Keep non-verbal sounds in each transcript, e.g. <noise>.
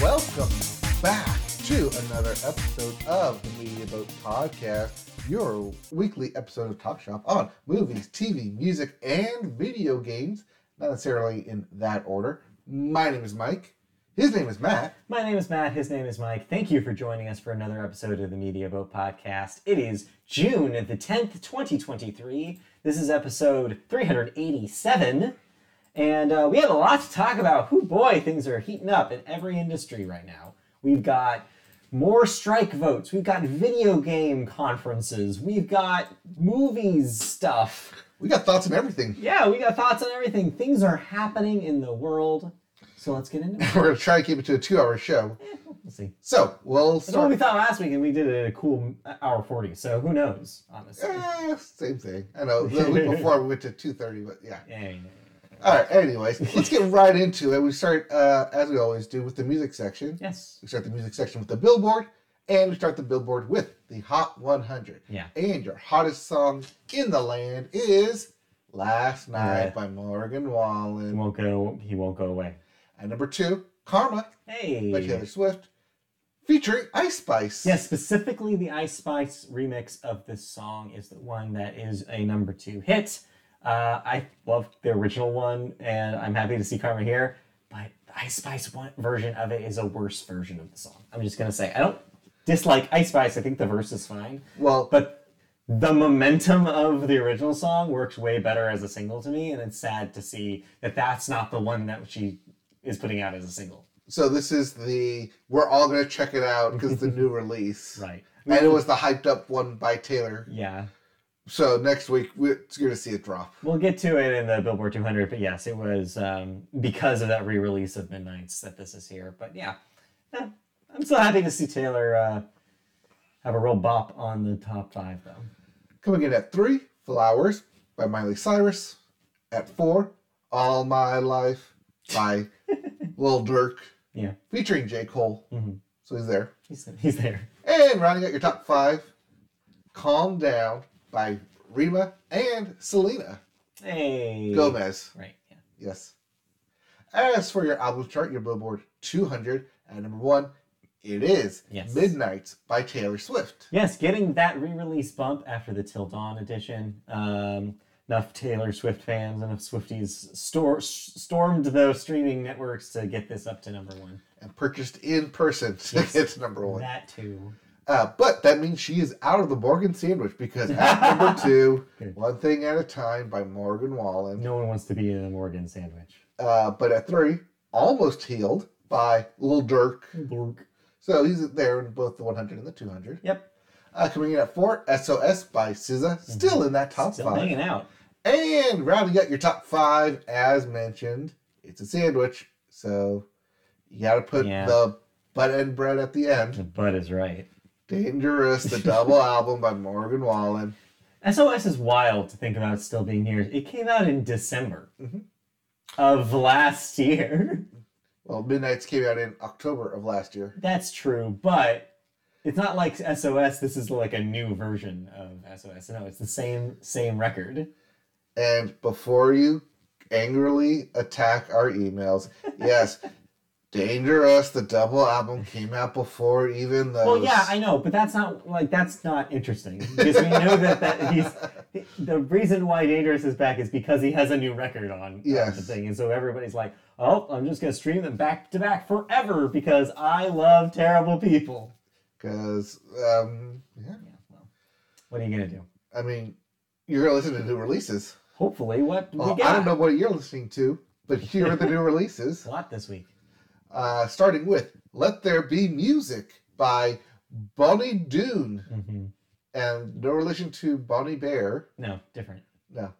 welcome back to another episode of the Media Boat Podcast, your weekly episode of Talk Shop on movies, TV, music, and video games. Not necessarily in that order. My name is Mike. His name is Matt. My name is Matt. His name is Mike. Thank you for joining us for another episode of the Media Boat Podcast. It is June the 10th, 2023. This is episode 387. And uh, we have a lot to talk about. Who boy, things are heating up in every industry right now. We've got more strike votes. We've got video game conferences. We've got movies stuff. We got thoughts on everything. Yeah, we got thoughts on everything. Things are happening in the world. So let's get into it. <laughs> We're going to try to keep it to a two hour show. We'll see. So, we'll That's what we thought last week, and we did it at a cool hour 40. So who knows, honestly. Eh, same thing. I know. The week <laughs> before we went to 2.30, but yeah. Yeah, yeah, All right, anyways, let's get right into it. We start, uh, as we always do, with the music section. Yes. We start the music section with the Billboard, and we start the Billboard with the Hot 100. Yeah. And your hottest song in the land is Last Night Yeah. by Morgan He Wallen. won't go. He won't go away. And number two, Karma by Taylor Hey. Swift, featuring Ice Spice. Yes, specifically the Ice Spice remix of this song is the one that is a number two hit. Uh, I love the original one, and I'm happy to see Karma here. But the Ice Spice one version of it is a worse version of the song. I'm just gonna say I don't dislike Ice Spice. I think the verse is fine. Well, but the momentum of the original song works way better as a single to me and it's sad to see that that's not the one that she is putting out as a single so this is the, we're all going to check it out because the <laughs> new release. right And it was the hyped up one by Taylor. yeah So next week, we're going to see it drop. we'll get to it in the billboard 200 but yes it was um, because of that re-release of midnights that this is here but yeah Eh, i'm so happy to see taylor uh, have a real bop on the top five though Coming in at three, Flowers by Miley Cyrus. At four, All My Life by <laughs> Lil Durk, yeah featuring J. Cole. Mhm. So he's there. he's, he's there And rounding out your top five, Calm Down by Rema and Selena hey Gomez. right yeah Yes. As for your album chart, your Billboard 200 at number one, it is Yes. Midnights by Taylor Swift. Yes, getting that re-release bump after the Till Dawn edition. Um, enough Taylor Swift fans, enough Swifties stor- stormed those streaming networks to get this up to number one. And purchased in person to Yes. get to number one. That too. Uh, but that means she is out of the Morgan sandwich because at <laughs> number two. One Thing at a Time by Morgan Wallen. No one wants to be in a Morgan sandwich. Uh, but at three, Almost Healed by Lil Durk. So he's there in both the 100 and the 200. Yep. Uh, coming in at four, SOS by SZA, still in that top Mm-hmm. Still five. hanging out. And rounding out your top five, as mentioned, it's a sandwich. So you got to put Yeah. the butt and bread at the end. The butt is right. Dangerous, the double <laughs> album by Morgan Wallen. SOS is wild to think about still being here. It came out in December Mhm. of last year. Well, Midnight's came out in October of last year. That's true, but it's not like SOS. This is like a new version of SOS. No, it's the same same record. And before you angrily attack our emails, yes, Dangerous, the double album came out before even those. Well, yeah, I know, but that's not like that's not interesting because we know that that he's the reason why Dangerous is back is because he has a new record on Yes. the thing, and so everybody's like, "Oh, I'm just gonna stream them back to back forever because I love terrible people." Because, um, yeah, Yeah, well, what are you gonna do? I mean, you're going to listen to new releases. Hopefully, what Well, I don't know what you're listening to, but here are the new <laughs> releases. a lot this week. Uh, starting with Let There Be Music by Bonnie Doon. hmm And no relation to Bonnie Bear. No, different. No.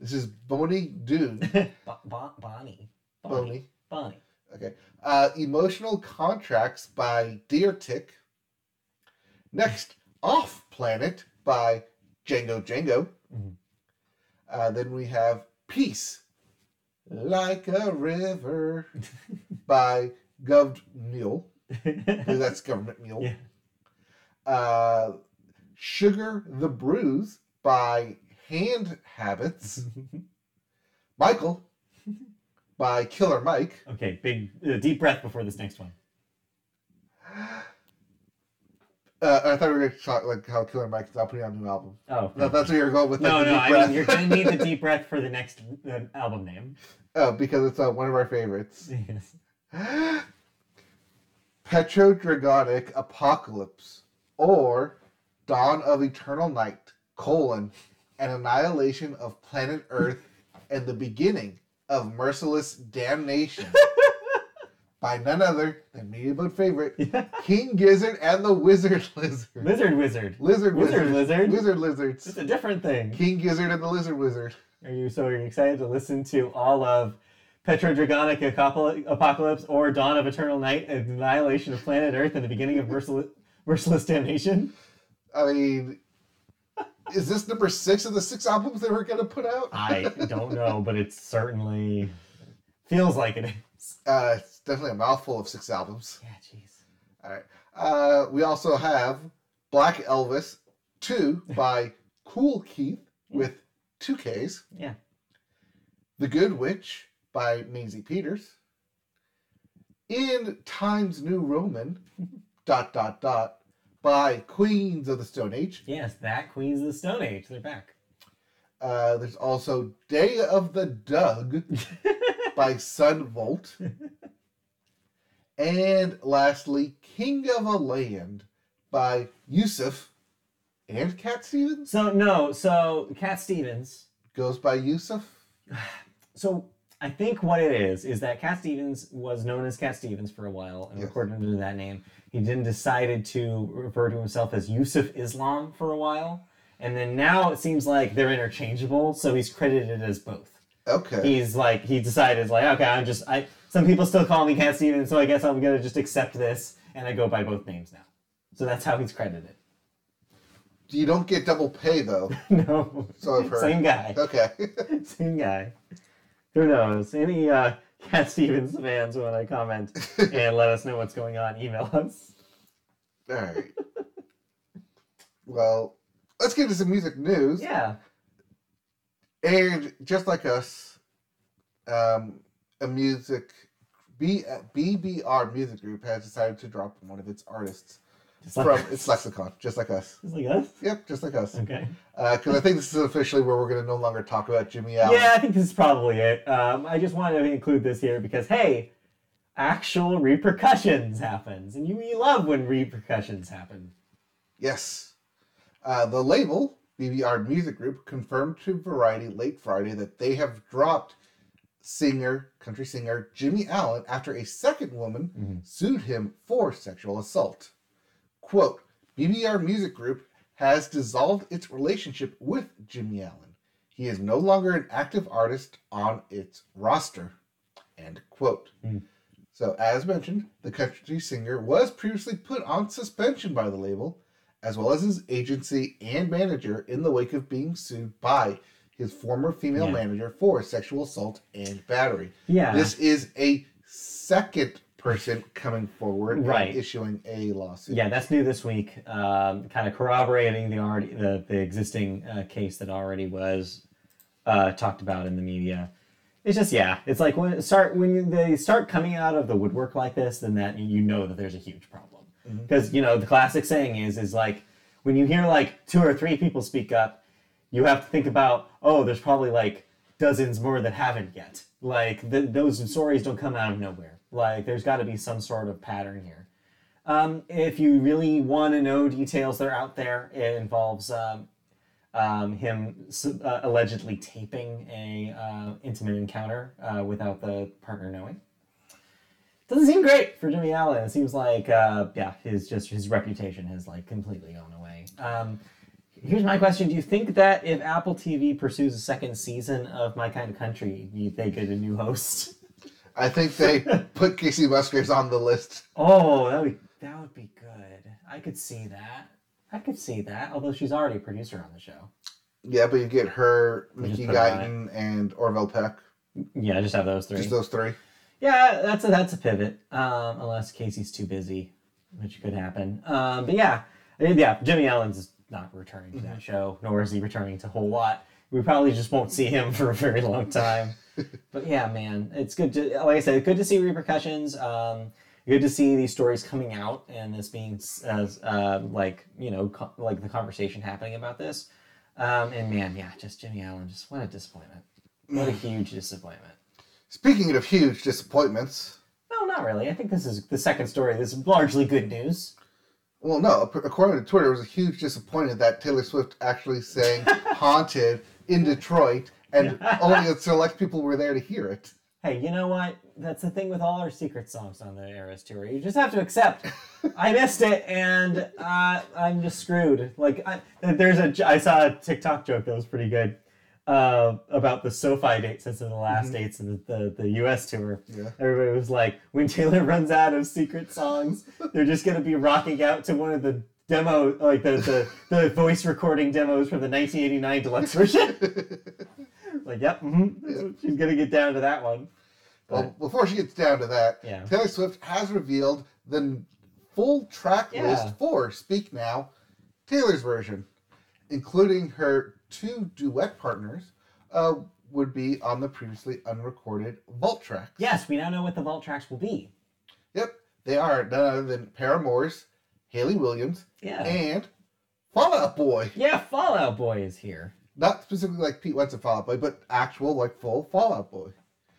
this is Bonnie Doon. <laughs> Bo- Bo- Bonnie. Bonnie. Bonnie. Okay. Uh, Emotional Contracts by Deer Tick. Next, Off Planet by Django Django. Mhm. Uh, then we have Peace Like a River by Gov't Mule. <laughs> That's Government Mule. Yeah. Uh, Sugar the Bruise by Hand Habits. <laughs> Michael by Killer Mike. okay, big uh, deep breath before this next one. <gasps> <laughs> Uh, I thought we were going to talk like how Killer Mike is now putting out a new album. Oh. That, that's where you're going with. Like, no, no, I breath. mean, you're going to need the deep breath for the next uh, album name. <laughs> oh, because it's uh, one of our favorites. <laughs> Yes. <gasps> Petrodragonic Apocalypse or Dawn of Eternal Night, colon, an annihilation of planet Earth and the beginning of merciless damnation <laughs> by none other than me about favorite <laughs> King Gizzard and the Wizard <laughs> Lizard. Lizard Wizard. Lizard Wizard Wizard. Lizard? Wizard It's a different thing. King Gizzard and the Lizard Wizard. Are you so excited to listen to all of Petrodragonic Acopol- Apocalypse or Dawn of Eternal Night, an annihilation of planet Earth and the beginning of merciless, merciless damnation? I mean, is this number six of the six albums they were going to put out? I don't know, but it certainly feels like it is. Uh, it's definitely a mouthful of six albums. Yeah, jeez. All right. Uh, we also have Black Elvis 2 <laughs> by Kool Keith with two Ks. Yeah. The Good Witch by Maisie Peters. In Times New Roman, <laughs> dot, dot, dot, by Queens of the Stone Age. Yes, that Queens of the Stone Age. They're back. Uh, there's also Day of the Doug <laughs> by Son Volt. And lastly, King of a Land by Yusuf and Cat Stevens. So no, so Cat Stevens. Goes by Yusuf. <sighs> So I think what it is is that Cat Stevens was known as Cat Stevens for a while and Yes. recorded under that name. He then decided to refer to himself as Yusuf Islam for a while, and then now it seems like they're interchangeable. So he's credited as both. Okay. He's like he decided like okay, I'm just I. Some people still call me Cat Stevens, so I guess I'm gonna just accept this, and I go by both names now. So that's how he's credited. You don't get double pay though. <laughs> no, So I've heard. same guy. Okay. <laughs> <laughs> Same guy. Who knows? Any uh, Cat Stevens fans want to comment and let us know what's going on? Email us. All right. well, let's get into some music news. Yeah. And just like us, um, a music B, BBR music group has decided to drop one of its artists Just like, from its lexicon, just like us. just like us? Yep, just like us. Okay. Because I think this is officially where we're going to no longer talk about Jimmy Allen. Yeah, I think this is probably it. Um, I just wanted to include this here because, hey, actual repercussions happens. And you, you love when repercussions happen. Yes. Uh, the label, BBR Music Group, confirmed to Variety late Friday that they have dropped singer, country singer Jimmy Allen after a second woman Mhm. sued him for sexual assault. Quote, BBR Music Group has dissolved its relationship with Jimmy Allen. He is no longer an active artist on its roster. End quote. Hmm. So, as mentioned, the country singer was previously put on suspension by the label, as well as his agency and manager, in the wake of being sued by his former female Yeah. manager for sexual assault and battery. Yeah. This is a second person coming forward Right. and issuing a lawsuit. Yeah, that's new this week. Um, kind of corroborating the already the, the existing uh, case that already was uh, talked about in the media. It's just yeah, it's like when start when they start coming out of the woodwork like this, then that you know that there's a huge problem Mhm. because you know the classic saying is is like when you hear like two or three people speak up, you have to think about oh, there's probably like dozens more that haven't yet. Like th- those stories don't come out of nowhere. Like there's got to be some sort of pattern here. Um, if you really want to know details that are out there, it involves um, um, him uh, allegedly taping a uh, intimate encounter uh, without the partner knowing. Doesn't seem great for Jimmy Allen. It seems like uh, yeah, his just his reputation has like completely gone away. Um, here's my question: Do you think that if Apple TV pursues a second season of My Kind of Country, you- they get a new host? I think they <laughs> put Kacey Musgraves on the list. Oh, that would that would be good. I could see that. I could see that. Although she's already a producer on the show. Yeah, but you get her, Mickey put her on Guyton, and Orville Peck. Yeah, just have those three. Just those three. Yeah, that's a that's a pivot. Um, unless Kacey's too busy, which could happen. Um, but yeah, yeah, Jimmy Allen's not returning to that show, nor is he returning to a whole lot. We probably just won't see him <laughs> for a very long time. <laughs> but yeah, man, it's good to like I said, good to see repercussions. Um, good to see these stories coming out and this being as uh, like you know co- like the conversation happening about this. Um, and man, yeah, just Jimmy Allen, just what a disappointment. What a <sighs> huge disappointment. Speaking of huge disappointments, No, not really. I think this is the second story. This is largely good news. well, no, according to Twitter, it was a huge disappointment that Taylor Swift actually sang <laughs> "Haunted" in Detroit, and <laughs> only a select people were there to hear it. Hey, you know what? That's the thing with all our secret songs on the Eras tour. You just have to accept. <laughs> I missed it, and uh, I'm just screwed. Like, I, there's a. I saw a TikTok joke that was pretty good uh, about the SoFi dates since the last dates of the, the, the U.S. tour. Yeah. Everybody was like, when Taylor runs out of secret songs, they're just gonna be rocking out to one of the demo, like the the, the voice recording demos from the 1989 deluxe version. <laughs> like, yep, mm she's gonna get down to that one. Well, before she gets down to that, Yeah. Taylor Swift has revealed the full track Yeah. list for Speak Now, Taylor's version, including her two duet partners, uh, would be on the previously unrecorded vault tracks. Yes, we now know what the vault tracks will be. Yep, they are none other than Paramore's Hayley Williams Yeah. and Fall Out Boy. yeah, Fall Out Boy is here. Not specifically like Pete Wentz and Fall Out Boy, but actual like full Fall Out Boy.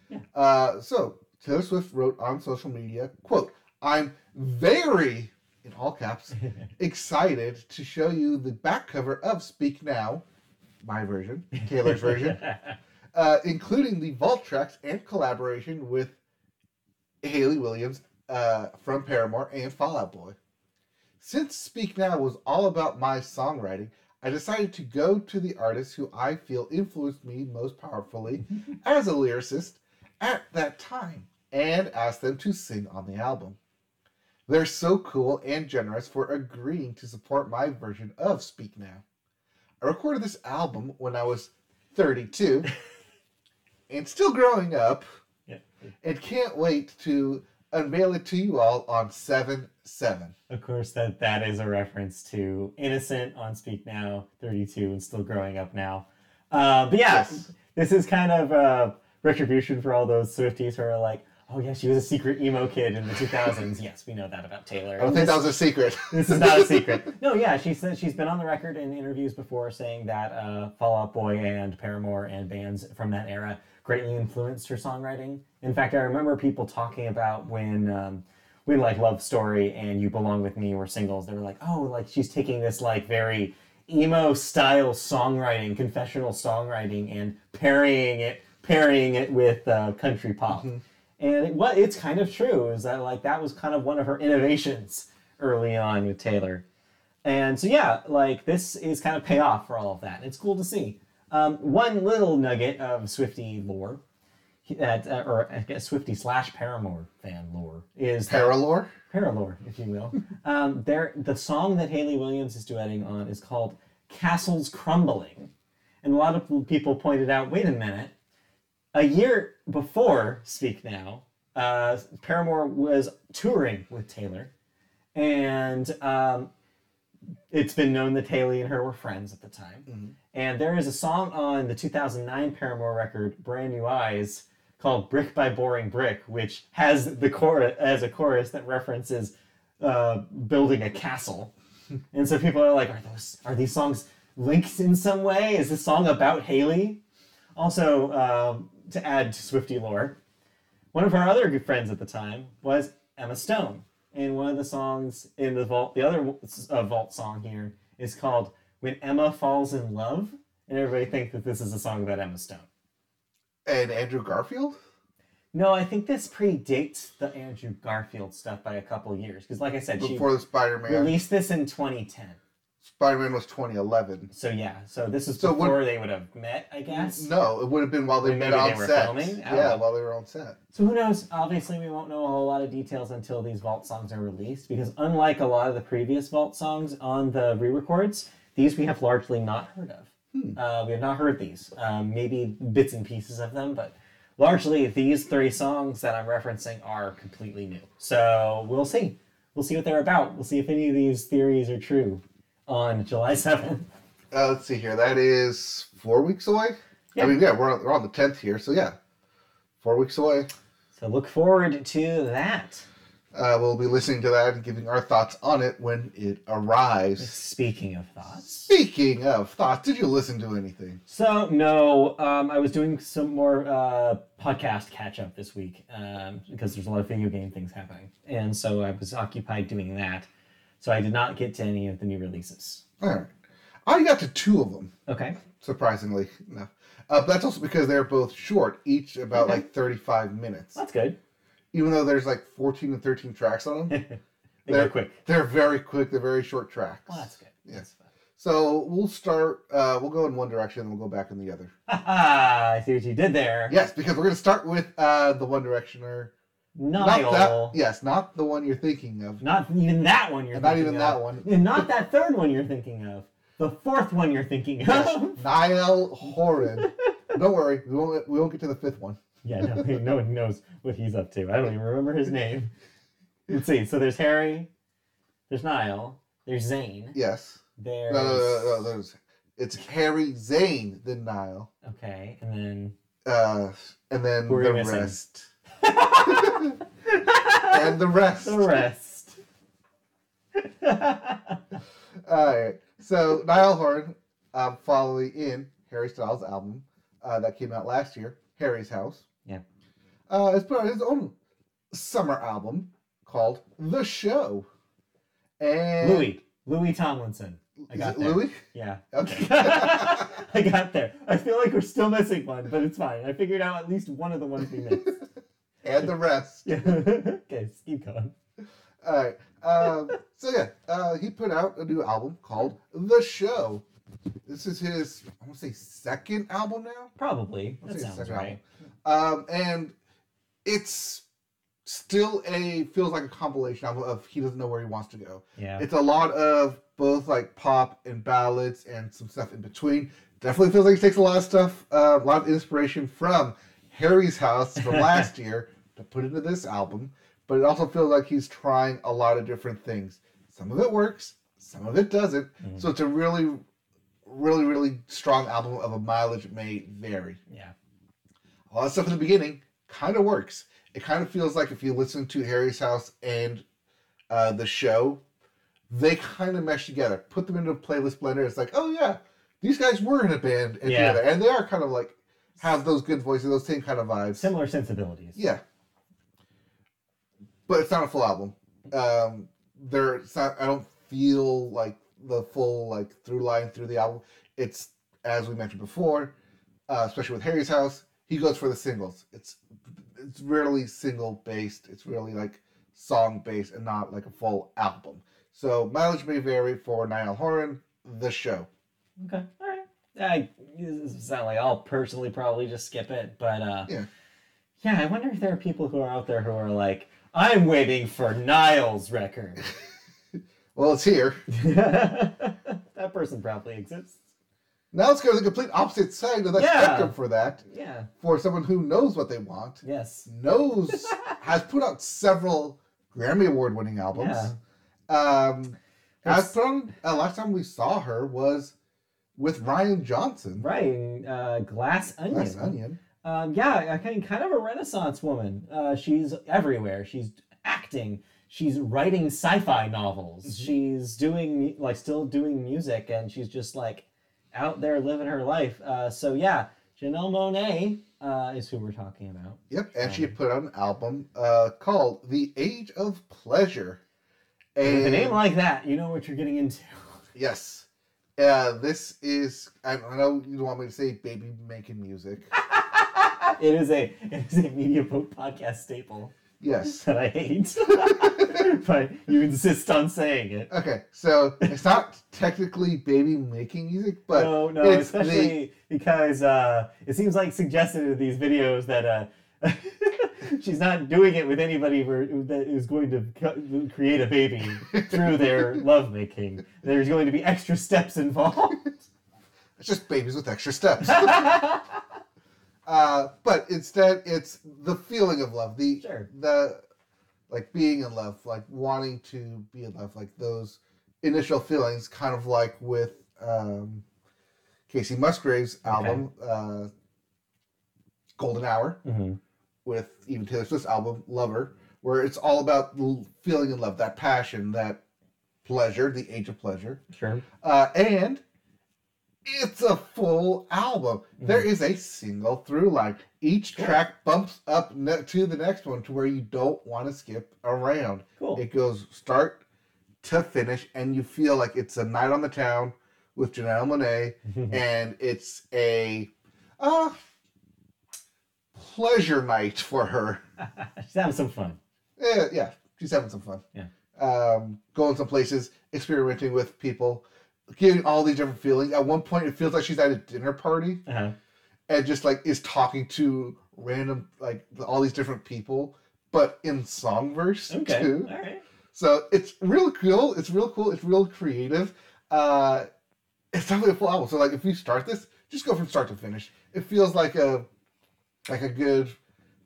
Yeah. Uh, so Taylor Swift wrote on social media, "quote I'm very in all caps <laughs> excited to show you the back cover of Speak Now, my version, <laughs> Taylor's version, uh, including the vault tracks and collaboration with Hayley Williams uh, from Paramore and Fall Out Boy. Since Speak Now was all about my songwriting, I decided to go to the artists who I feel influenced me most powerfully <laughs> as a lyricist at that time and ask them to sing on the album. They're so cool and generous for agreeing to support my version of Speak Now. I recorded this album when I was 32 <laughs> and still growing up Yeah. and can't wait to unveil it to you all on 7 7. Of course, that that is a reference to Innocent on Speak Now, 32, and still growing up now. Uh, but yeah, Yes. this is kind of uh, retribution for all those Swifties who are like, oh yeah, she was a secret emo kid in the 2000s. yes, we know that about Taylor. I don't And think this- that was a secret. this is not a secret. <laughs> No, yeah, she said she's been on the record in interviews before saying that uh, Fall Out Boy and Paramore and bands from that era greatly influenced her songwriting. In fact, I remember people talking about when um, when like Love Story and You Belong with Me were singles. They were like, oh, like she's taking this like very emo style songwriting, confessional songwriting, and parrying it, parrying it with uh, country pop. And it, what it's kind of true is that like that was kind of one of her innovations early on with Taylor. And so yeah, like this is kind of payoff for all of that. It's cool to see. Um, one little nugget of Swifty lore, that uh, or I guess Swifty slash Paramore fan lore is that Paralore? Paralore, if you will. um, there, the song that Hayley Williams is duetting on is called "Castles Crumbling," and a lot of people pointed out, wait a minute, a year before Speak Now, uh, Paramore was touring with Taylor, and um, it's been known that Hayley and her were friends at the time. And there is a song on the 2009 Paramore record, Brand New Eyes, called Brick by Boring Brick, which has the chorus as a chorus that references uh, building a castle. <laughs> and so people are like, are those are these songs linked in some way? Is this song about Hayley? Also, um, to add to Swifty lore, one of our other good friends at the time was Emma Stone. And one of the songs in the vault, the other uh, vault song here is called "When Emma Falls in Love," and everybody thinks that this is a song about Emma Stone. And Andrew Garfield? No, I think this predates the Andrew Garfield stuff by a couple years because, like I said, she Before the Spider Man. released this in 2010. Spider Man was 2011. So yeah, so this is So before they would have met, I guess. No, it would have been while they met they on were set. filming? Yeah, know. while they were on set. So who knows? Obviously, we won't know a whole lot of details until these Vault songs are released, because unlike a lot of the previous Vault songs on the re-records, these we have largely not heard of. Uh, we have not heard these. Um, maybe bits and pieces of them, but largely these three songs that I'm referencing are completely new. So we'll see. We'll see what they're about. We'll see if any of these theories are true on July 7th. Uh, let's see here. That is four weeks away. Yeah. I mean, yeah, we're on, we're on the 10th here, so yeah, four weeks away. So look forward to that. Uh, we'll be listening to that and giving our thoughts on it when it arrives. Speaking of thoughts. Speaking of thoughts, did you listen to anything? So no, um, I was doing some more uh, podcast catch up this week um, because there's a lot of video game things happening, and so I was occupied doing that. So I did not get to any of the new releases. All right. I got to two of them, Okay. surprisingly enough. Uh, but that's also because they're both short, each about Okay. like 35 minutes. That's good. Even though there's like 14 and 13 tracks on them, <laughs> they They're- quick. they're very quick, they're very short tracks. Well, that's good. Yeah. That's. So we'll start, uh, we'll go in one direction and we'll go back in the other. <laughs> I see what you did there. Yes, because we're going to start with uh, the One Directioner. Not Niall. that, yes, not the one you're thinking of. Not even that one you're Not even of. that one. And not that third one you're thinking of. The fourth one you're thinking of. Yes, <laughs> Niall Horan. Don't worry, we won't, we won't get to the fifth one. yeah, no, <laughs> no one knows what he's up to. I don't even remember his name. Let's see. So there's Harry, there's Niall, there's Zayn, Yes. there's No, no, no, no, there's, it's Harry Zayn, then Niall. okay, and then Uh, and then the missing? rest. <laughs> and the rest. the rest. <laughs> Alright. So Niall Horan, um, following in Harry Styles' album uh, that came out last year, Harry's House. Yeah. Uh, has put out his own summer album called The Show. And Louis, Louis Tomlinson. I Is got it there. Louis? Yeah. Okay. <laughs> I got there. I feel like we're still missing one, but it's fine. I figured out at least one of the ones we missed. And the rest. Yeah. <laughs> okay, keep going. All right. Um, so yeah, uh, he put out a new album called The Show. This is his, I want to say, second album now. Probably. That sounds right. Um, and it's still a feels like a compilation album of he doesn't know where he wants to go. Yeah. It's a lot of both like pop and ballads and some stuff in between. Definitely feels like he takes a lot of stuff, uh, a lot of inspiration from Harry's House from <laughs> last year to put into this album. But it also feels like he's trying a lot of different things. Some of it works, some of it doesn't. Mhm. So it's a really, really, really strong album of a mileage may vary yeah. a lot of stuff in the beginning kind of works. It kind of feels like if you listen to Harry's House and uh, the show, they kind of mesh together. Put them into a playlist blender. It's like, oh yeah, these guys were in a band and Yeah. together, and they are kind of like have those good voices, those same kind of vibes. Similar sensibilities. Yeah, but it's not a full album. Um, there, it's not. I don't feel like the full like through line through the album. It's as we mentioned before, uh, especially with Harry's House. He goes for the singles. It's it's rarely single based. It's really like song based and not like a full album. So mileage may vary for Niall Horan. The show. Okay. All right. I it sound like I'll personally probably just skip it, but uh Yeah. Yeah, I wonder if there are people who are out there who are like, I'm waiting for Niall's record. <laughs> Well, it's here. <laughs> that person probably exists. Now let's go to the complete opposite side of the Yeah. spectrum for that. Yeah. For someone who knows what they want. Yes. knows <laughs> has put out several Grammy Award winning albums. Um, has It's- put on uh, last time we saw her was with Rian Johnson. Right. Uh, Glass Onion. Glass Onion. Um, yeah, I kind kind of a renaissance woman. Uh, she's everywhere. She's acting. She's writing sci-fi novels. Mhm. She's doing like still doing music, and she's just like out there living her life. Uh, so yeah, Janelle Monae uh, is who we're talking about. Yep, and she Um, put out an album uh, called "The Age of Pleasure." And With a name like that, you know what you're getting into. <laughs> yes, uh, this is. I, I know you don't want me to say baby making music. <laughs> <laughs> it is a it is a media boat podcast staple Yes. <laughs> that I hate, <laughs> but you insist on saying it. Okay, so it's not technically baby making music, but no, no, it's the- especially because uh, it seems like suggested in these videos that uh, she's not doing it with anybody that is going to create a baby through their lovemaking. There's going to be extra steps involved. it's just babies with extra steps. Uh, but instead, it's the feeling of love, the Sure. the like being in love, like wanting to be in love, like those initial feelings, kind of like with um, Kacey Musgrave's Okay. album, uh, Golden Hour, hmm with even Taylor Swift's album, Lover, where it's all about feeling in love, that passion, that pleasure, the age of pleasure. Sure. Uh, and it's a full album. There is a single through line. Each Cool. track bumps up ne- to the next one to where you don't want to skip around. Cool. It goes start to finish, and you feel like it's a night on the town with Janelle Monae, <laughs> and it's a uh, pleasure night for her. <laughs> She's having some fun. Yeah, yeah, she's having some fun. Yeah. Um, going some places, experimenting with people, getting all these different feelings. At one point, it feels like she's at a dinner party Uh-huh. and just like is talking to random, like all these different people, but in song verse Okay. too. All right. So it's real cool. It's real cool. It's real creative. Uh, it's definitely a full album. So like, if you start this, just go from start to finish. It feels like a like a good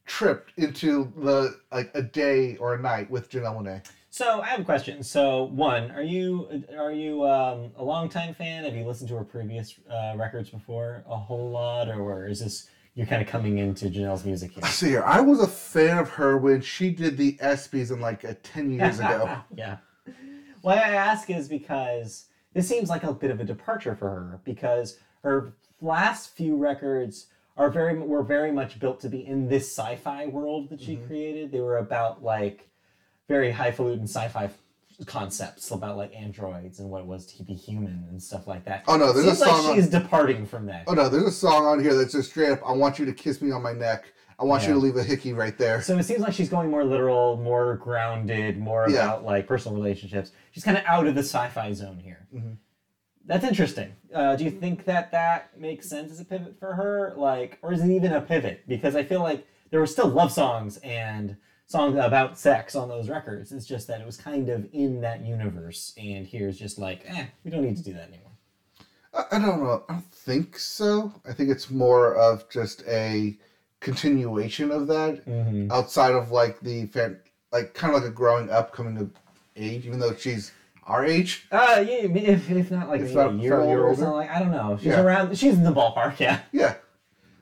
trip into the like a day or a night with Janelle Monae. So I have a question. So one, are you are you um, a longtime fan? Have you listened to her previous uh, records before a whole lot, or is this you're kind of coming into Janelle's music here? See here. I was a fan of her when she did the ESPYS in like a ten years ago. <laughs> yeah. Why I ask is because this seems like a bit of a departure for her because her last few records are very were very much built to be in this sci-fi world that she Mhm. created. They were about like very highfalutin sci-fi concepts about like androids and what it was to be human and stuff like that. Oh no, there's a Seems like song. on, she's departing from that. oh no, there's a song on here that's just straight up. I want you to kiss me on my neck. I want you to leave a hickey right there. So it seems like she's going more literal, more grounded, more Yeah. about like personal relationships. She's kind of out of the sci-fi zone here. Mhm. That's interesting. Uh, do you think that that makes sense as a pivot for her, like, or is it even a pivot? Because I feel like there were still love songs and songs about sex on those records. It's just that it was kind of in that universe, and here's just like, eh, we don't need to do that anymore. I, don't know. I don't think so. I think it's more of just a continuation of that Mm-hmm. outside of like the fan, like kind of like a growing up, coming of age. Even though she's our age, Uh, yeah, if, if not like If not- a year old year or something, like I don't know. She's Yeah. around. She's in the ballpark, yeah. yeah,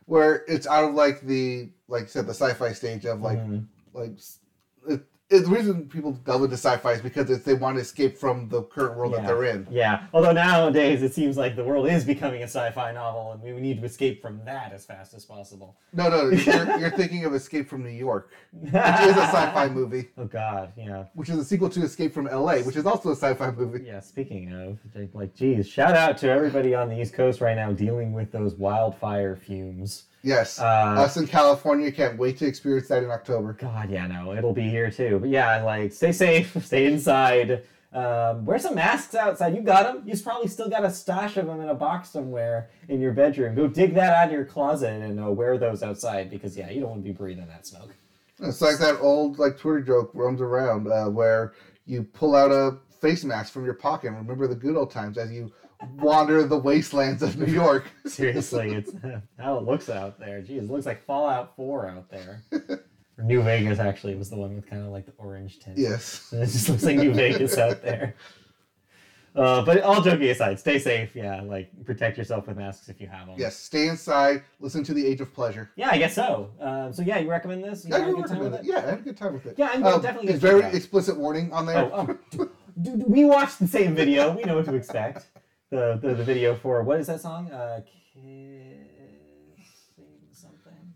where it's out of like the like I said the sci-fi stage of like Mhm. Like it, it, the reason people delve into sci-fi is because it's, they want to escape from the current world that they're in. Yeah, although nowadays it seems like the world is becoming a sci-fi novel, and we need to escape from that as fast as possible. No, no, you're, <laughs> you're thinking of Escape from New York, which is a sci-fi movie, <laughs> Oh God, yeah, which is a sequel to Escape from L.A., which is also a sci-fi movie. yeah. Speaking of, like, like, geez, shout out to everybody on the East Coast right now dealing with those wildfire fumes. Yes, Uh, us in California can't wait to experience that in October. God, yeah, no, it'll be here too. But yeah, like, stay safe, <laughs> stay inside. Um, wear some masks outside. You got them. You've probably still got a stash of them in a box somewhere in your bedroom. Go dig that out of your closet and uh, wear those outside because yeah, you don't want to be breathing that smoke. It's like that old like Twitter joke roams around uh, where you pull out a face mask from your pocket and remember the good old times as you wander the wastelands of New York. <laughs> Seriously, it's how it looks out there. Geez, it looks like Fallout 4 out there. New Vegas actually was the one with kind of like the orange tint. Yes. <laughs> It just looks like New Vegas out there. Uh, but all joking aside, stay safe. Yeah, like protect yourself with masks if you have them. Yes. Stay inside. Listen to the Age of Pleasure. Yeah, I guess so. Um, so yeah, you recommend this? You I had a do good time with recommend it? it. Yeah, I had a good time with it. Yeah, I'm Um, definitely it's very check it out. explicit warning on there. Oh, oh. <laughs> We watched the same video. We know what to expect. The, the the video for what is that song? Uh, kissing something.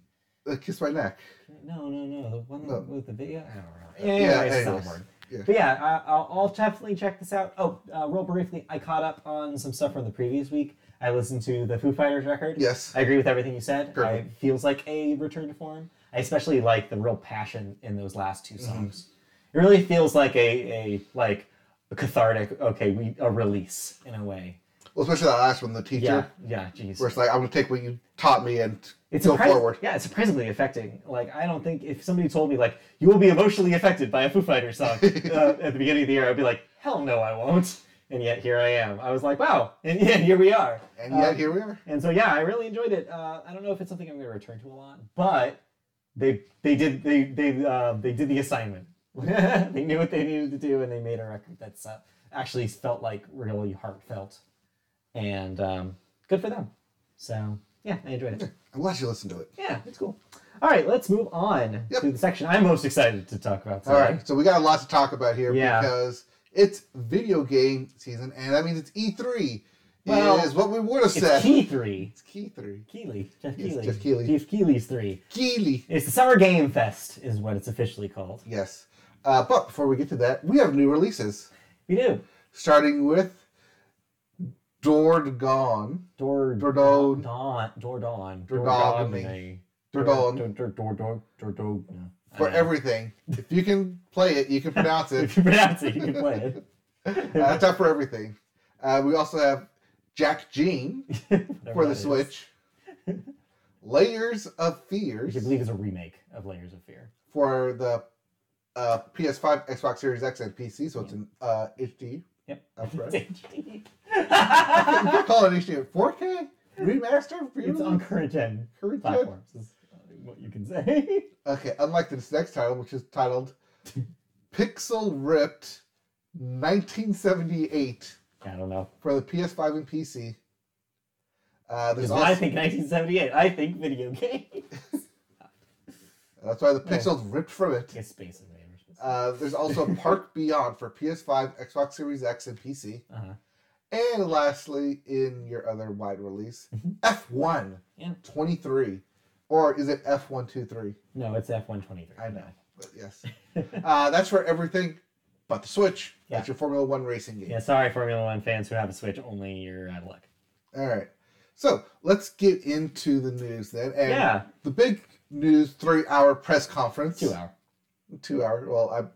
Uh, kiss my neck. No, no, no. The one No. with the video. I don't know. Yeah, Yeah, yeah, it's anyways. soundboard. Yeah. But yeah, I, I'll, I'll definitely check this out. Oh, uh, real briefly, I caught up on some stuff from the previous week. I listened to the Foo Fighters record. Yes. I agree with everything you said. Perfect. It feels like a return to form. I especially like the real passion in those last two Mm-hmm. songs. It really feels like a, a like a cathartic. Okay, we a release in a way. Well, especially that last one, the teacher, Yeah, yeah. Jeez. where it's like, I'm going to take what you taught me and It's go surpris- forward. Yeah, it's surprisingly affecting. Like I don't think if somebody told me like you will be emotionally affected by a Foo Fighters song <laughs> uh, at the beginning of the year, I'd be like, hell no, I won't. And yet here I am. I was like, wow, and yeah, here we are. And yet, Um, here we are. And so yeah, I really enjoyed it. Uh, I don't know if it's something I'm going to return to a lot, but they they did they they uh, they did the assignment. <laughs> they knew what they needed to do, and they made a record that's uh, actually felt like really heartfelt, and um, good for them. So yeah, I enjoyed it. I'm glad you listened to it. Yeah, it's cool. All right, let's move on Yep. to the section I'm most excited to talk about today. All right, so we got a lot to talk about here Yeah. because it's video game season, and that means it's E3. Well, is what we would have said. It's. Key 3. It's Key 3. Keighley. Jeff Yes, Keighley. Jeff Keighley. Jeff Keighley's 3. Keely. It's the Summer Game Fest, is what it's officially called. Yes. Uh, but before we get to that, we have new releases. We do. Starting with Dord Gone. Door Dordon. Door Dawn. Dordogamy. Dordon. Door. No. For know. everything. If you can play it, you can pronounce <laughs> it. If you pronounce it, you can play it. <laughs> Uh, that's out for everything. Uh, we also have Jack Jeanne <laughs> for the. Switch. Layers of Which Fears I believe is a remake of Layers of Fear. for the uh, PS5, Xbox Series X, and PC. So it's an uh, HD. Yep. Upfront. It's HD. You <laughs> call it HD. 4K remaster. It's on current gen Current gen? platforms. Is what you can say. <laughs> Okay, unlike this next title, which is titled Pixel Ripped 1978 I don't know. for the PS5 and PC. Uh, there's also, I think 1978. I think video game. <laughs> that's why the pixels ripped from it. It's Space Invaders. Uh, there's also Park Beyond for PS5, Xbox Series X, and PC. uh-huh. And lastly, in your other wide release, F1 Yeah. 23. Or is it F123? No, it's F123. I know, but yes. <laughs> uh, that's for everything but the Switch. Yeah. That's your Formula One racing game. Yeah, sorry, Formula One fans who have a Switch. Only you're out of luck. All right. So let's get into the news then. And Yeah. the big news three hour press conference. Two hour. Two hour. Well, I'm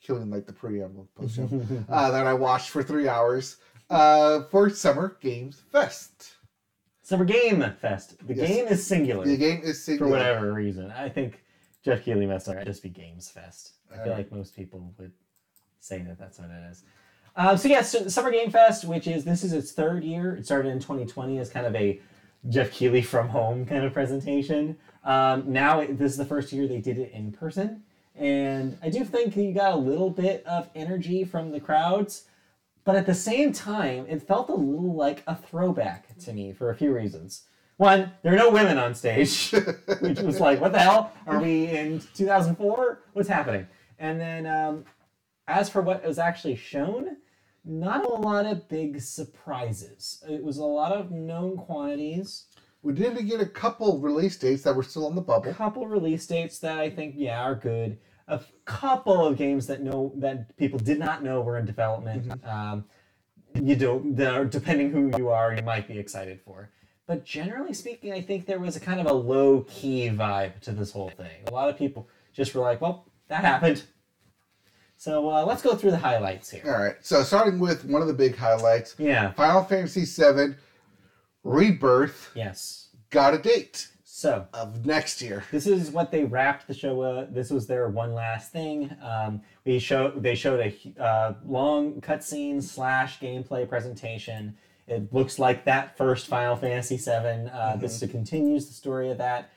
killing like the preamble post show <laughs> uh, that I watched for three hours uh, for Summer Games Fest. Summer Game Fest. The Yes. game is singular The game is singular. for whatever reason. I think Jeff Keighley messed up. It'd just be Games Fest. I feel Alright. like most people would say that that's what it is. Um, so yes, so Summer Game Fest, which is this is its third year. It started in 2020 as kind of a Jeff Keighley from home kind of presentation. Um, now it- this is the first year they did it in person, and I do think you got a little bit of energy from the crowds, but at the same time, it felt a little like a throwback to me for a few reasons. One, there are no women on stage, <laughs> which was like, what the hell? Are we in 2004? What's happening? And then, um, as for what was actually shown, not a lot of big surprises. It was a lot of known quantities, We did get a couple release dates that were still on the bubble. a couple release dates that I think, yeah, are good. A couple of games that know that people did not know were in development. Um, you don't, depending who you are, you might be excited for. But generally speaking, I think there was a kind of a low key vibe to this whole thing. A lot of people just were like, well, that happened. So uh, let's go through the highlights here. All right. So starting with one of the big highlights, Yeah. Final Fantasy VII Rebirth Yes. got a date So of next year. this is what they wrapped the show. Uh, this was their one last thing. Um, we showed they showed a uh, long cutscene slash gameplay presentation. It looks like that first Final Fantasy VII. Uh, This continues the story of that.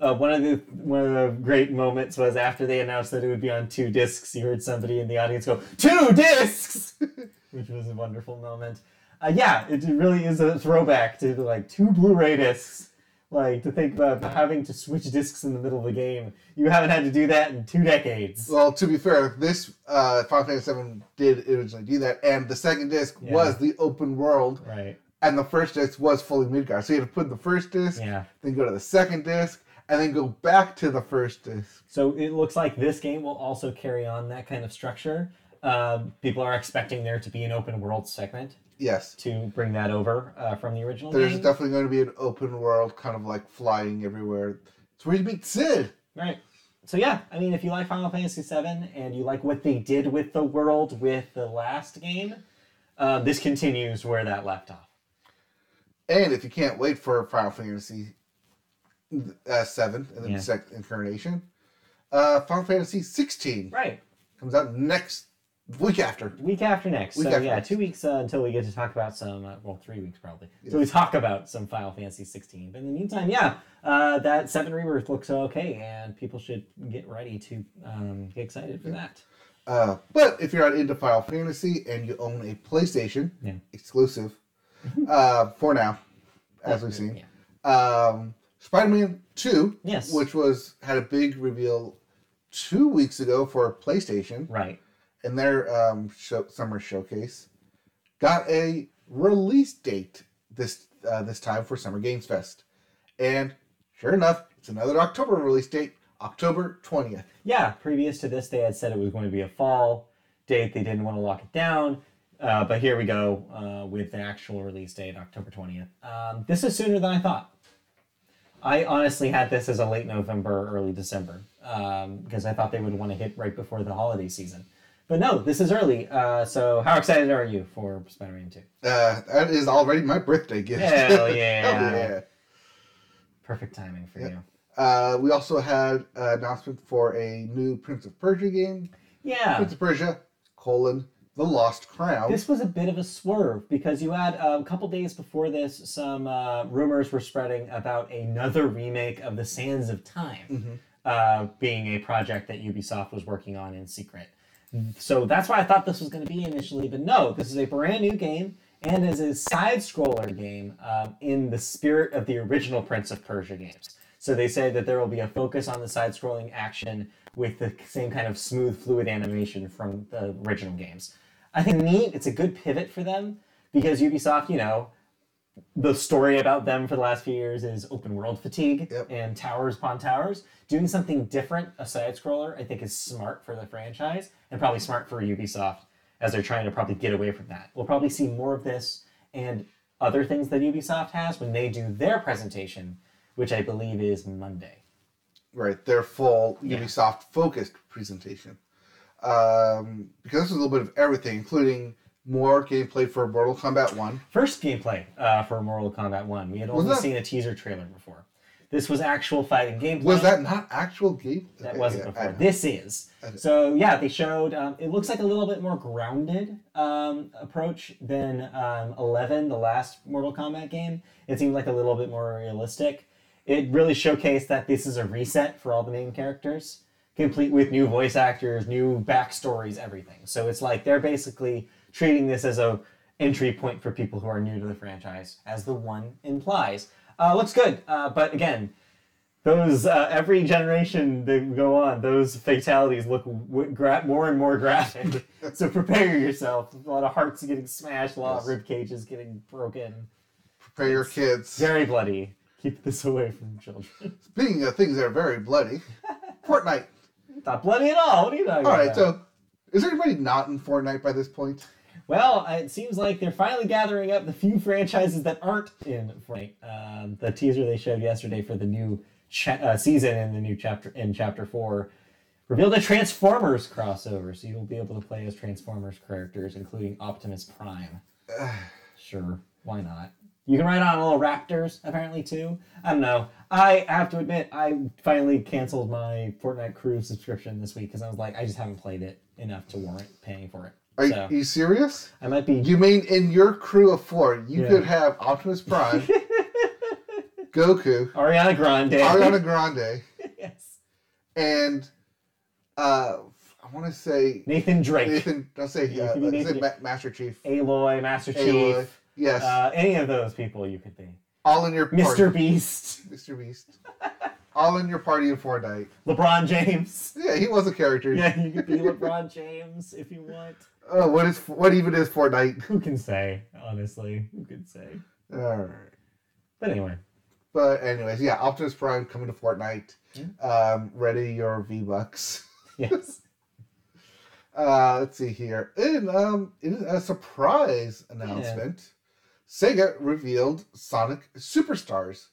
Uh, one of the one of the great moments was after they announced that it would be on two discs. You heard somebody in the audience go, two discs!" <laughs> which was a wonderful moment. Uh, yeah, it really is a throwback to the, like two Blu-ray discs. Like to think about having to switch discs in the middle of the game. You haven't had to do that in two decades. Well, to be fair, this uh, Final Fantasy VII did originally do that, and the second disc Yeah. was the open world, Right. and the first disc was fully Midgar. So you had to put the first disc, Yeah. then go to the second disc, and then go back to the first disc. So it looks like this game will also carry on that kind of structure. Um, people are expecting there to be an open world segment Yes. to bring that over uh, from the original There's game. definitely going to be an open world, kind of like flying everywhere. It's where you meet Cid. Right. So yeah, I mean, if you like Final Fantasy VII and you like what they did with the world with the last game, uh, this continues where that left off. And if you can't wait for Final Fantasy uh, 7 and then Yeah. the second incarnation, uh, Final Fantasy 16 Right. comes out next week after. Week after next. Week so after yeah, next. two weeks uh, until we get to talk about some. Uh, well, three weeks probably. So we talk about some Final Fantasy 16. But in the meantime, yeah, uh, that Seven Rebirth looks okay, and people should get ready to um, get excited for that. Uh, but if you're not into Final Fantasy and you own a PlayStation Yeah. exclusive, uh, for now, as we've seen, Yeah. um, Spider-Man Two, Yes. which was had a big reveal two weeks ago for PlayStation Right. In their um, show, summer showcase, got a release date this uh, this time for Summer Games Fest, and sure enough, it's another October release date, October twentieth. Yeah, previous to this, they had said it was going to be a fall date. They didn't want to lock it down. Uh, but here we go uh, with the actual release date, October 20th. Um, this is sooner than I thought. I honestly had this as a late November, early December, um, because I thought they would want to hit right before the holiday season. But no, this is early. Uh, so, how excited are you for Spider Man 2? Uh, that is already my birthday gift. Hell <laughs> yeah. Hell yeah. Perfect timing for Yeah. you. Uh, we also had an announcement for a new Prince of Persia game. Yeah. Prince of Persia, colon, The Lost Crown. This was a bit of a swerve because you had uh, a couple days before this, some uh, rumors were spreading about another remake of The Sands of Time Mhm. uh, being a project that Ubisoft was working on in secret. So that's why I thought this was going to be initially, but no, this is a brand new game and is a side scroller game um, in the spirit of the original Prince of Persia games. So they say that there will be a focus on the side scrolling action with the same kind of smooth, fluid animation from the original games. I think neat. It's a good pivot for them because Ubisoft, you know, the story about them for the last few years is open world fatigue Yep. and towers upon towers. Doing something different, a side scroller, I think is smart for the franchise and probably smart for Ubisoft as they're trying to probably get away from that. We'll probably see more of this and other things that Ubisoft has when they do their presentation, which I believe is Monday. right, their full Yeah. Ubisoft focused presentation. Um, because this is a little bit of everything, including more gameplay for Mortal Kombat 1. First gameplay uh, for Mortal Kombat 1. We had only that- seen a teaser trailer before. This was actual fighting gameplay. Was that not actual game? That Okay, wasn't yeah, before. This is. So yeah, they showed. Um, it looks like a little bit more grounded um, approach than um, Eleven, the last Mortal Kombat game. It seemed like a little bit more realistic. It really showcased that this is a reset for all the main characters, complete with new voice actors, new backstories, everything. So it's like they're basically treating this as a entry point for people who are new to the franchise, as the one implies. Uh, looks good, uh, but again, those uh, every generation that go on, those fatalities look w- gra- more and more graphic. <laughs> so prepare yourself. A lot of hearts getting smashed, a lot of Yes. rib cages getting broken. Prepare your kids. Very bloody. Keep this away from children. <laughs> Speaking of things that are very bloody, Fortnite. Not bloody at all. What are you talking All right, about? so is anybody not in Fortnite by this point? Well, it seems like they're finally gathering up the few franchises that aren't in Fortnite. Um, the teaser they showed yesterday for the new cha- uh, season in the new chapter in Chapter Four revealed a Transformers crossover, so you'll be able to play as Transformers characters, including Optimus Prime. <sighs> sure, why not? You can ride on little raptors apparently too. I don't know. I have to admit, I finally canceled my Fortnite Crew subscription this week because I was like, I just haven't played it enough to warrant paying for it. Are you- so you serious? I might be You mean in your crew of four, you Yeah. could have Optimus Prime, <laughs> Goku, Ariana Grande. Ariana <laughs> Grande, yes. and uh, I want to say Nathan Drake. Nathan. Don't say You uh, say Ma- Master Chief. Aloy, Master Chief. Aloy. Yes, Uh, any of those people you could be. all in your party. Mr. Beast. Mr. Beast. all in your party in Fortnite. LeBron James. Yeah, he was a character. Yeah, you could be LeBron James if you want. Oh, what is what even is Fortnite? Who can say, honestly? Who can say? All right. But anyway. But anyways, yeah, Optimus Prime coming to Fortnite. Um, ready your V Bucks. <laughs> Yes. Uh, let's see here. And um, it is a surprise announcement. yeah. Sega revealed Sonic Superstars,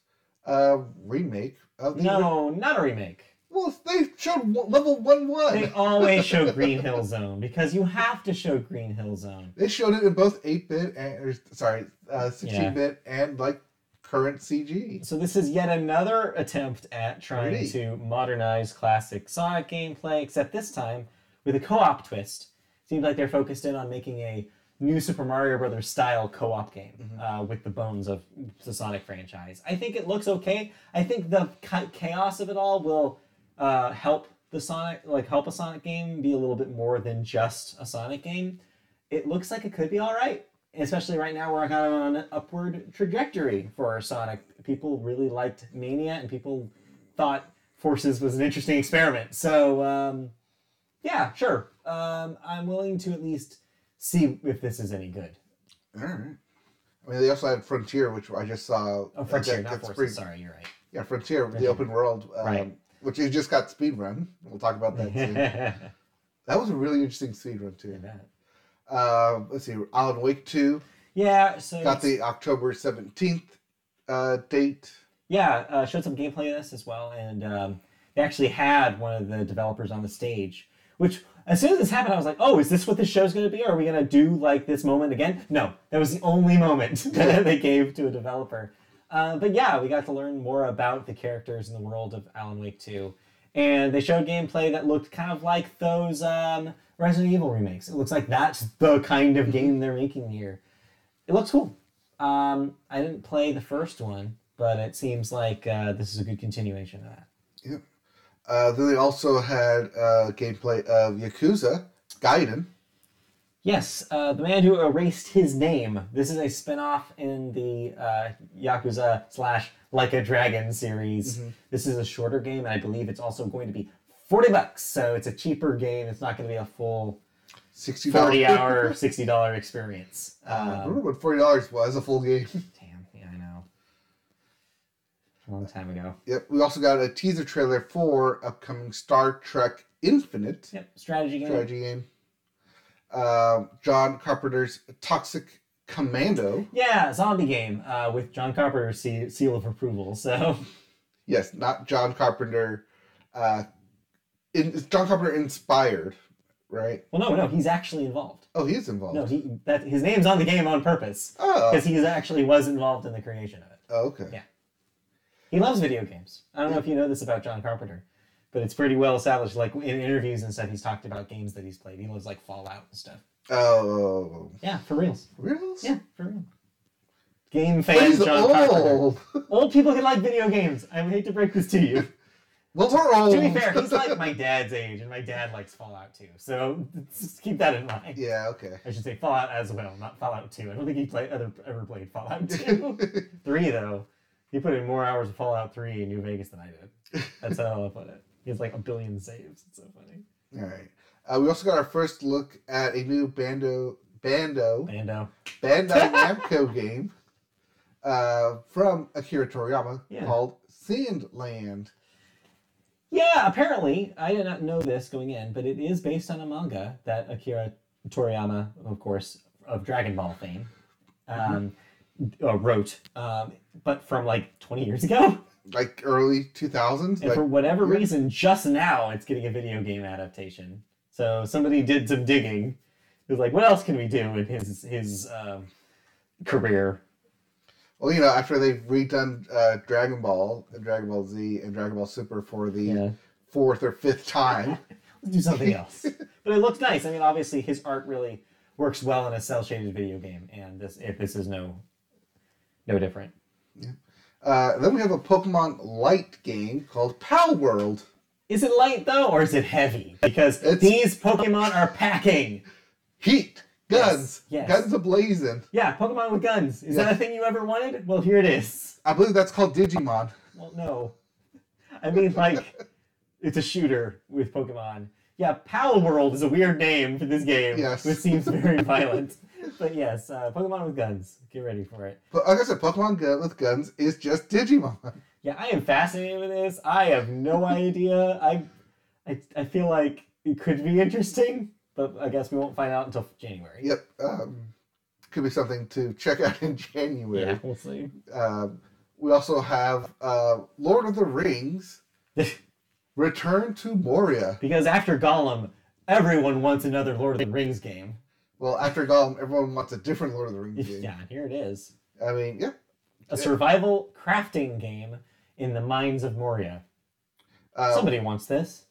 a remake of the. No, not a remake. Well, they showed level one one. They always show Green Hill Zone because you have to show Green Hill Zone. They showed it in both eight bit and or, sorry, uh, sixteen bit and like current CG. So this is yet another attempt at trying Really? to modernize classic Sonic gameplay, except this time with a co-op twist. Seems like they're focused in on making a new Super Mario Brothers style co-op game uh, with the bones of the Sonic franchise. I think it looks okay. I think the chaos of it all will uh, help the Sonic, like help a Sonic game be a little bit more than just a Sonic game. It looks like it could be all right. especially right now, we're kind of on an upward trajectory for our Sonic. People really liked Mania, and people thought Forces was an interesting experiment. So, um, yeah, sure. Um, I'm willing to at least see if this is any good. All right. I mean, they also had Frontier, which I just saw. Oh, Frontier, that- not Forces. pretty- Sorry, you're right. Yeah, Frontier, the open world, um, Right. Which you just got speed run. We'll talk about that soon. <laughs> that was a really interesting speed run too. Uh, let's see, Alan Wake two yeah, so got it's- the October seventeenth uh, date. Yeah, uh, showed some gameplay of this as well, and um, they actually had one of the developers on the stage. Which, as soon as this happened, I was like, "Oh, is this what this show's going to be? Are we going to do like this moment again?" No, that was the only moment <laughs> that they gave to a developer. Uh, but yeah, we got to learn more about the characters in the world of Alan Wake 2, and they showed gameplay that looked kind of like those um, Resident Evil remakes. It looks like that's the kind of game they're making here. It looks cool. Um, I didn't play the first one, but it seems like uh, this is a good continuation of that. Uh, then they also had uh, gameplay of Yakuza Gaiden. Yes, uh, the man who erased his name. This is a spin-off in the uh, Yakuza slash Like a Dragon series. This is a shorter game, and I believe it's also going to be forty bucks. So it's a cheaper game. It's not going to be a full Sixty forty-hour, <laughs> sixty dollar experience. I Um, remember what forty dollars was a full game. <laughs> damn, yeah, I know. A long time ago. Yep. We also got a teaser trailer for upcoming Star Trek Infinite Yep, strategy game. strategy game. Um, John Carpenter's Toxic Commando. Yeah, zombie game uh, with John Carpenter's se- seal of approval. So Yes, not John Carpenter. Uh, in, John Carpenter inspired, right? Well, no, no, he's actually involved. Oh, he's involved. No, he that his name's on the game on purpose oh, because he actually was involved in the creation of it. oh, okay. Yeah. He loves video games. I don't know if you know this about John Carpenter, but it's pretty well established. Like in interviews and stuff, he's talked about games that he's played. He loves like Fallout and stuff. Oh, Yeah, for reals. really? Yeah, for real. Game fan John Carpenter. old. Old people can like video games. I hate to break this to you. well, we're old. to be fair, he's like <laughs> my dad's age, and my dad likes Fallout too. So just keep that in mind. yeah. Okay. I should say Fallout as well, not Fallout 2. I don't think he play, ever, ever played Fallout 2. <laughs> 3, though. He put in more hours of Fallout 3 in New Vegas than I did. That's how I'll put it. He has like a billion saves. It's so funny. All right. Uh, we also got our first look at a new Bando Bando Bando. Bandai <laughs> Namco game uh, from Akira Toriyama Yeah. called Sandland. Yeah, apparently, I did not know this going in, but it is based on a manga that Akira Toriyama, of course, of Dragon Ball fame, um, uh, wrote, um, but from like 20 years ago. <laughs> Like early 2000s. And Like, for whatever yeah. reason, just now it's getting a video game adaptation. So somebody did some digging. It was like, what else can we do in his his um, career? well, you know, after they've redone uh, Dragon Ball and Dragon Ball Z and Dragon Ball Super for the Yeah, fourth or fifth time. <laughs> let's do something <laughs> else. but it looks nice. I mean, obviously his art really works well in a cell shaded video game, and this if this is no no different. Uh, then we have a Pokemon Light game called Pal World. Is it light though, or is it heavy? Because It's- these Pokemon are packing. Heat, guns, Yes, yes. guns ablazing. Yeah, Pokemon with guns. Is Yeah. that a thing you ever wanted? Well, here it is. I believe that's called Digimon. Well, no. I mean, like, it's a shooter with Pokemon. Yeah, Pal World is a weird name for this game, Yes. which seems very violent. <laughs> But yes, uh, Pokemon with guns. Get ready for it. But like I said, Pokemon gun with guns is just Digimon. <laughs> Yeah, I am fascinated with this. I have no <laughs> idea. I, I, I feel like it could be interesting, but I guess we won't find out until January. Yep. Um, could be something to check out in January. Yeah, we'll see. Um, we also have uh, Lord of the Rings Return to Moria. because after Gollum, everyone wants another Lord of the Rings game. Well, after Gollum, everyone wants a different Lord of the Rings <laughs> game. Yeah, here it is. I mean, yeah. A survival crafting game in the mines of Moria. Uh, Somebody wants this.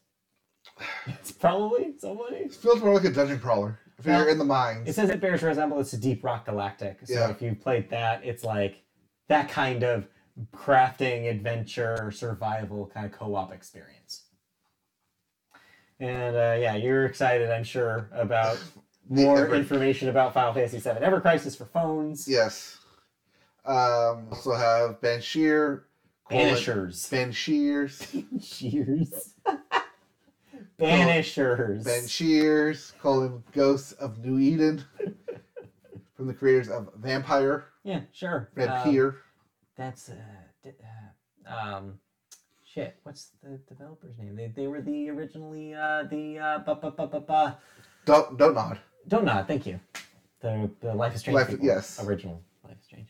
It's probably somebody. It feels more like a dungeon crawler. If Well, you're in the mines. It says it bears resemblance to Deep Rock Galactic. So Yeah. if you played that, it's like that kind of crafting, adventure, survival kind of co-op experience. And uh, yeah, you're excited, I'm sure, about <laughs> more Ever- information about Final Fantasy VII Ever Crisis for phones. Yes. Um, also have Banshir. colon- Banishers. Bansheers. Shears. <laughs> Banishers. <laughs> Bansheers, colon, Ghosts of New Eden. <laughs> From the creators of Vampire, yeah, sure. Um, Vampire. that's uh, di- uh, um, shit. What's the developer's name? They, they were the originally uh, the uh, bu- bu- bu- bu- bu- don't don't nod. Don't nod. Thank you. The the Life is Strange. Life- people. yes. Original Life is Strange.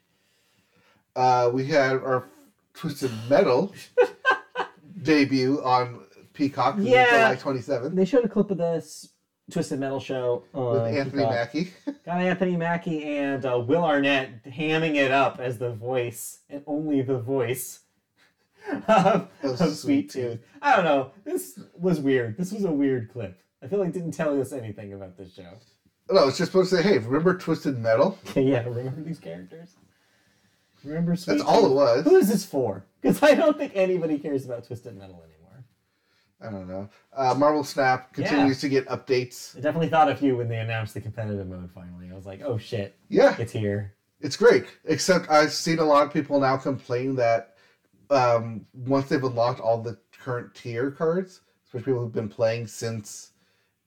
Uh, we had our Twisted Metal <laughs> debut on Peacock Yeah. July 27th They showed a clip of this Twisted Metal show with Anthony Peacock. Mackie. <laughs> Got Anthony Mackie and uh, Will Arnett hamming it up as the voice, and only the voice <laughs> of, Sweet Sweet Tooth. I don't know. This was weird. This was a weird clip. I feel like it didn't tell us anything about this show. No, it's just supposed to say, hey, remember Twisted Metal? <laughs> yeah, remember these characters? Remember Sweet That's all it was. Who is this for? Because I don't think anybody cares about Twisted Metal anymore. I don't know. Uh, Marvel Snap continues to get updates. I definitely thought of you when they announced the competitive mode finally. I was like, oh shit, Yeah, it's here. it's great. Except I've seen a lot of people now complain that um, once they've unlocked all the current tier cards, especially people who've been playing since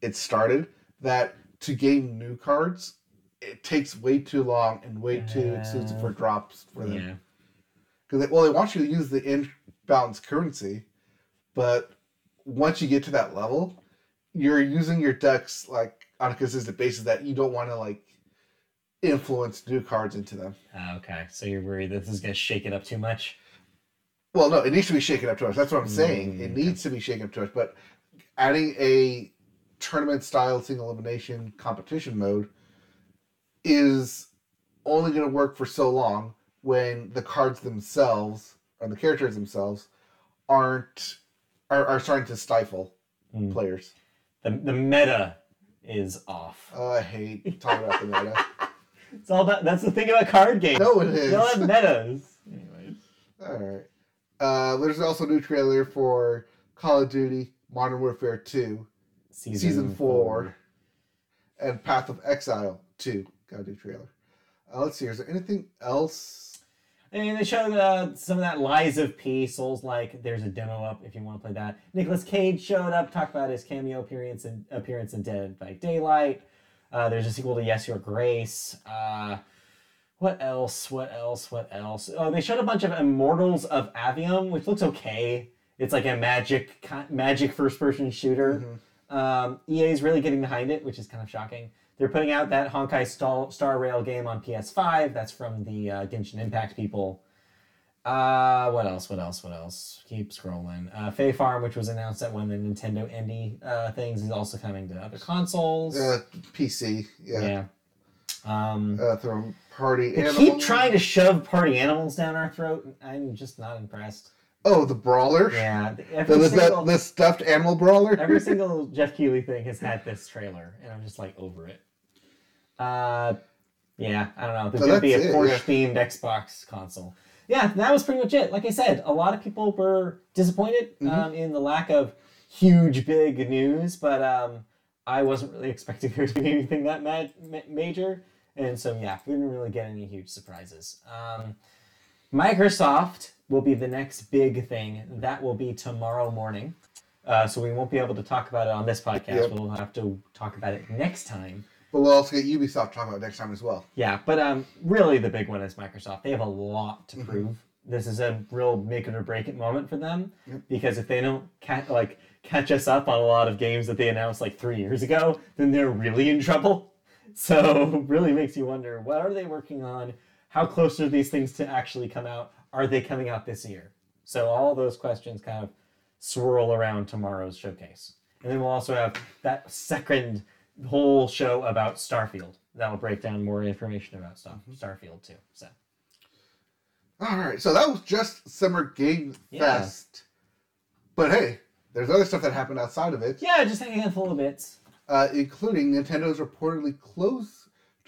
it started, that to gain new cards, it takes way too long and way too expensive for drops for them. Yeah. Because they, well, they want you to use the inbound currency, but once you get to that level, you're using your decks like on a consistent basis that you don't want to like influence new cards into them. Ah, okay, so you're worried that this is gonna shake it up too much? Well, no, it needs to be shaken up too much. That's what I'm saying. Mm, It okay. needs to be shaken up too much. But adding a tournament style single elimination competition mode is only going to work for so long when the cards themselves or the characters themselves aren't are, are starting to stifle Mm. players. The the meta is off. Oh, I hate talking about the meta. <laughs> It's all about that's the thing about card games. No, it is. They all have metas. <laughs> Anyways. All right. Uh, there's also a new trailer for Call of Duty Modern Warfare 2 Season, Season 4 and Path of Exile 2. Got a new trailer. Uh, let's see. Is there anything else? And mean, they showed uh, some of that Lies of P, Souls like. There's a demo up if you want to play that. Nicolas Cage showed up, talked about his cameo appearance in, appearance in Dead by Daylight. Uh, there's a sequel to Yes Your Grace. Uh, what else? What else? What else? Oh, they showed a bunch of Immortals of Aveum, which looks okay. It's like a magic magic first person shooter. Um, EA is really getting behind it, which is kind of shocking. They're putting out that Honkai Star, Star Rail game on PS5. That's from the uh, Genshin Impact people. Uh, what else? What else? What else? Keep scrolling. Uh, Fae Farm, which was announced at one of the Nintendo Indie uh, things, is also coming to other consoles. Uh, PC. Yeah. yeah. Um, Uh, throw party animals. keep trying to shove party animals down our throat. I'm just not impressed. Oh, the brawler. Yeah, The, every the, single, the stuffed animal brawler. every <laughs> single Jeff Keighley thing has had this trailer, and I'm just like over it. Uh, yeah, I don't know. There's So gonna be a that's it, Porsche yeah. themed Xbox console. Yeah, that was pretty much it. Like I said, a lot of people were disappointed Mm-hmm. um, in the lack of huge, big news, but um, I wasn't really <laughs> expecting there to be anything that ma- major, and so yeah, we didn't really get any huge surprises. Um, Microsoft will be the next big thing. That will be tomorrow morning. Uh, so we won't be able to talk about it on this podcast. Yep. We'll have to talk about it next time. But we'll also get Ubisoft talking about it next time as well. Yeah, but um, really the big one is Microsoft. They have a lot to Mhm. prove. This is a real make it or break it moment for them Yep. because if they don't ca- like catch us up on a lot of games that they announced like three years ago, then they're really in trouble. <laughs> So <laughs> really makes you wonder what are they working on? How close are these things to actually come out? Are they coming out this year? So all those questions kind of swirl around tomorrow's showcase. And then we'll also have that second whole show about Starfield. That'll break down more information about Star- Starfield too. So All right. So that was just Summer Game Yeah. Fest. But hey, there's other stuff that happened outside of it. yeah, just a handful of bits. uh, including Nintendo's reportedly close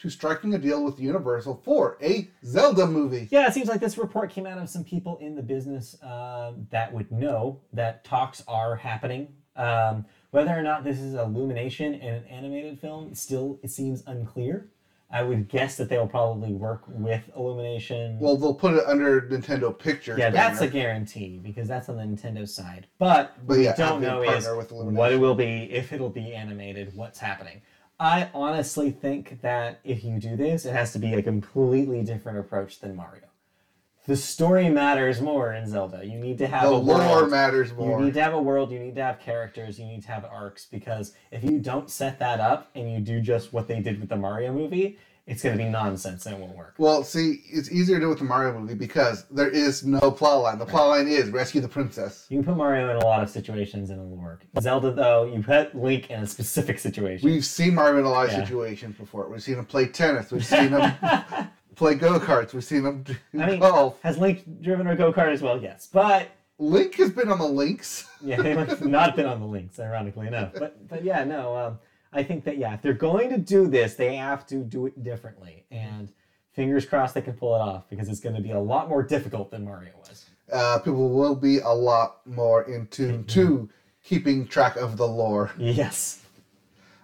to striking a deal with Universal for a Zelda movie. Yeah, it seems like this report came out of some people in the business um, that would know that talks are happening. Um, Whether or not this is Illumination and an animated film, still it seems unclear. I would guess that they'll probably work with Illumination. Well, they'll put it under Nintendo Pictures. yeah, that's a guarantee because that's on the Nintendo side. But But we yeah, don't know is with what it will be, if it'll be animated, what's happening. I honestly think that if you do this, it has to be a completely different approach than Mario. The story matters more in Zelda. You need to have The a lore world. matters more. You need to have a world, you need to have characters, you need to have arcs because if you don't set that up and you do just what they did with the Mario movie, it's going to be nonsense and it won't work. Well, see, it's easier to do with the Mario movie because there is no plot line. The plot line is rescue the princess. You can put Mario in a lot of situations and it'll work. Zelda, though, you put Link in a specific situation. We've seen Mario in a lot of Yeah. situations before. We've seen him play tennis. We've seen him <laughs> play go karts. We've seen him do I mean, golf. has Link driven a go kart as well? Yes, but Link has been on the links. yeah, they might have <laughs> not been on the links, ironically enough. But but yeah, no, um, I think that yeah, if they're going to do this, they have to do it differently, and fingers crossed they can pull it off because it's going to be a lot more difficult than Mario was. Uh, people will be a lot more in tune to keeping track of the lore. Yes.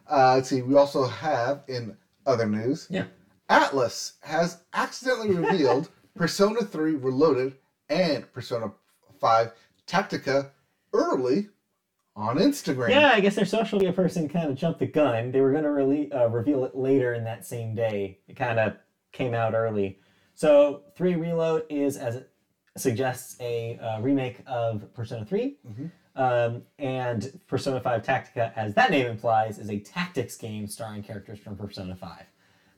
Uh, let's see. We also have in other news. Yeah. Atlus has accidentally revealed <laughs> Persona 3 Reloaded and Persona 5 Tactica early on Instagram. Yeah, I guess their social media person kind of jumped the gun. They were going to rele- uh, reveal it later in that same day. It kind of came out early. So, 3 Reload is, as it suggests, a uh, remake of Persona 3. Mhm. Um, and Persona 5 Tactica, as that name implies, is a tactics game starring characters from Persona 5.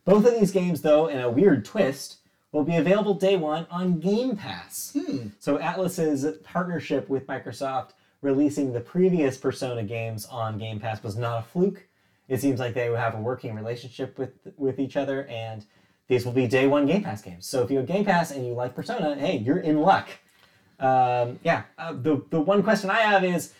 Both of these games, though, in a weird twist, will be available day one on Game Pass. Hmm. So Atlus's partnership with Microsoft releasing the previous Persona games on Game Pass was not a fluke. It seems like they have a working relationship with with each other, and these will be day one Game Pass games. So if you have Game Pass and you like Persona, hey, you're in luck. Um, yeah. Uh, the the one question I have is.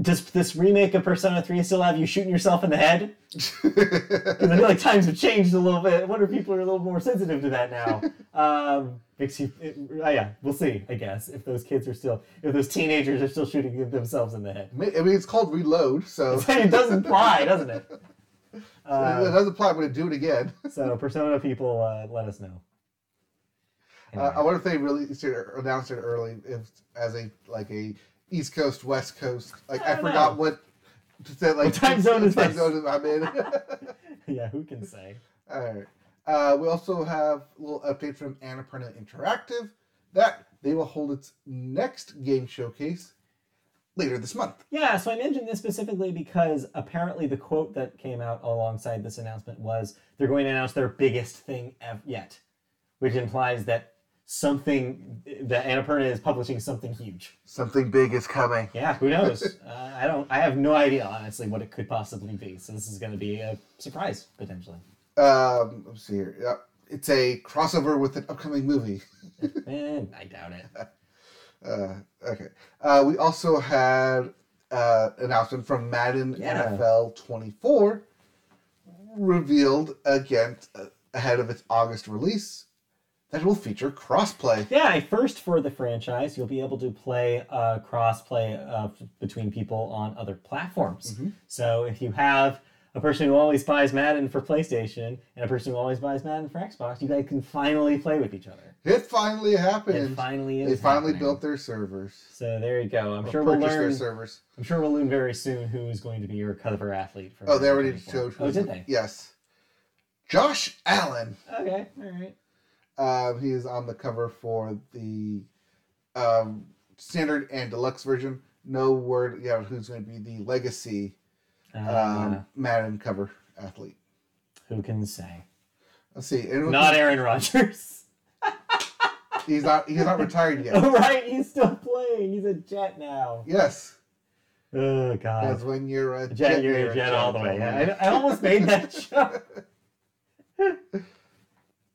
Does this remake of Persona 3 still have you shooting yourself in the head? <laughs> Because I feel like times have changed a little bit. I wonder if people are a little more sensitive to that now. Um, makes you, it, uh, yeah, we'll see. I guess if those kids are still, if those teenagers are still shooting themselves in the head, I mean, it's called Reload, so it does apply, doesn't it? <laughs> it Uh, doesn't apply. I'm going to do it again. <laughs> so Persona people, uh, let us know. Uh, I wonder if they it or announced it early, if as a like a East Coast West Coast. Like I I, forgot know. what to say. like What time zone is time this? zone I'm in. <laughs> yeah, who can say? <laughs> All right. Uh, we also have a little update from Annapurna Interactive that they will hold its next game showcase later this month. Yeah, so I mentioned this specifically because apparently the quote that came out alongside this announcement was they're going to announce their biggest thing ev- yet, which implies that something that Annapurna is publishing something huge. Something big is coming. Yeah, who knows? <laughs> uh, I don't. I have no idea honestly what it could possibly be. So this is going to be a surprise potentially. Um, let's see here. Yeah, it's a crossover with an upcoming movie. <laughs> Eh, I doubt it. <laughs> Uh, okay. Uh, we also had uh, announcement from Madden Yeah. NFL 24 revealed again uh, ahead of its August release that will feature crossplay. Yeah, first for the franchise. You'll be able to play uh, cross-play uh, between people on other platforms. Mhm. So if you have a person who always buys Madden for PlayStation and a person who always buys Madden for Xbox, you guys can finally play with each other. It finally It happened. finally is. they finally happening. built their servers. So there you go. I'm Or sure we'll purchased their learn. servers. I'm sure we'll learn very soon who is going to be your cover athlete for. Oh, they already 2024. showed. Oh, did they? Yes. Josh Allen. Okay, all right. Um, he is on the cover for the um, standard and deluxe version. No word yet who's going to be the legacy Uh, um, Madden cover athlete. who can say? Let's see. Anyone- Not Aaron Rodgers. <laughs> He's not. He's not retired yet. Oh, <laughs> right, he's still playing. He's a Jet now. Yes, Oh God. because when you're a Jet, you're, you're a jet all the way. Yeah, I, I almost made that <laughs> joke.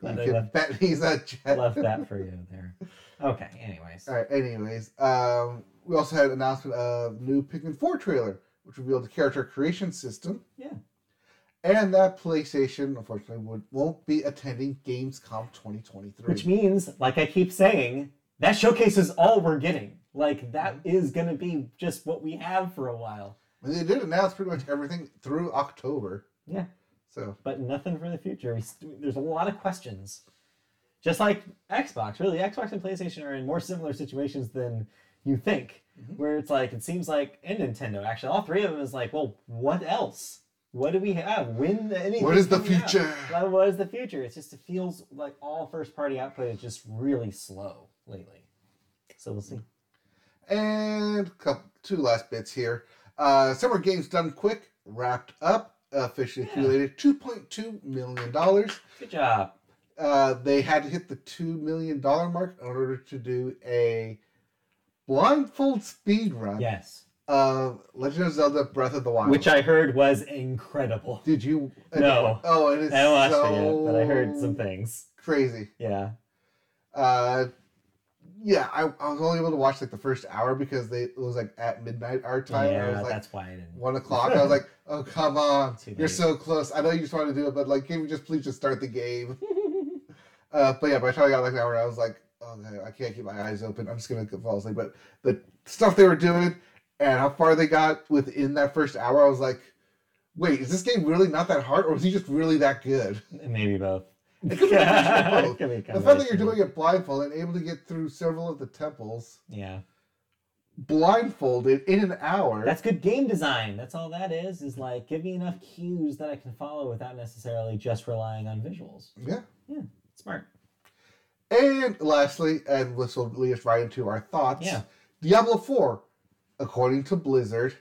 You I can left, bet <laughs> he's a jet. left that for you there. Okay. Anyways. All right. Anyways, um, we also had an announcement of new Pikmin 4 trailer, which revealed the character creation system. Yeah. And that PlayStation, unfortunately, would, won't be attending Gamescom 2023. Which means, like I keep saying, that showcase is all we're getting. Like that is gonna be just what we have for a while. They did announce pretty much everything through October. Yeah. So but nothing for the future. St- there's a lot of questions. Just like Xbox, really, Xbox and PlayStation are in more similar situations than you think. Mhm. Where it's like it seems like, and Nintendo actually, all three of them is like, well, what else? What do we have? When anything? what is the future? Well, what is the future? It's just it feels like all first party output is just really slow lately. So we'll see. And couple, two last bits here. Uh, Summer Games Done Quick wrapped up, officially Yeah. accumulated $2.2 million. Good job. Uh, they had to hit the $2 million mark in order to do a blindfold speed run Yes, of Legend of Zelda Breath of the Wild. which I heard was incredible. Did you? No. Oh, it is I watched so it yet, but I heard some things. crazy. Yeah. Uh, yeah, I, I was only able to watch like the first hour because they it was like at midnight our time. I yeah, was like that's why I didn't. one o'clock. I was like, <laughs> oh come on, you're so close. I know you just want to do it, but like, can we just please just start the game? <laughs> Uh, but yeah, by the time I got like an hour, I was like, oh, okay, I can't keep my eyes open. I'm just gonna fall asleep. But the stuff they were doing and how far they got within that first hour, I was like, wait, is this game really not that hard, or is he just really that good? Maybe both. It could be a mixture of both. Could be The fact that you're doing it blindfolded and able to get through several of the temples Yeah, blindfolded in an hour. that's good game design. That's all that is. Is like give me enough cues that I can follow without necessarily just relying on visuals. yeah. Yeah. Smart. And lastly, and this will lead us right into our thoughts. Yeah. Diablo 4, according to Blizzard,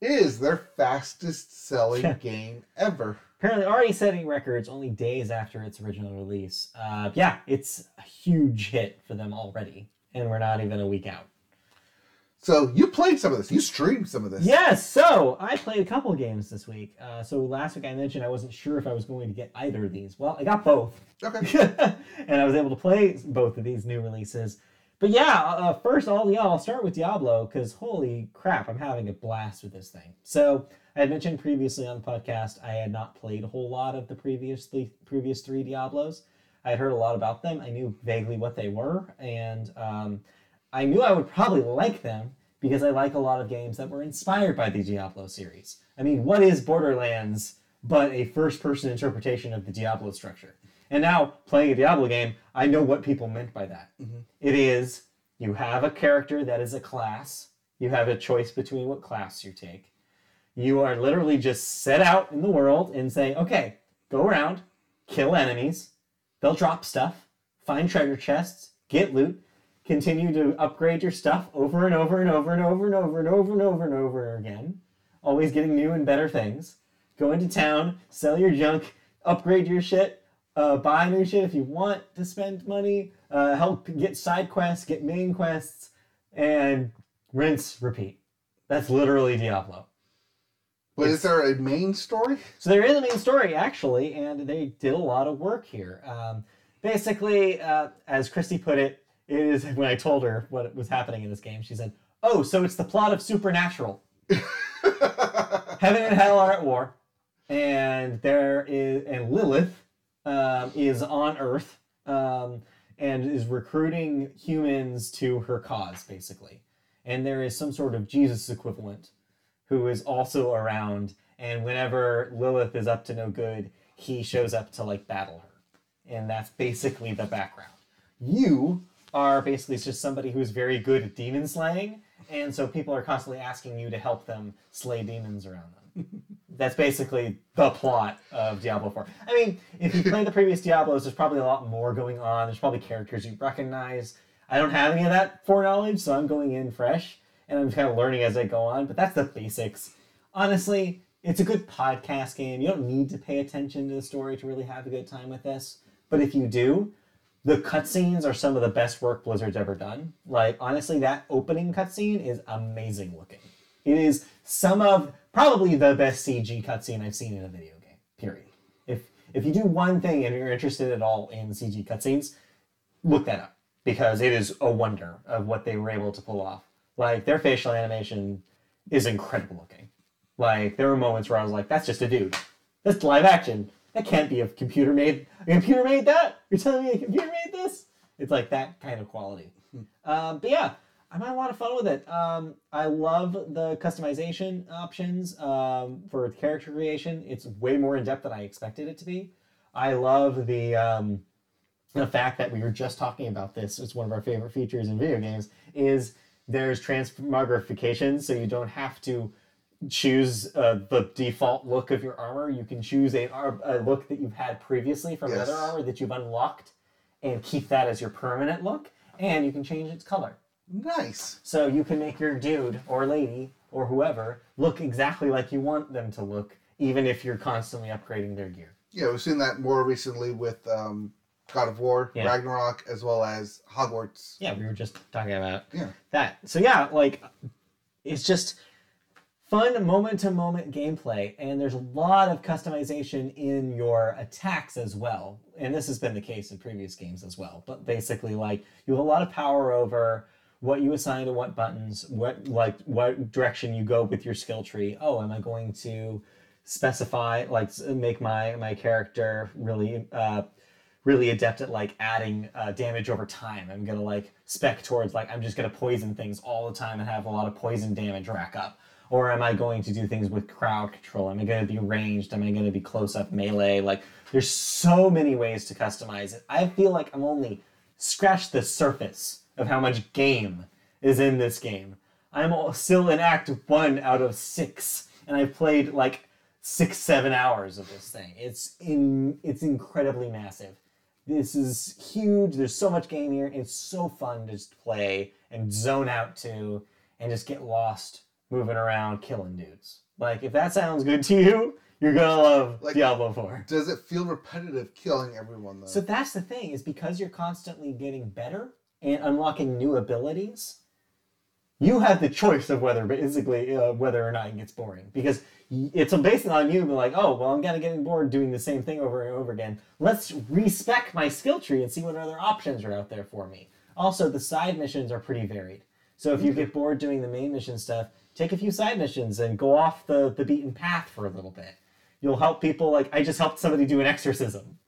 is their fastest selling game ever. Apparently, already setting records only days after its original release. Uh, yeah, it's a huge hit for them already, and we're not even a week out. So you played some of this. You streamed some of this. Yes, so I played a couple games this week. Uh, so last week I mentioned I wasn't sure if I was going to get either of these. Well, I got both. Okay. <laughs> and I was able to play both of these new releases. But yeah, uh, first, all yeah, I'll start with Diablo because holy crap, I'm having a blast with this thing. So I had mentioned previously on the podcast I had not played a whole lot of the previous three, previous three Diablos. I had heard a lot about them. I knew vaguely what they were, and um, I knew I would probably like them because I like a lot of games that were inspired by the Diablo series. I mean, what is Borderlands but a first-person interpretation of the Diablo structure? And now, playing a Diablo game, I know what people meant by that. Mhm. It is you have a character that is a class, you have a choice between what class you take. You are literally just set out in the world and say, okay, go around, kill enemies, they'll drop stuff, find treasure chests, get loot, continue to upgrade your stuff over and over and over and over and over and over and over and over again, always getting new and better things. Go into town, sell your junk, upgrade your shit, uh, buy new shit if you want to spend money, uh, help get side quests, get main quests, and rinse, repeat. That's literally Diablo. But is there a main story? So there is a main story actually, and they did a lot of work here. Um, basically, uh, as Christy put it, it is <laughs> when I told her what was happening in this game. She said, "Oh, so it's the plot of Supernatural. <laughs> Heaven and hell are at war, and there is and Lilith um, is on Earth um, and is recruiting humans to her cause, basically. And there is some sort of Jesus equivalent who is also around. And whenever Lilith is up to no good, he shows up to like battle her. And that's basically the background. You are basically just somebody who's very good at demon slaying, and so people are constantly asking you to help them slay demons around them. <laughs> that's basically the plot of Diablo 4. I mean, if you play the previous Diablos, there's probably a lot more going on. There's probably characters you recognize. I don't have any of that foreknowledge, so I'm going in fresh and I'm kind of learning as I go on, but that's the basics. Honestly, it's a good podcast game. You don't need to pay attention to the story to really have a good time with this. But if you do, the cutscenes are some of the best work Blizzard's ever done. Like, honestly, that opening cutscene is amazing looking. It is some of probably the best CG cutscene I've seen in a video game, period. If if you do one thing and you're interested at all in CG cutscenes, look that up because it is a wonder of what they were able to pull off. Like their facial animation is incredible looking. Like there were moments where I was like, "That's just a dude. That's live action. That can't be a computer made. A computer made that? You're telling me a computer made this?" It's like that kind of quality. Um, but yeah, I'm having a lot of fun with it. Um, I love the customization options um, for character creation. It's way more in depth than I expected it to be. I love the um, the fact that we were just talking about this. It's one of our favorite features in video games. Is there's transmogrification, so you don't have to choose uh, the default look of your armor. You can choose a, a look that you've had previously from Yes. another armor that you've unlocked, and keep that as your permanent look. And you can change its color. Nice. So you can make your dude or lady or whoever look exactly like you want them to look, even if you're constantly upgrading their gear. Yeah, we've seen that more recently with um, God of War, Yeah. Ragnarok, as well as Hogwarts. Yeah, we were just talking about Yeah. that. So yeah, like it's just fun moment to moment gameplay and there's a lot of customization in your attacks as well. And this has been the case in previous games as well. But basically like you have a lot of power over what you assign to what buttons, what like what direction you go with your skill tree. Oh, am I going to specify like make my my character really uh really adept at like adding uh, damage over time. I'm gonna like spec towards like I'm just gonna poison things all the time and have a lot of poison damage rack up. Or am I going to do things with crowd control? Am I going to be ranged? Am I going to be close up melee? Like there's so many ways to customize it. I feel like I'm only scratched the surface of how much game is in this game. I'm still in Act One out of six, and I've played like six, seven hours of this thing. It's in, it's incredibly massive. This is huge. There's so much game here. It's so fun to just play and zone out to, and just get lost moving around killing dudes. Like if that sounds good to you, you're gonna love Like- Diablo 4. Does it feel repetitive killing everyone though? So that's the thing is because you're constantly getting better and unlocking new abilities, you have the choice of whether basically uh, whether or not it gets boring because it's based on you being like, oh well, I'm kind of getting bored doing the same thing over and over again. Let's respec my skill tree and see what other options are out there for me. Also, the side missions are pretty varied. So if you get bored doing the main mission stuff, take a few side missions and go off the, the beaten path for a little bit. You'll help people like I just helped somebody do an exorcism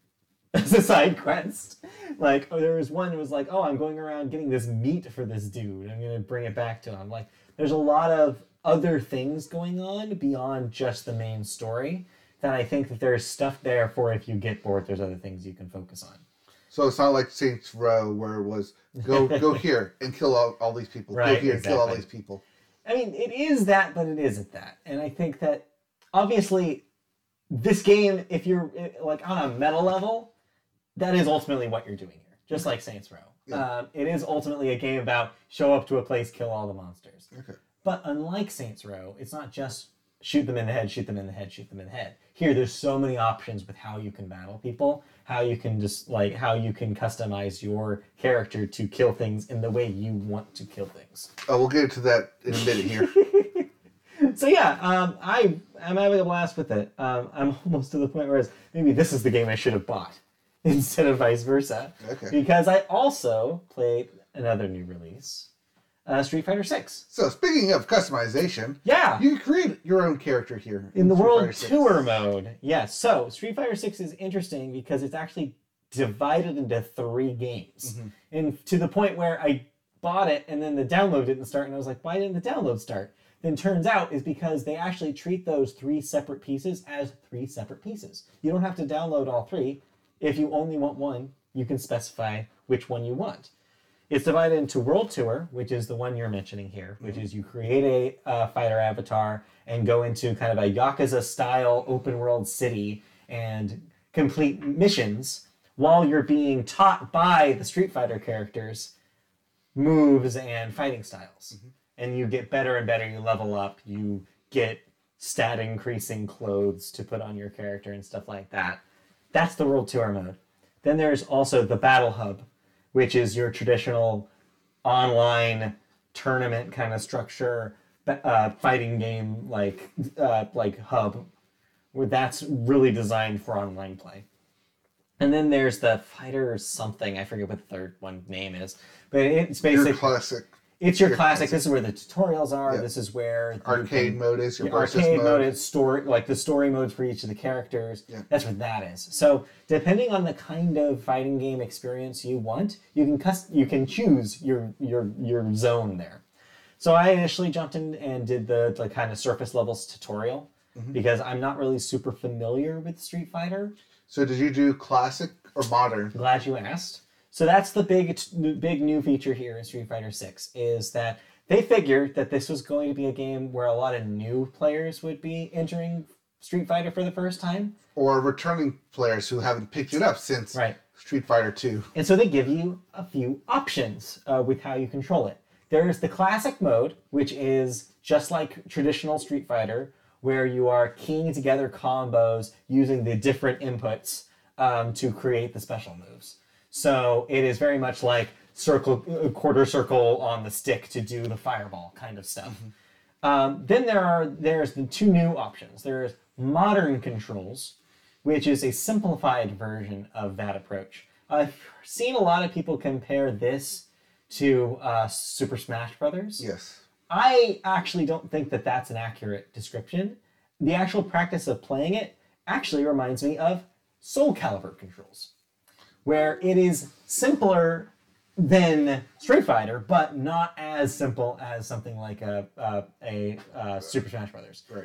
as a side quest. Like oh, there was one that was like, oh, I'm going around getting this meat for this dude. I'm gonna bring it back to him. Like there's a lot of other things going on beyond just the main story that I think that there's stuff there for if you get bored, there's other things you can focus on. So it's not like Saints Row where it was go <laughs> go here and kill all, all these people. Right, go here and kill all these people. I mean, it is that, but it isn't that. And I think that obviously, this game, if you're eh, like on a meta level, that is ultimately what you're doing here. Just like Saints Row, Yeah. um, it is ultimately a game about show up to a place, kill all the monsters. Okay. But unlike Saints Row, it's not just shoot them in the head, shoot them in the head, shoot them in the head. Here, there's so many options with how you can battle people, how you can just like how you can customize your character to kill things in the way you want to kill things. Oh, we'll get to that in a minute here. <laughs> So yeah, um, I I'm having a blast with it. Um, I'm <laughs> almost to the point where maybe this is the game I should have bought <laughs> instead of vice versa. Okay. Because I also played another new release, uh, Street Fighter Six. So speaking of customization, Yeah. you can create your own character here in the Street world tour mode. Yes. So Street Fighter Six is interesting because it's actually divided into three games, Mhm. and to the point where I bought it and then the download didn't start, and I was like, why didn't the download start? Then turns out is because they actually treat those three separate pieces as three separate pieces. You don't have to download all three. If you only want one, you can specify which one you want. It's divided into World Tour, which is the one you're mentioning here, which is you create a uh, fighter avatar and go into kind of a Yakuza style open world city and complete missions while you're being taught by the Street Fighter characters moves and fighting styles. And you get better and better, you level up, you get stat increasing clothes to put on your character and stuff like that. That's the World Tour mode. Then there's also the Battle Hub, which is your traditional online tournament kind of structure, uh, fighting game like uh, like hub, where that's really designed for online play. And then there's the fighter something I forget what the third one name is, but it's Your basically classic. It's your classic. This is where the tutorials are. Yeah. This is where you Arcade mode is your arcade mode. mode is story like the story modes for each of the characters. Yeah. That's what that is. So depending on the kind of fighting game experience you want, you can you can choose your your your zone there. So I initially jumped in and did the the kind of surface levels tutorial Mm-hmm. because I'm not really super familiar with Street Fighter. So did you do classic or modern? Glad you asked. So that's the big big new feature here in Street Fighter 6 is that they figured that this was going to be a game where a lot of new players would be entering Street Fighter for the first time. Or returning players who haven't picked it up since Right. Street Fighter 2? And so they give you a few options uh, with how you control it. There's the classic mode, which is just like traditional Street Fighter, where you are keying together combos using the different inputs um, to create the special moves. So it is very much like circle, uh, quarter circle on the stick to do the fireball kind of stuff. Um, then there are there's the two new options. There's modern controls, which is a simplified version of that approach. I've seen a lot of people compare this to uh, Super Smash Brothers. Yes. I actually don't think that that's an accurate description. The actual practice of playing it actually reminds me of Soul Calibur controls, where it is simpler than Street Fighter, but not as simple as something like a a, a, uh Super Smash Brothers Right.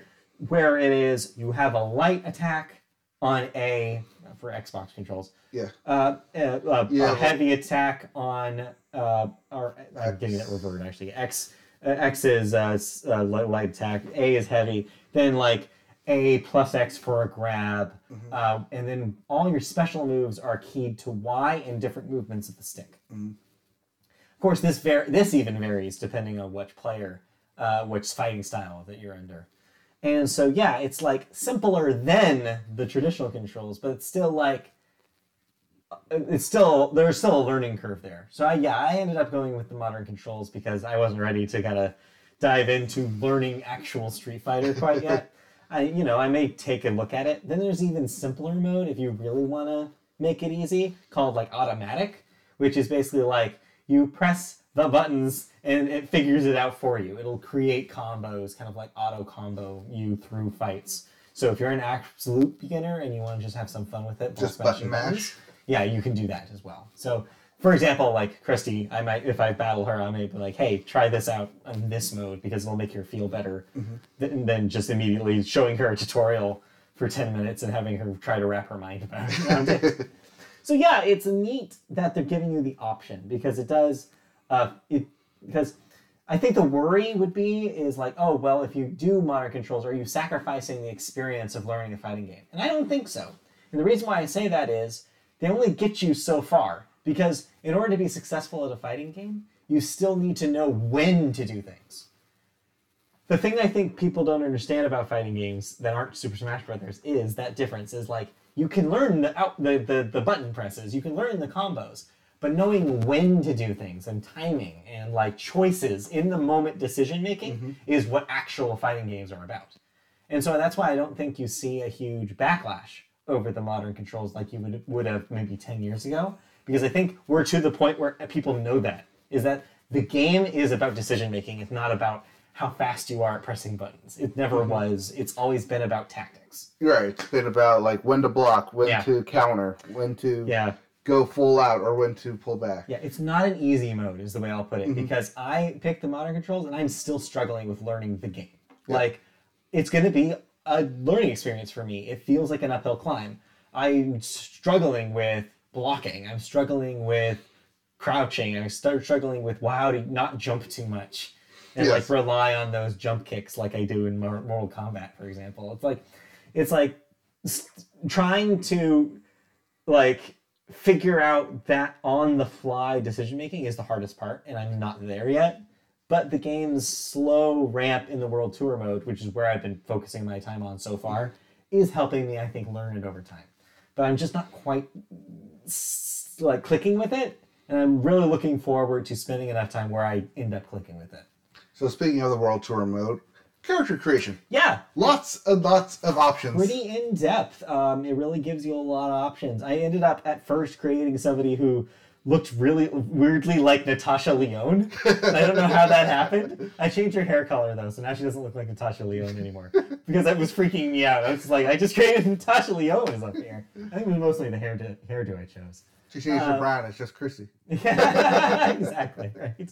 where it is you have a light attack on a for Xbox controls, Yeah. uh, uh, uh, Yeah. a heavy attack on uh, or I'm getting that revert actually. X uh, X is uh, uh, light, light attack. A is heavy. Then like A plus X for a grab, Mm-hmm. uh, and then all your special moves are keyed to Y and different movements of the stick. Mm-hmm. Of course, this var- this even varies depending on which player, uh, which fighting style that you're under. And so yeah, it's like simpler than the traditional controls, but it's still like uh, it's still there's still a learning curve there. So I, yeah, I ended up going with the modern controls because I wasn't ready to kind of dive into learning actual Street Fighter quite yet. <laughs> I you know I may take a look at it. Then there's even simpler mode if you really want to make it easy, called like automatic, which is basically like you press the buttons and it figures it out for you. It'll create combos, kind of like auto combo you through fights. So if you're an absolute beginner and you want to just have some fun with it, Just button mash? buttons, yeah, you can do that as well. So, for example, like Christy, I might if I battle her, I might be like, "Hey, try this out in this mode because it'll make her feel better," than, than just immediately showing her a tutorial for ten minutes and having her try to wrap her mind about around it. <laughs> So yeah, it's neat that they're giving you the option because it does, uh, it because I think the worry would be is like, oh well, if you do modern controls, are you sacrificing the experience of learning a fighting game? And I don't think so. And the reason why I say that is they only get you so far because in order to be successful at a fighting game, you still need to know when to do things. The thing I think people don't understand about fighting games that aren't Super Smash Brothers is that difference is like you can learn the out the, the, the button presses, you can learn the combos, but knowing when to do things and timing and like choices in the moment decision making mm-hmm. is what actual fighting games are about. And so that's why I don't think you see a huge backlash over the modern controls like you would would have maybe 10 years ago because I think we're to the point where people know that is that the game is about decision making it's not about how fast you are at pressing buttons it never mm-hmm. was it's always been about tactics Right. It's been about like when to block, when Yeah. to counter, when to yeah go full out, or when to pull back. yeah it's not an easy mode is the way I'll put it mm-hmm. because I picked the modern controls and I'm still struggling with learning the game like it's going to be a learning experience for me. It feels like an uphill climb. I'm struggling with blocking. I'm struggling with crouching. I'm start struggling with wow to not jump too much and Yes. like rely on those jump kicks like I do in Mortal Kombat, for example. It's like it's like s- trying to like figure out that on the fly decision making is the hardest part and I'm not there yet but the game's slow ramp in the world tour mode, which is where I've been focusing my time on so far, is helping me, I think, learn it over time. But I'm just not quite like clicking with it, and I'm really looking forward to spending enough time where I end up clicking with it. So speaking of the World Tour mode, character creation, Yeah, lots and lots of options. pretty in depth. Um, it really gives you a lot of options. I ended up at first creating somebody who looked really weirdly like Natasha Lyonne. I don't know how that happened. I changed her hair color though, so now she doesn't look like Natasha Lyonne anymore. Because that was freaking me out. I was like, I just created <laughs> Natasha Lyonne is up here. I think it was mostly the hairdo, hairdo I chose. She changed Uh, her brown. It's just Chrissy. <laughs> Yeah, exactly right.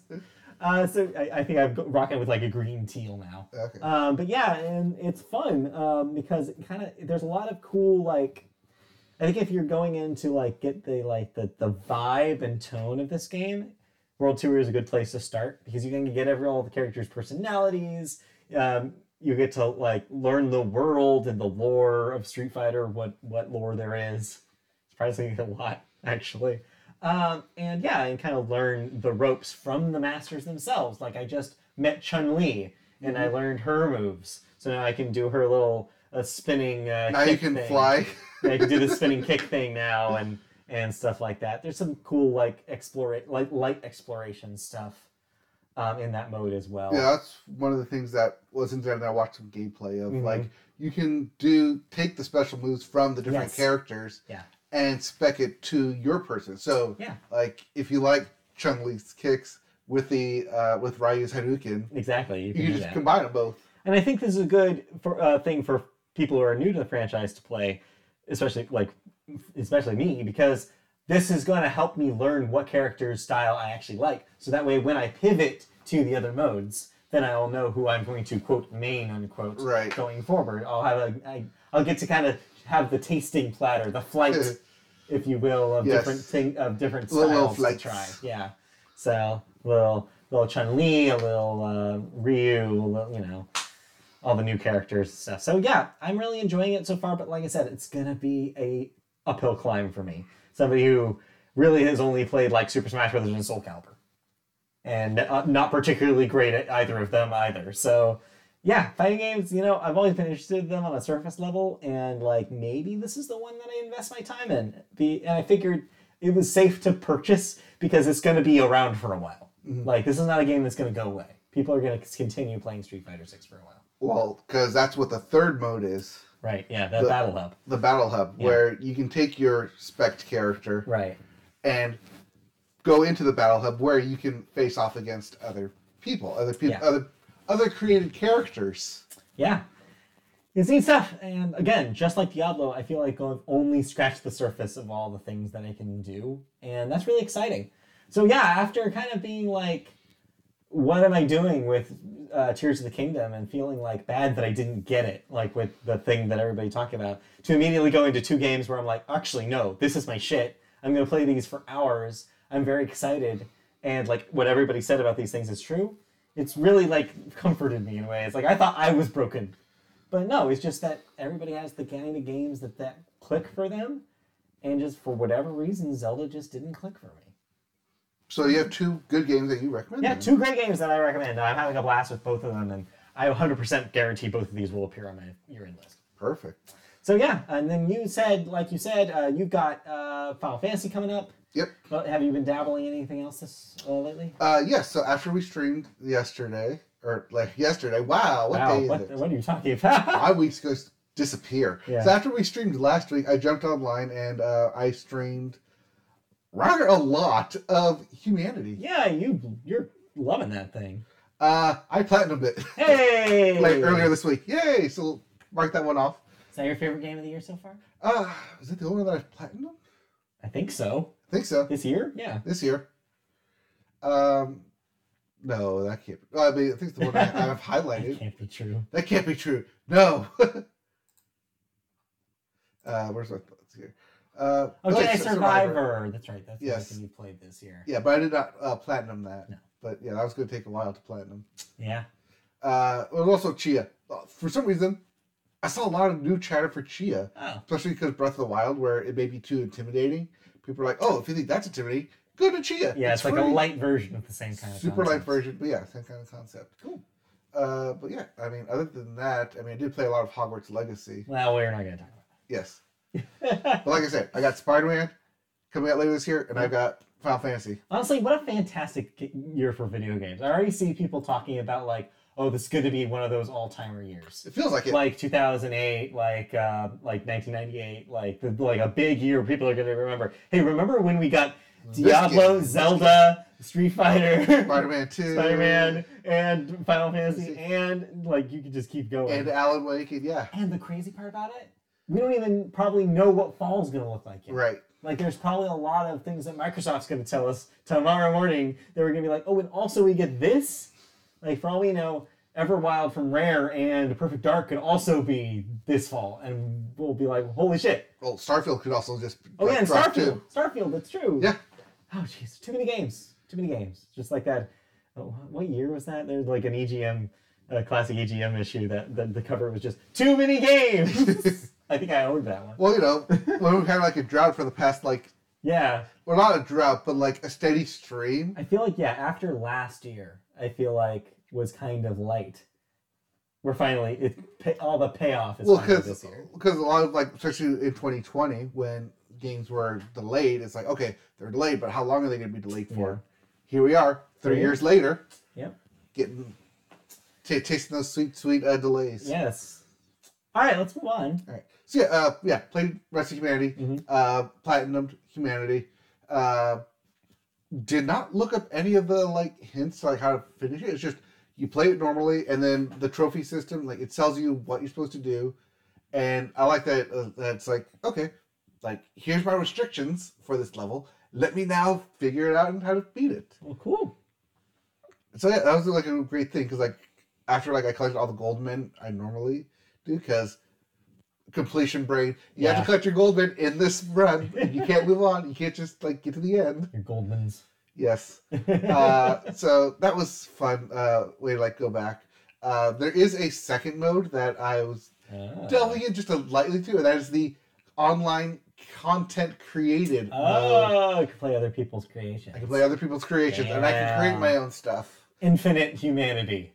Uh, so I, I think I'm rocking with like a green teal now. Okay. Um, but yeah, and it's fun um, because kind of there's a lot of cool like. I think if you're going in to like get the like the the vibe and tone of this game, World Tour is a good place to start because you can get every all the characters' personalities. Um, you get to like learn the world and the lore of Street Fighter, what what lore there is. Surprisingly, a lot actually. Um, and yeah, and kind of learn the ropes from the masters themselves. Like I just met Chun Li, and I learned her moves, so now I can do her little uh, spinning. Uh, now you can thing. fly. <laughs> I can do the <laughs> spinning kick thing now, and and stuff like that. There's some cool like explore like light exploration stuff um, in that mode as well. Yeah, that's one of the things that was in there. And I watched some gameplay of Mhm. like you can do take the special moves from the different Yes. characters, Yeah. and spec it to your person. So Yeah. like if you like Chun Li's kicks with the uh, with Ryu's Hadouken, Exactly. You you can, can just that. combine them both. And I think this is a good for, uh, thing for people who are new to the franchise to play, especially like especially me, because this is going to help me learn what character's style I actually like. So that way, when I pivot to the other modes, then I will know who I'm going to quote main unquote Right. going forward. I'll have a I, I'll get to kind of have the tasting platter, the flight, <laughs> if you will, of Yes. different thing of different Little- little styles to try. Yeah. So little little Chun Li, a little uh, Ryu, a little, you know, all the new characters and stuff. So yeah, I'm really enjoying it so far. But like I said, it's gonna be a uphill climb for me. Somebody who really has only played like Super Smash Brothers and Soul Calibur, and uh, not particularly great at either of them either. So yeah, fighting games. You know, I've always been interested in them on a surface level, and like maybe this is the one that I invest my time in. Be and I figured it was safe to purchase because it's going to be around for a while. Like this is not a game that's going to go away. People are going to continue playing Street Fighter Six for a while. Well, because that's what the third mode is, Right? Yeah, the, The- battle hub. the battle hub, Yeah. where you can take your spec character Right. and go into the battle hub where you can face off against other people, other people, Yeah. other other created characters. Yeah. It's neat stuff. And again, just like Diablo, I feel like I've only scratched the surface of all the things that I can do. And that's really exciting. So, yeah, after kind of being like, what am I doing with uh, Tears of the Kingdom and feeling like bad that I didn't get it, like with the thing that everybody talked about, to immediately go into two games where I'm like, actually, no, this is my shit. I'm going to play these for hours. I'm very excited. And like what everybody said about these things is true. It's really like comforted me in a way. It's like I thought I was broken. But no, it's just that everybody has the kind of games that that click for them. And just for whatever reason, Zelda just didn't click for me. So you have two good games that you recommend. Yeah, two great games that I recommend. I'm having a blast with both of them, and I 100% guarantee both of these will appear on my year-end list. Perfect. So yeah, and then you said, like you said, uh, you've got uh, Final Fantasy coming up. Yep. Well, have you been dabbling in anything else this uh, lately? Uh, yes. so after we streamed yesterday, or like yesterday, wow, what wow, day is what, it? what are you talking about? <laughs> My weeks goes disappear. Yeah. So after we streamed last week, I jumped online and uh, I streamed rather a lot of humanity. yeah, you you're loving that thing. Uh, I platinumed it <laughs> Hey, like earlier this week. Yay! So mark that one off. Is that your favorite game of the year so far? Uh, is it the only one that I've platinumed? I think so. I think so. This year, yeah. This year. Um, no, that can't. Be. I mean, I think it's the one I, <laughs> I've That highlighted. can't be true. That can't be true. No. <laughs> uh, where's my thoughts here? Uh, Oh, like Jedi Sur- Survivor. That's right. That's Yes. the thing you played this year. Yeah, but I did not uh, platinum that. No. But yeah, that was going to take a while to platinum. Yeah. Uh, it was also Tchia. Uh, For some reason, I saw a lot of new chatter for Tchia, Oh. especially because Breath of the Wild, where it may be too intimidating. People are like, "Oh, if you think that's intimidating, go to Tchia." Yeah, it's, like a light version of the same kind of super light version, but yeah, same kind of concept. Cool. Uh, but yeah, I mean, other than that, I mean, I did play a lot of Hogwarts Legacy. Well, we're not going to talk about that. Yes, but like I said, I got Spider Man coming out later this year, and I've got Final Fantasy. Honestly, what a fantastic year for video games. I already see people talking about like, oh, this is going to be one of those all-timer years. It feels like it. Like 2008, like uh, like 1998, like the, like a big year. where People are going to remember. Hey, remember when we got Diablo, Zelda, Street Fighter, Spider-Man Two, Spider-Man, and Final Fantasy, and like you could just keep going. and Alan Wake, and yeah, And the crazy part about it, we don't even probably know what fall's gonna look like yet. right. Like there's probably a lot of things that Microsoft's gonna tell us tomorrow morning that we're gonna be like, oh, and also we get this. Like for all we know, Everwild from Rare and Perfect Dark could also be this fall, and we'll be like, holy shit! Well, Starfield could also just Oh like, yeah, and Starfield, too. Starfield, that's true. Yeah, Oh jeez, too many games, too many games. Just like that. Oh, what year was that? There's like an EGM, a classic EGM issue that the, the cover was just too many games. <laughs> I think I owned that one. well, you know, when we've had like a drought for the past like, Yeah, well, not a drought, but like a steady stream. I feel like yeah, after last year, I feel like was kind of light. We're finally it pay, all the payoff is Well, finally this year. because a lot of like, especially in 2020, when games were delayed, it's like okay, they're delayed, but how long are they going to be delayed for? Here we are, three Three years later, Yep. getting t- tasting those sweet, sweet uh, delays. Yes. All right, let's move on. All right. So yeah, uh, yeah, played Rest of Humanity, Mhm. uh, Platinum Humanity. Uh, did not look up any of the like hints like how to finish it. It's just you play it normally, and then the trophy system like it tells you what you're supposed to do. And I like that. Uh, that's like okay, like here's my restrictions for this level. Let me now figure it out and how to beat it. Well, cool. So yeah, that was like a great thing because like after like I collected all the gold men I normally do because completion brain. You have to collect your Goldman in this run. you can't move on. You can't just like get to the end. Your Goldmans. Yes. <laughs> Uh, so that was fun. Uh, way to like go back. Uh, there is a second mode that I was Ah. delving in just a lightly to, and that is the online content created mode. Oh, you can play other people's creations. I can play other people's creations, and I can create my own stuff. Infinite humanity.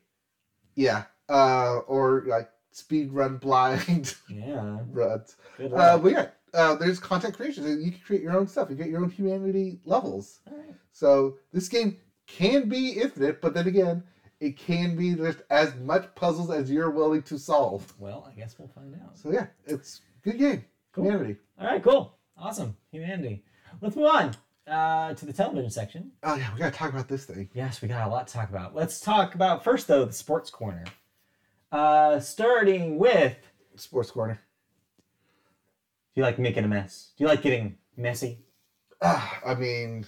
Yeah. Uh, or like speed run blind <laughs> Yeah. runs. Good Uh, but yeah, uh, there's content creation. and You can create your own stuff. You get your own humanity levels. All right. So this game can be infinite, but then again, it can be just as much puzzles as you're willing to solve. Well, I guess we'll find out. So yeah, it's good game. Cool. Humanity. All right, cool. Awesome. Humanity. Let's move on uh, to the television section. Oh yeah, we gotta talk about this thing. Yes, we got a lot to talk about. Let's talk about first, though, the sports corner. Uh, starting with Sports corner. do you like making a mess? Do you like getting messy? Ah, <sighs> I mean,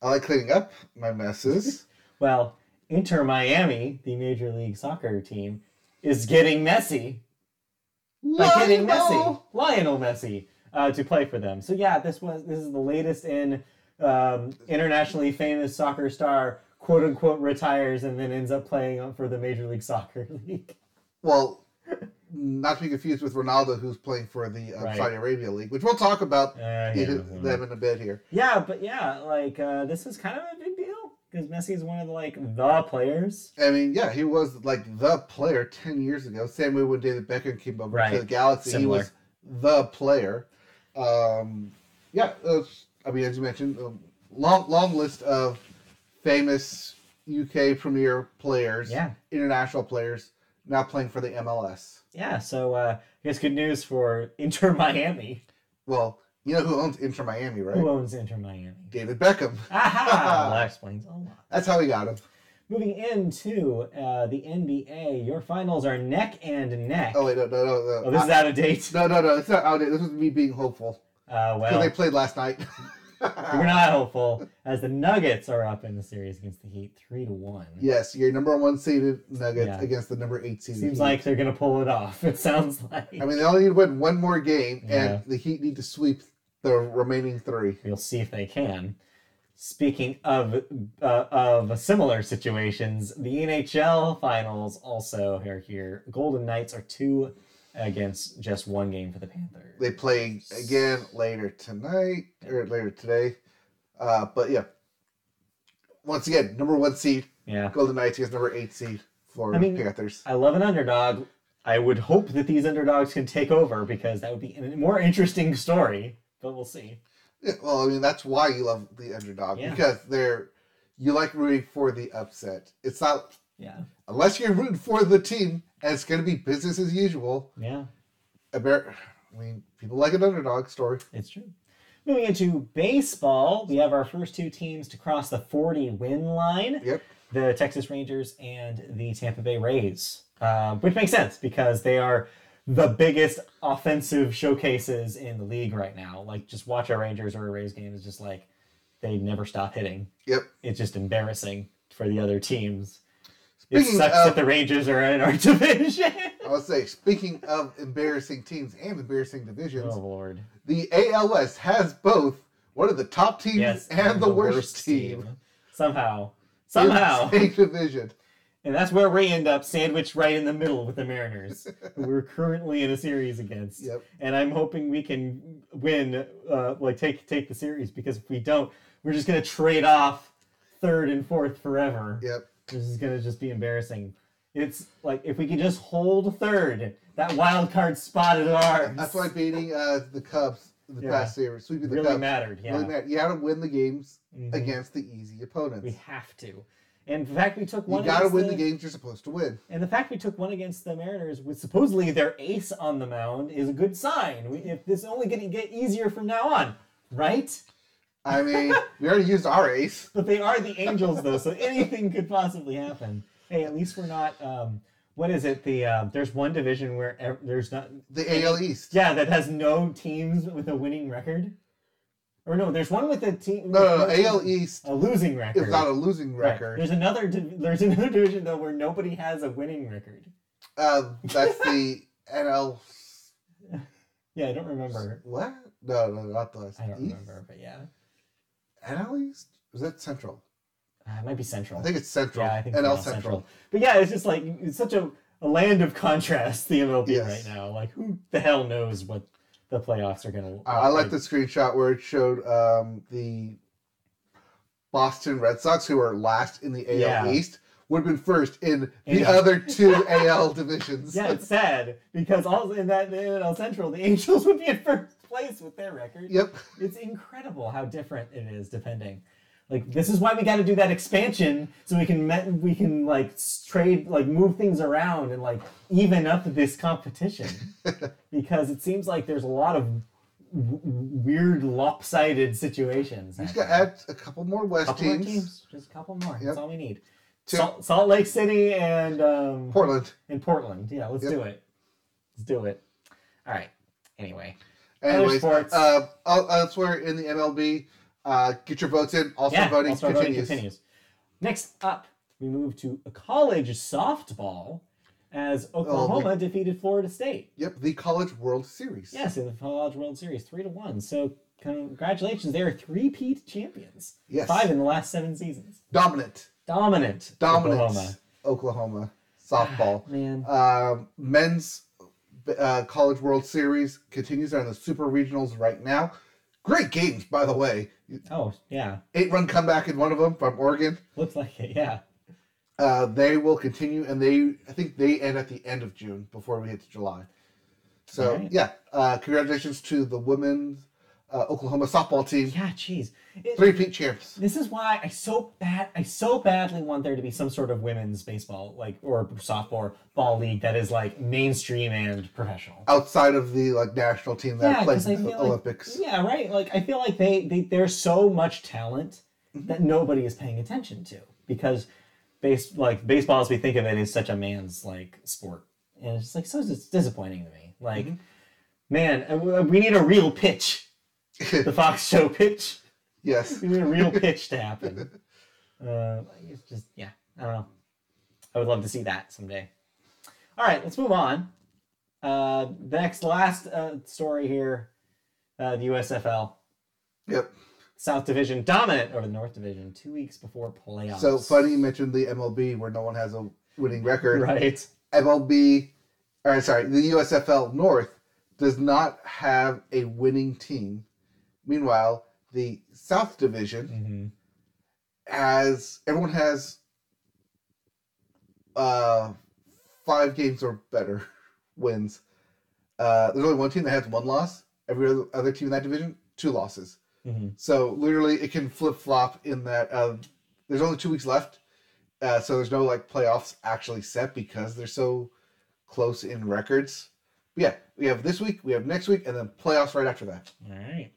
I like cleaning up my messes. <laughs> Well, Inter Miami, the Major League Soccer team, is getting messy by getting Messi, Lionel! Lionel Messi, uh, to play for them. So yeah, this was this is the latest in um, internationally famous soccer star quote unquote retires and then ends up playing for the Major League Soccer <laughs> League. Well, not to be confused with Ronaldo, who's playing for the uh, Right. Saudi Arabia League, which we'll talk about Uh, yeah, them in a bit here. yeah, but yeah, like uh, this is kind of a big deal because Messi is one of the like the players. I mean, yeah, he was like the player ten years ago. Same way when David Beckham came over to the Galaxy, Similar. he was the player. Um, yeah, uh, I mean, as you mentioned, a long long list of famous UK Premier players, Yeah. international players, now playing for the MLS. Yeah, so uh, I guess good news for Inter Miami. Well, you know who owns Inter Miami, right? Who owns Inter Miami? David Beckham. Aha! <laughs> that explains a lot. That's how he got him. Moving into uh, the NBA, your finals are neck and neck. Oh wait, no, no, no, no. Oh, this is out of date. no, no, no. It's not outdated. This was me being hopeful Uh, because well, they played last night. <laughs> we're not hopeful as the Nuggets are up in the series against the Heat, three to one. Yes, your number one seeded Nuggets Yeah. against the number eight seeded. Seems Heat. like they're gonna pull it off. <laughs> It sounds like. I mean, they only need to win one more game, Yeah. and the Heat need to sweep the remaining three. we'll see if they can. Speaking of uh, of similar situations, the NHL finals also are here. Golden Knights are two against just one game for the Panthers. They play again later tonight or later today. Uh, but yeah, once again, number one seed Yeah. Golden Knights against number eight seed Florida I mean- Panthers. I love an underdog. I would hope that these underdogs can take over because that would be a more interesting story. But we'll see. Yeah, well, I mean, that's why you love the underdog Yeah. because they're you like rooting for the upset. It's not Yeah. unless you're rooting for the team and it's going to be business as usual. Yeah, I mean, people like an underdog story. it's true. Moving into baseball, we have our first two teams to cross the 40 win line Yep. the Texas Rangers and the Tampa Bay Rays, uh, which makes sense because they are the biggest offensive showcases in the league right now. Like, just watch a Rangers or a Rays game is just like they never stop hitting. Yep. It's just embarrassing for the other teams. It Speaking sucks of- that the Rangers are in our <laughs> division. I would say, speaking of embarrassing teams and embarrassing divisions, oh Lord! the ALS has both one of the top teams Yes, and the, worst, team. Somehow, in somehow, the same division. And that's where we end up, sandwiched right in the middle with the Mariners, who we're currently in a series against. Yep. And I'm hoping we can win, uh, like take take the series, because if we don't, we're just gonna trade off third and fourth forever. Yep. This is gonna just be embarrassing. It's like if we can just hold third, that wild card spot is ours. That's why beating uh, the Cubs the Yeah. past series, sweeping the really Cubs, mattered. Yeah, really mattered. You had to win the games Mhm. against the easy opponents. we have to. And the fact we took one. you got to against win the games you're supposed to win. And the fact we took one against the Mariners with supposedly their ace on the mound is a good sign. We, if this is only going to get easier from now on, right? I mean, we already used our ace. But they are the Angels, though, so anything could possibly happen. Hey, at least we're not. Um, what is it? The uh, there's one division where ev- there's not. The AL East. Yeah, that has no teams with a winning record. Or no, there's one with a team. No, no, no. AL East A losing record. It's not a losing Right. record. There's another. div- There's <laughs> another division though where nobody has a winning record. Uh, that's the NL. <laughs> Yeah, I don't remember. What? No, no, not the East. I don't remember, but yeah. NL East? Is that Central? Uh, it might be Central. I think it's Central. yeah, I think NL Central. Central. But yeah, it's just like it's such a, a land of contrast. The MLB Yes. right now, like who the hell knows what the playoffs are gonna. Uh, I like the screenshot where it showed um, the Boston Red Sox, who are last in the AL Yeah. East, would have been first in the Yeah. other two <laughs> AL divisions. Yeah, it's sad because also in that in NL Central, the Angels would be at first place with their record. Yep. It's incredible how different it is depending. Like this is why we got to do that expansion so we can met, we can like trade like move things around and like even up this competition <laughs> because it seems like there's a lot of w- weird lopsided situations. You just got to add a couple more West couple more teams. teams, just a couple more. Yep. That's all we need. Salt, Salt Lake City and um, Portland. in Portland. Yeah, let's Yep. do it. Let's do it. All right. Anyway, Anyways, sports. uh, elsewhere in the MLB, uh, get your votes in. Also yeah, voting All-Star voting continues. continues. Next up, we move to a college softball as Oklahoma defeated Florida State. Yep, the College World Series. Yes, in the College World Series, three to one. So congratulations, they are three-peat champions. Yes. Five in the last seven seasons. Dominant. Dominant. Dominant. Oklahoma. Oklahoma softball. Man. Um, men's uh, College World Series continues. They're in the Super Regionals right now. Great games, by the way. Oh yeah, Eight run comeback in one of them from Oregon. looks like it. Yeah. Uh, they will continue, and they I think they end at the end of June before we hit to July. So Alright. yeah, uh, congratulations to the women's uh, Oklahoma softball team, Yeah. Jeez. It- three peat champs. This is why I so bad I so badly want there to be some sort of women's baseball like or softball ball league that is like mainstream and professional. Outside of the like national team that Yeah, plays 'cause I in the feel like- Olympics. Yeah, right. Like I feel like they, they there's so much talent Mm-hmm. that nobody is paying attention to because base like baseball as we think of it is such a man's like sport and it's like so it's disappointing to me. Like, Mhm. man, uh, we need a real pitch. <laughs> The Fox Show pitch. Yes. We need a real <laughs> pitch to happen. Uh, it's just yeah, I don't know. I would love to see that someday. All right, let's move on. Uh, the next last uh, story here, uh, the USFL Yep. South Division dominant over the North Division two weeks before playoffs. So funny you mentioned the MLB where no one has a winning record. right? MLB, or sorry, the USFL North does not have a winning team. Meanwhile, the South Division hmm has everyone has uh five games or better <laughs> wins. Uh, there's only one team that has one loss. Every other, other team in that division, two losses. hmm So literally, it can flip flop in that. Uh, there's only two weeks left, uh, so there's no like playoffs actually set because they're so close in records. But yeah, we have this week, we have next week, and then playoffs right after that. All right.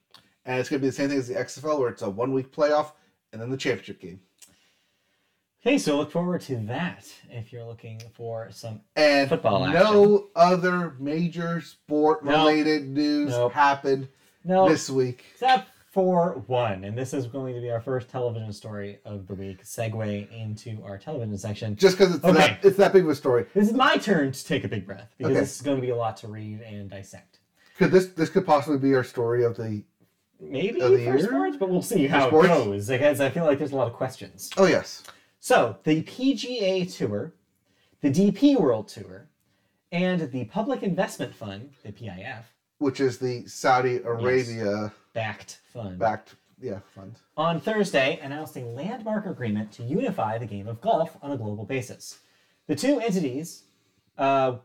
And it's going to be the same thing as the XFL, where it's a one week playoff and then the championship game. Okay, so look forward to that if you're looking for some. And Football no other major sport related news Nope. happened No, this week. except for one, and this is going to be our first television story of the week. Segue into our television section. Just because it's, Okay. that, it's that big of a story. This is my turn to take a big breath because Okay. this is going to be a lot to read and dissect. Could this this could possibly be our story of the? Maybe for year? sports, but we'll see how it goes. Because I feel like there's a lot of questions. Oh yes, So the PGA Tour, the DP World Tour, and the Public Investment Fund, the PIF, which is the Saudi Arabia backed fund, backed yeah fund. on Thursday announced a landmark agreement to unify the game of golf on a global basis. The two entities, uh,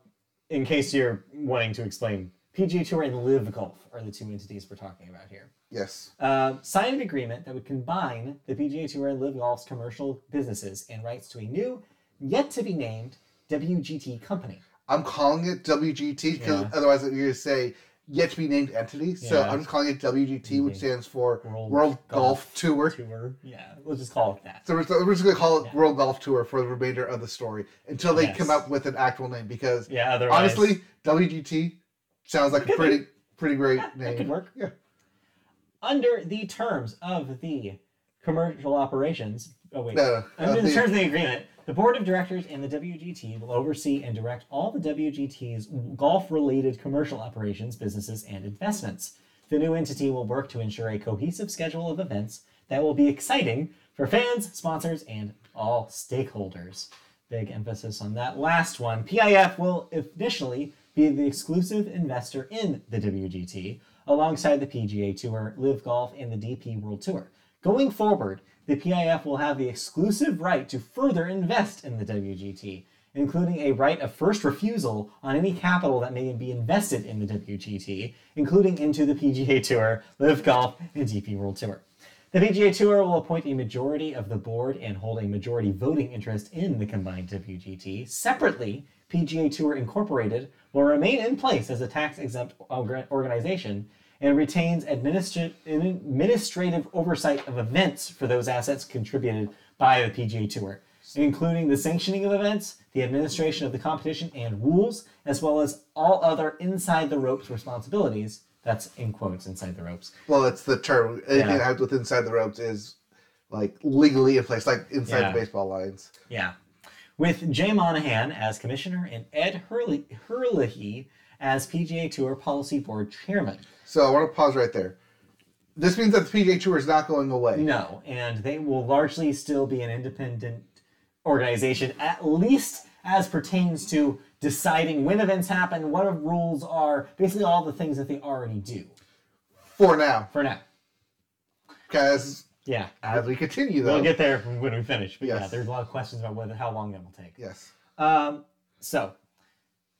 in case you're wanting to explain, PGA Tour and LIV Golf are the two entities we're talking about here. Yes. Uh, signed an agreement that would combine the PGA Tour and LIV Golf's commercial businesses and rights to a new, yet to be named WGT company. I'm calling it WGT because Yeah. otherwise you're going to say yet to be named entity. So Yeah. I'm just calling it WGT, which stands for World World, Golf Golf, Tour. Tour, yeah, we'll just call it that. So we're, we're just going to call it Yeah. World Golf Tour for the remainder of the story until they Yes. come up with an actual name. Because Yeah, otherwise, honestly, WGT sounds like a pretty pretty great Yeah, that name. could work. Yeah. under the terms of the commercial operations. Oh wait, No, no, Under the the- terms of the agreement, the board of directors and the WGT will oversee and direct all the WGT's golf related commercial operations, businesses, and investments. The new entity will work to ensure a cohesive schedule of events that will be exciting for fans, sponsors, and all stakeholders. Big emphasis on that last one. PIF will initially be the exclusive investor in the WGT, alongside the PGA Tour, LIV Golf, and the DP World Tour. Going forward, the PIF will have the exclusive right to further invest in the WGT, including a right of first refusal on any capital that may be invested in the WGT, including into the PGA Tour, Live Golf, and DP World Tour. The PGA Tour will appoint a majority of the board and hold a majority voting interest in the combined WGT. Separately, PGA Tour Incorporated will remain in place as a tax exempt organization and retains administra- administrative oversight of events for those assets contributed by the PGA Tour, including the sanctioning of events, the administration of the competition and rules, as well as all other inside the ropes responsibilities. That's in quotes inside the ropes. Well, it's the term. Anything Yeah. that happens with inside the ropes is like legally in place, like inside Yeah. the baseball lines. Yeah. With Jay Monahan as commissioner and Ed Herlihy, Herlihy as PGA Tour Policy Board chairman. So I want to pause right there. This means that the PGA Tour is not going away. No, and they will largely still be an independent organization, at least as pertains to deciding when events happen, what rules are, basically all the things that they already do For now, for now. because Yeah. as we continue, though, We'll get there when we finish. But yeah, there's a lot of questions about whether how long that will take. yes, Um, so,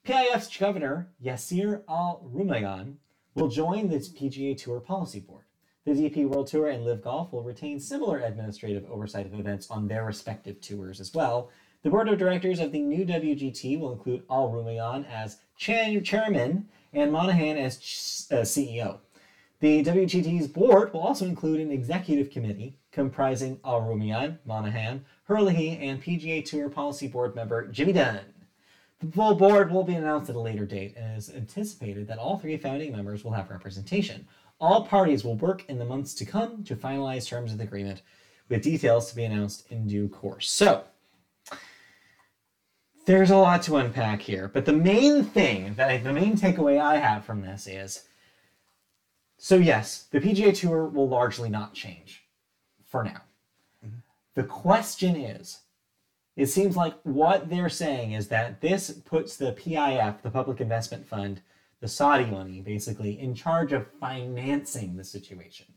PIF's governor, Yasir Al Rumayyan, will join the PGA Tour Policy Board. The DP World Tour and LIV Golf will retain similar administrative oversight of events on their respective tours as well. The board of directors of the new WGT will include Al Rumayyan as chairman and Monahan as ch- uh, CEO. The WGT's board will also include an executive committee comprising Al Rumayyan, Monahan, Herlihy, and PGA Tour Policy Board member Jimmy Dunn. The full board will be announced at a later date, and it is anticipated that all three founding members will have representation. All parties will work in the months to come to finalize terms of the agreement, with details to be announced in due course. So, there's a lot to unpack here, but the main thing that I, the main takeaway I have from this is so yes, the PGA Tour will largely not change for now. The question is it seems like what they're saying is that this puts the PIF, the Public Investment Fund, the Saudi money, basically, in charge of financing the situation.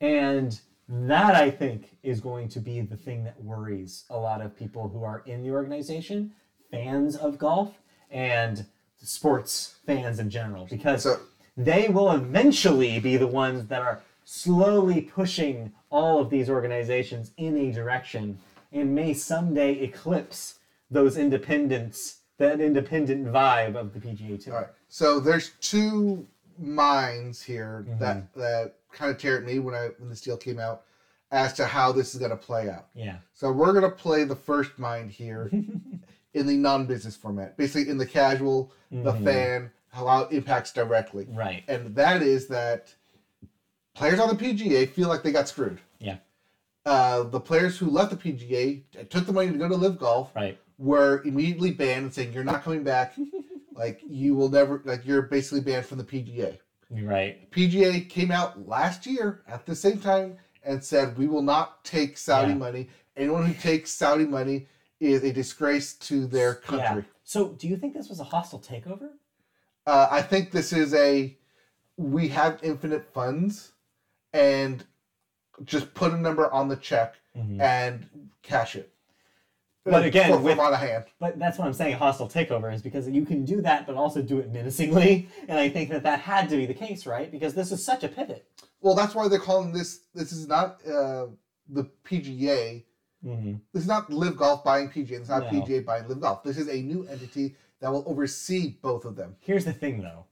And that, I think, is going to be the thing that worries a lot of people who are in the organization, fans of golf, and sports fans in general, because So- they will eventually be the ones that are slowly pushing all of these organizations in a direction and may someday eclipse those independents, that independent vibe of the PGA Tour. all right. So there's two minds here Mhm. that that kind of tear at me when I when this deal came out as to how this is going to play out. Yeah. So we're going to play the first mind here <laughs> in the non-business format, basically in the casual, the Mhm. fan, how it impacts directly, Right. and that is that players on the PGA feel like they got screwed. Yeah. Uh, the players who left the PGA took the money to go to LIV Golf Right. were immediately banned and saying you're not coming back. <laughs> like you will never like you're basically banned from the PGA. Right. PGA came out last year at the same time and said we will not take Saudi Yeah. money. Anyone who takes Saudi money is a disgrace to their country. Yeah. So, do you think this was a hostile takeover? Uh, I think this is a we have infinite funds and just put a number on the check Mhm. and cash it. But again, with- on a hand. But that's what I'm saying. A hostile takeover is because you can do that, but also do it menacingly. <laughs> And I think that that had to be the case, right? Because this is such a pivot. Well, that's why they're calling this. This is not uh, the PGA. Mm-hmm. This is not LIV Golf buying PGA. It's not No. PGA buying LIV Golf. This is a new entity that will oversee both of them. Here's the thing, though.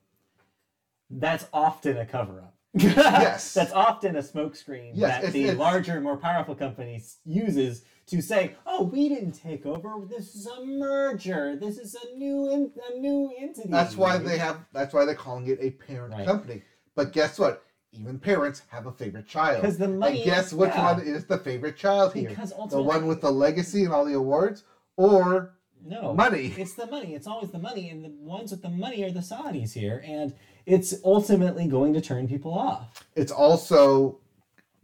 That's often a cover-up. <laughs> Yes. That's often a smokescreen Yes, that it's- the it's- larger, more powerful companies uses to say, "Oh, we didn't take over. This is a merger. This is a new, in, a new entity." That's why they have. That's why they're calling it a parent Right. company. But guess what? Even parents have a favorite child. because the money. and guess which yeah, one is the favorite child here? Because ultimately, The one with the legacy and all the awards, or no money? It's the money. It's always the money, and the ones with the money are the Saudis here, and it's ultimately going to turn people off. It's also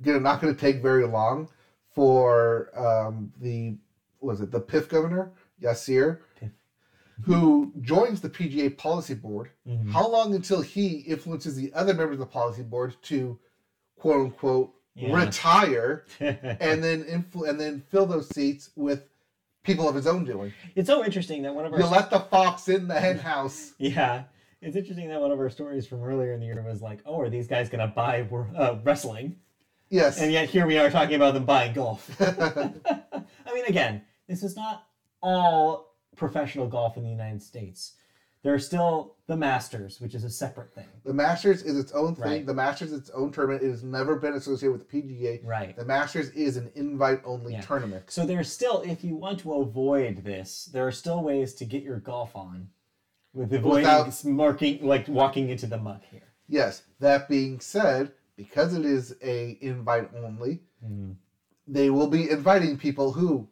gonna not going to take very long for um, the was it the PIF governor Yasir, PIF. Who joins the PGA policy board. Mhm. How long until he influences the other members of the policy board to quote unquote Yeah. retire <laughs> and then influ- and then fill those seats with people of his own doing? it's so interesting that one of our You let the fox in the hen house. <laughs> Yeah. It's interesting that one of our stories from earlier in the year was like, oh, are these guys going to buy uh, wrestling? Yes. And yet here we are talking about them buying golf. <laughs> I mean, again, this is not all professional golf in the United States. There are still the Masters, which is a separate thing. the Masters is its own thing. Right. The Masters is its own tournament. It has never been associated with the PGA. Right. The Masters is an invite only Yeah. tournament. So there's still, if you want to avoid this, there are still ways to get your golf on with avoiding Without- marking, like walking into the muck here. Yes. That being said, because it is a invite only, mm-hmm. they will be inviting people who,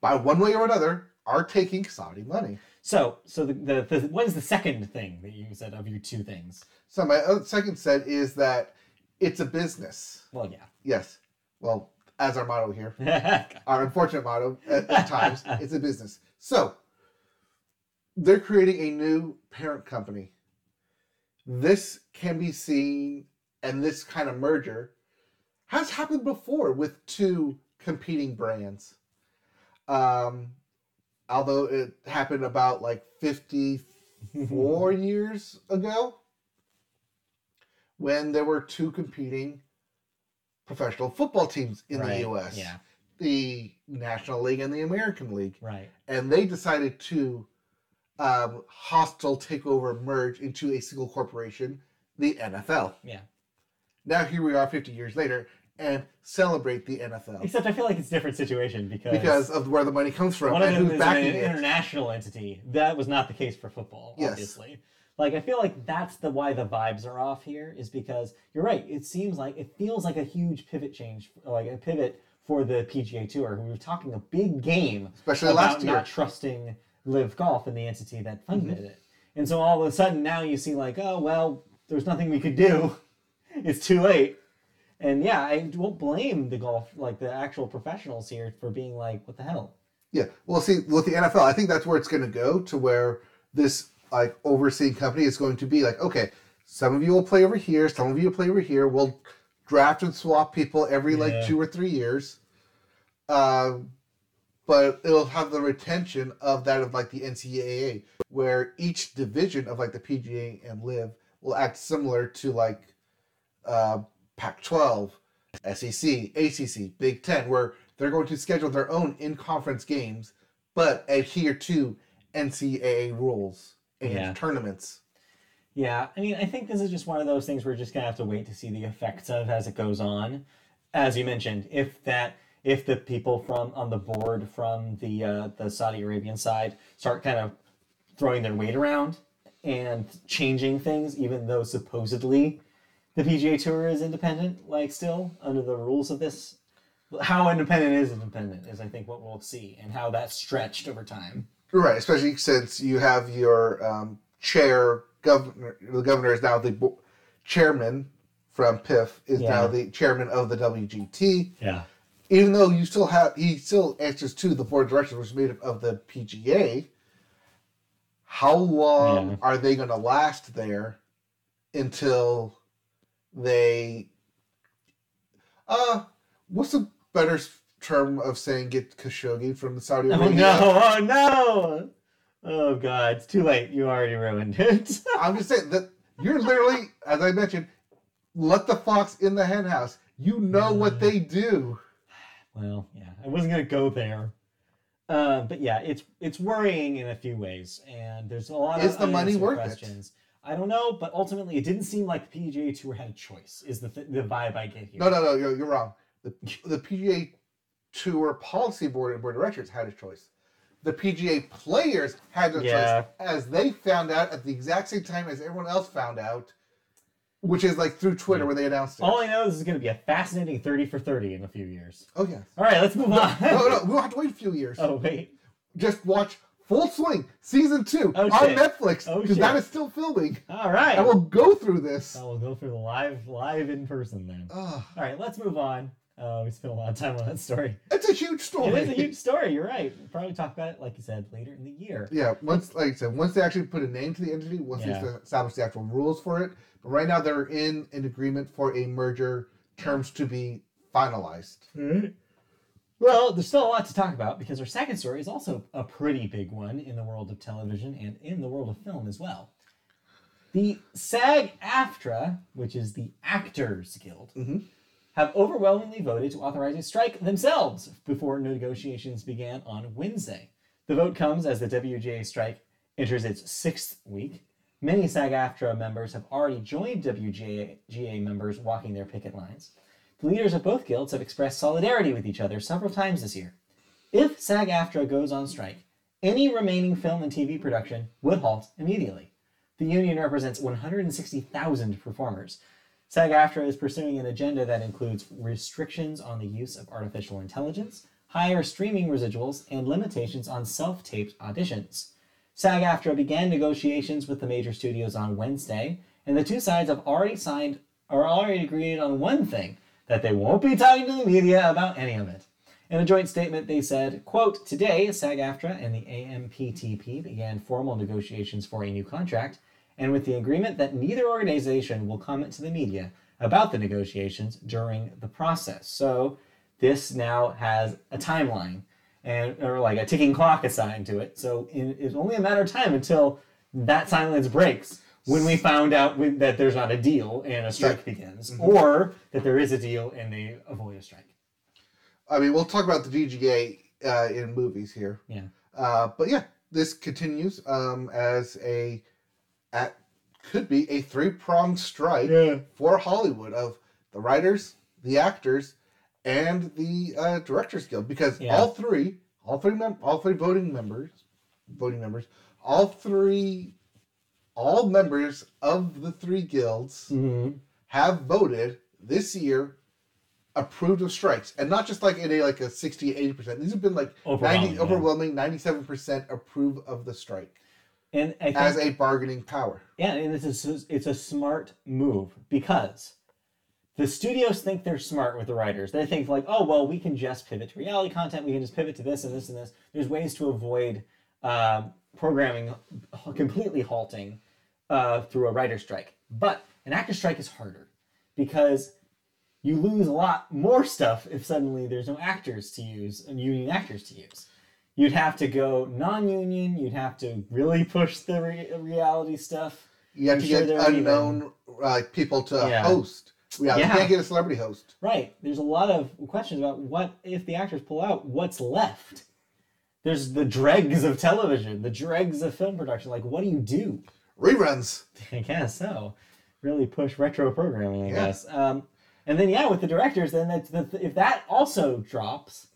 by one way or another, are taking Saudi money. So, so the, the, the what is the second thing that you said of your two things? So my second set is that it's a business. Well, yeah. Yes. Well, as our motto here, <laughs> our unfortunate motto at, at <laughs> times, it's a business. So they're creating a new parent company. This can be seen, and this kind of merger has happened before with two competing brands. Um, although it happened about like 54 <laughs> years ago when there were two competing professional football teams in Right, the US Yeah. the National League and the American League, Right. and they decided to um, hostile takeover merge into a single corporation, the NFL. Yeah. Now here we are, 50 years later, and celebrate the NFL Except I feel like it's a different situation because, because of where the money comes from one of and them who's is an backing it. international entity. That was not the case for football, Yes. obviously. Like I feel like that's the why the vibes are off here is because you're right. It seems like it feels like a huge pivot change, like a pivot for the PGA Tour. We were talking a big game Especially about last year. not trusting LIV Golf and the entity that funded Mm-hmm. it. And so all of a sudden now you see like, oh well, there's nothing we could do. <laughs> It's too late. And yeah, I won't blame the golf, like the actual professionals here, for being like, what the hell? Yeah. Well, see, with the NFL, I think that's where it's going to go to where this like overseeing company is going to be like, okay, some of you will play over here, some of you will play over here. We'll draft and swap people every Yeah. like two or three years. Um, but it'll have the retention of that of like the NCAA, where each division of like the PGA and LIV will act similar to like uh, Pac-12, SEC, ACC, Big Ten, where they're going to schedule their own in-conference games, but adhere to NCAA rules and Yeah. tournaments. Yeah, I mean, I think this is just one of those things we're just gonna have to wait to see the effects of as it goes on. As you mentioned, if that if the people from on the board from the uh, the Saudi Arabian side start kind of throwing their weight around and changing things, even though supposedly the PGA Tour is independent, like still under the rules of this. How independent is independent is I think what we'll see, and how that's stretched over time. Right, especially since you have your um, chair governor. The governor is now the bo- chairman from PIF is Yeah. now the chairman of the WGT. Yeah. Even though you still have, he still answers to the board of directors, which is made up of the PGA. How long Yeah. are they going to last there until they? Uh, what's a better term of saying get Khashoggi from the Saudi Arabia? Oh Arabia? no! Oh no! Oh god, it's too late. You already ruined it. <laughs> I'm just saying that you're literally, as I mentioned, let the fox in the hen house. You know what they do. well, yeah, I wasn't gonna go there. Uh, but yeah, it's it's worrying in a few ways, and there's a lot Is of the money worth it? Questions. I don't know, but ultimately, it didn't seem like the PGA Tour had a choice. Is the th- the vibe I get here? No, no, no, you're, you're wrong. The, the PGA Tour Policy Board and Board of Directors had a choice. The PGA players had their Yeah. choice as they found out at the exact same time as everyone else found out, which is like through Twitter Yeah. when they announced it. All I know is this is going to be a fascinating thirty for thirty in a few years. oh, yes. All right, let's move on. No, no, <laughs> we don't have to wait a few years. Oh wait. Just watch Full Swing Season 2 Oh, on shit. Netflix Oh, because shit. that is still filming. All right. And we'll go through this. I will go through the live live in person then. Ugh. All right, let's move on. Uh, we spent a lot of time on that story. It's a huge story. It is a huge story. You're right. We'll probably talk about it, like you said, later in the year. Yeah, once like I said, once they actually put a name to the entity, once Yeah. they establish the actual rules for it. But right now they're in an agreement for a merger terms to be finalized. Well, there's still a lot to talk about because our second story is also a pretty big one in the world of television and in the world of film as well. The SAG AFTRA, which is the Actors Guild, Mhm. have overwhelmingly voted to authorize a strike themselves before negotiations began on Wednesday. The vote comes as the WGA strike enters its sixth week. Many SAG AFTRA members have already joined WGA members walking their picket lines. The leaders of both guilds have expressed solidarity with each other several times this year. If SAG AFTRA goes on strike, any remaining film and TV production would halt immediately. The union represents 160,000 performers. SAG AFTRA is pursuing an agenda that includes restrictions on the use of artificial intelligence, higher streaming residuals, and limitations on self taped auditions. SAG AFTRA began negotiations with the major studios on Wednesday, and the two sides have already signed or already agreed on one thing that they won't be talking to the media about any of it. In a joint statement, they said, quote, Today, SAG AFTRA and the AMPTP began formal negotiations for a new contract, and with the agreement that neither organization will comment to the media about the negotiations during the process. So this now has a timeline and or like a ticking clock assigned to it. So it's only a matter of time until that silence breaks when we found out when, that there's not a deal and a strike begins, or that there is a deal and they avoid a strike. I mean, we'll talk about the DGA uh, in movies here. Yeah. Uh, but yeah, this continues um, as a at could be a three pronged strike Yeah. for Hollywood of the writers, the actors, and the uh, directors guild because Yeah. all three, all three mem- all three voting members, voting members, all three, all members of the three guilds Mm-hmm. have voted this year approved of strikes and not just like in a like a 60 80% these have been like Overwhelming, 90 yeah. overwhelming 97% approve of the strike And think, as a bargaining power yeah, and it's a, it's a smart move because the studios think they're smart with the writers. They think like, oh well, we can just pivot to reality content. We can just pivot to this and this and this. There's ways to avoid um, programming completely halting uh, through a writer strike. But an actor strike is harder because you lose a lot more stuff if suddenly there's no actors to use and union actors to use. You'd have to go non-union. You'd have to really push the re- reality stuff. you have I'm to sure get are even- unknown uh, people to Yeah. host yeah, Yeah. you can't get a celebrity host Right. There's a lot of questions about what if the actors pull out, what's left? There's the dregs of television, the dregs of film production. Like, what do you do? Reruns. <laughs> I guess so. Really push retro programming, I Yeah. guess. Um, and then yeah, with the directors, then that's the, if that also drops,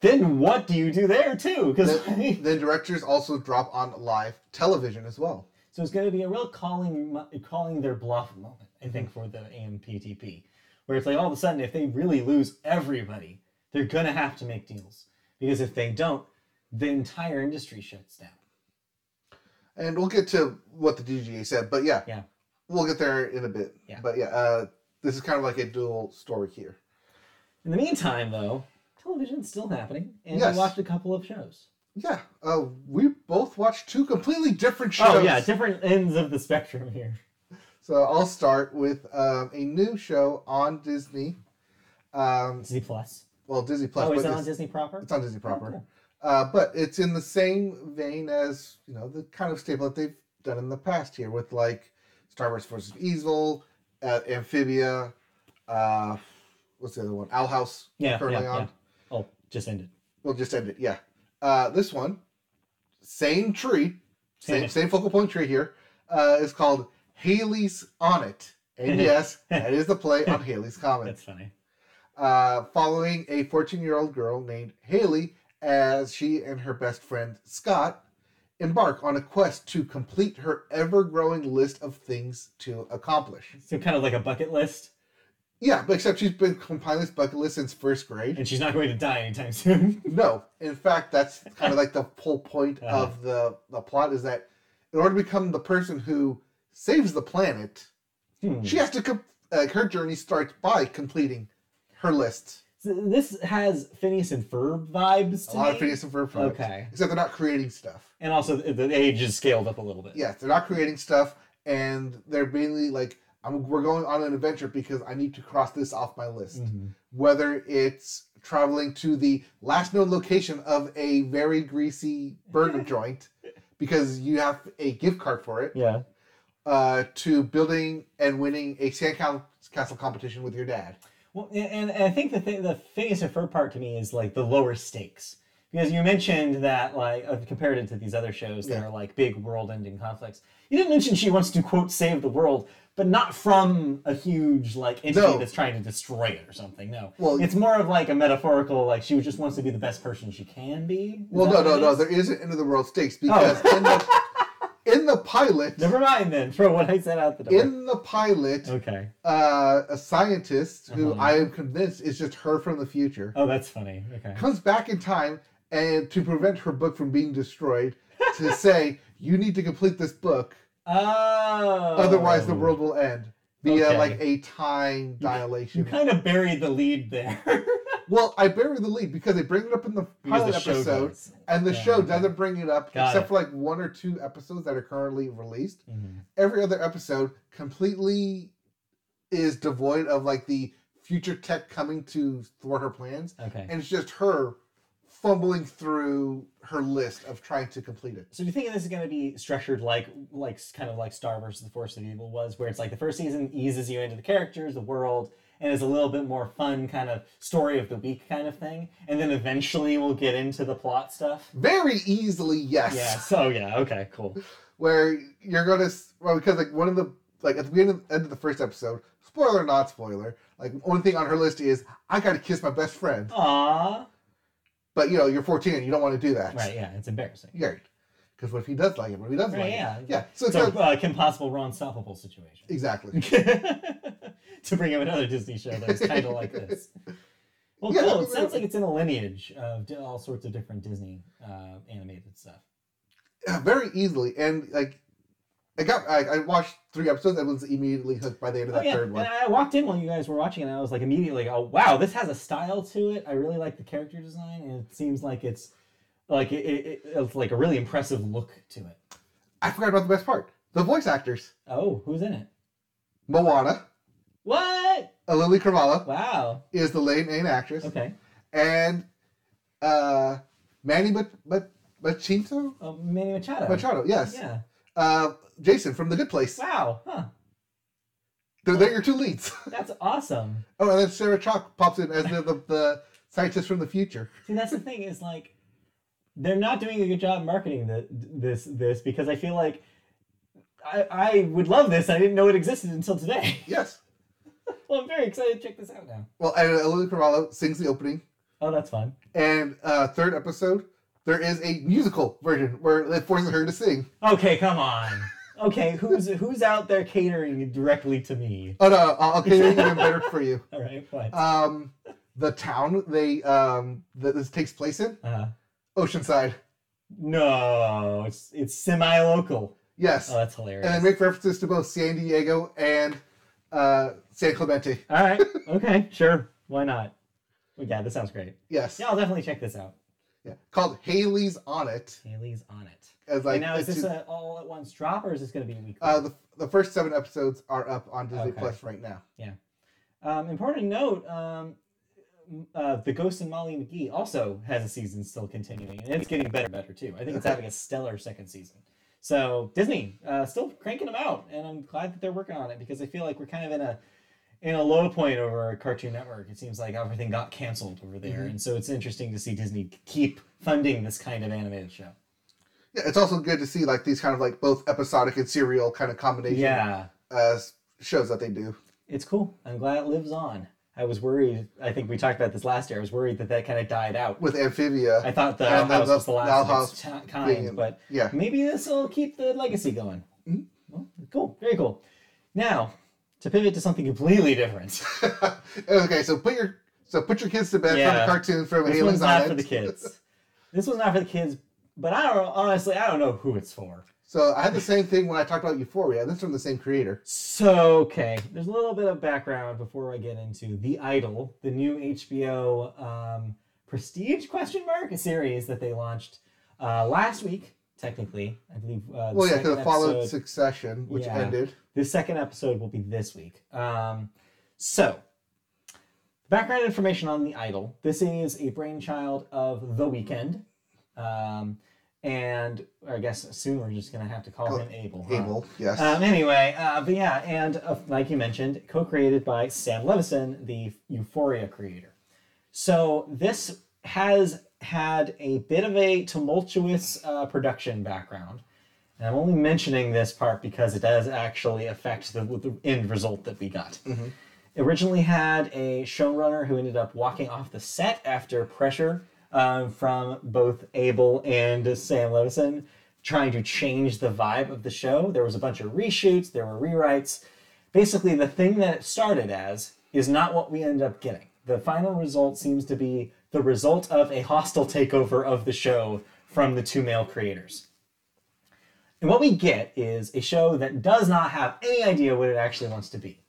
then what do you do there too? Because Then, <laughs> then directors also drop on live television as well. so it's going to be a real calling calling their bluff moment, I think, for the AMPTP, where it's like all of a sudden, if they really lose everybody, they're going to have to make deals because if they don't, the entire industry shuts down. And we'll get to what the DGA said, but yeah, Yeah. we'll get there in a bit. Yeah. But yeah, uh, this is kind of like a dual story here. In the meantime, though, television's still happening, and Yes. we watched a couple of shows. Yeah, uh, we both watched two completely different shows. Oh yeah, different ends of the spectrum here. So I'll start with um, a new show on Disney. Um, Disney Plus. well, Disney Plus. oh, is it on Disney proper? it's on Disney proper. Oh, cool. Uh, but it's in the same vein as you know the kind of staple that they've done in the past here with like Star Wars Forces of Evil, uh, Amphibia, uh, what's the other one? Owl House. Yeah, currently yeah, on. yeah. Oh, just ended. We'll just end it. Yeah. Uh, this one, same tree, same same focal point tree here. Uh, is called Hailey's on it, <laughs> and yes, that is the play on <laughs> Halley's Comet. That's funny. uh, following a 14 year old girl named Haley as she and her best friend Scott embark on a quest to complete her ever growing list of things to accomplish. So kind of like a bucket list, Yeah, but except she's been compiling this bucket list since first grade. and she's not going to die anytime soon. <laughs> No, in fact, that's kind of like the whole point <laughs> Uh-huh. of the, the plot is that in order to become the person who saves the planet, Hmm. she has to, uh, her journey starts by completing her list. This has Phineas and Ferb vibes A lot me. of Phineas and Ferb products. Okay. Except they're not creating stuff. And also the age is scaled up a little bit. Yes, they're not creating stuff, and they're mainly like, I'm, we're going on an adventure because I need to cross this off my list. Mhm. Whether it's traveling to the last known location of a very greasy burger <laughs> joint because you have a gift card for it, Yeah. uh, to building and winning a sandcastle competition with your dad. Well, and, and I think the thing, the and Ferb part to me is like the lower stakes because you mentioned that like uh, compared it to these other shows that Yeah. are like big world-ending conflicts. You didn't mention she wants to quote save the world, but not from a huge like entity No. that's trying to destroy it or something. No, Well- it's more of like a metaphorical like she just wants to be the best person she can be. Is Well, no, no, no. There is an end of the world stakes because in the pilot, Never mind then. Throw what I said out the door. in the pilot, okay. uh, a scientist who Uh-huh. I am convinced is just her from the future Oh, that's funny. Okay. comes back in time and to prevent her book from being destroyed to <laughs> say you need to complete this book Oh. otherwise the world will end via Okay. like a time You dilation. kind of buried the lead there. <laughs> well, I bury the lead because they bring it up in the pilot the episode and the Yeah, show doesn't bring it up Got except it. for like one or two episodes that are currently released. Mhm. Every other episode completely is devoid of like the future tech coming to thwart her plans Okay. and it's just her fumbling through her list of trying to complete it. So do you think this is going to be structured like, like kind of like Star versus the Force of Evil was, where it's like the first season eases you into the characters, the world, and it's a little bit more fun, kind of story of the week kind of thing, and then eventually we'll get into the plot stuff. Very easily, yes. Yeah. So yeah. Okay. Cool. Where you're gonna well because like one of the like at the beginning end of the first episode, spoiler not spoiler, like one thing on her list is I gotta kiss my best friend. Aww. But you know, you're 14 and you don't want to do that. Right. Yeah. It's embarrassing. Yeah. Because what if he does like it? What if he doesn't Right, like yeah. it? Yeah. So it's So kind of- uh, Kim Possible, Ron Stoppable situation. exactly. <laughs> <laughs> to bring up another Disney show that's kind of like this. <laughs> Well, Yeah, cool. It sounds like it's in a lineage of all sorts of different Disney uh, animated stuff. Yeah, very easily and like I got I, I watched three episodes and was immediately hooked by the end of that Oh, that yeah. third And one. I walked in while you guys were watching, and I was like immediately, like, "Oh, wow, this has a style to it. I really like the character design, and it seems like it's like it, it, it's like a really impressive look to it." I forgot about the best part. The voice actors. Oh, who's in it? Moana, What? Auli'i Cravalho Wow. is the lead main actress. Okay. And uh Manny but but Machito? Oh, Manny Machado. Machado, yes. Yeah. Uh Jason from The Good Place. Wow. Huh. They're, they're your two leads. <laughs> That's awesome. oh, and then Sarah Chalke pops in as the, the, the scientist from the future. See, that's the <laughs> thing is like they're not doing a good job marketing the, this this because I feel like I, I would love this. I didn't know it existed until today. Yes. Well, I'm very excited to check this out now. Well, and Auli'i Cravalho sings the opening, Oh, that's fun. and uh, third episode there is a musical version where it forces her to sing. Okay, come on. Okay, who's who's out there catering directly to me? Oh no, I'll, it even better <laughs> for you. All right, what? Um, the town they um that this takes place in, Uh, Oceanside. no, it's it's semi-local. Yes, Oh, that's hilarious. and they make references to both San Diego and uh, San Clemente. <laughs> All right, okay, sure, why not? Well, yeah, this sounds great. Yes, Yeah, I'll definitely check this out. yeah. called Hailey's on it. Hailey's on it. As like and now is this a all at once drop or is this going to be weekly? uh, the the first seven episodes are up on Disney Okay. Plus right now. Yeah. Um, important note: um, uh, the Ghost and Molly McGee also has a season still continuing, and it's getting better, and better too. I think it's <laughs> having a stellar second season. So Disney uh, still cranking them out, and I'm glad that they're working on it because I feel like we're kind of in a in a low point over Cartoon Network. It seems like everything got canceled over there, Mhm. and so it's interesting to see Disney keep funding this kind of animated show. Yeah, it's also good to see like these kind of like both episodic and serial kind of combination Yeah, uh, shows that they do. it's cool. I'm glad it lives on. I was worried. I think we talked about this last year. I was worried that that kind of died out. With Amphibia, I thought the And Owl the- House was the the last of its ta- being- kind, but yeah. maybe this will keep the legacy going. Mhm. Well, cool, very cool. Now, to pivot to something completely different. <laughs> okay, so put your so put your kids to bed from Yeah. a cartoon from This Hailey's one's on not for the kids. This one's not for the kids, but I don't honestly, I don't know who it's for. So I had the same thing when I talked about Euphoria. This is from the same creator. So, okay, there's a little bit of background before I get into The Idol, the new HBO um, Prestige question mark, series that they launched uh, last week, technically. I believe. Uh, the Well, yeah, because it followed Succession, which Yeah. ended. The second episode will be this week. Um, so, background information on The Idol. This is a brainchild of The Weeknd. Um, and I guess soon we're just going to have to call him Abel. huh? Abel, yes. Um, anyway, uh, but yeah, and uh, like you mentioned, co-created by Sam Levinson, the Euphoria creator. So this has had a bit of a tumultuous uh, production background, and I'm only mentioning this part because it does actually affect the, the end result that we got. Mhm. Originally had a showrunner who ended up walking off the set after pressure um, from both Abel and Sam Levinson trying to change the vibe of the show. There was a bunch of reshoots, there were rewrites. Basically, the thing that it started as is not what we end up getting. The final result seems to be the result of a hostile takeover of the show from the two male creators. And what we get is a show that does not have any idea what it actually wants to be.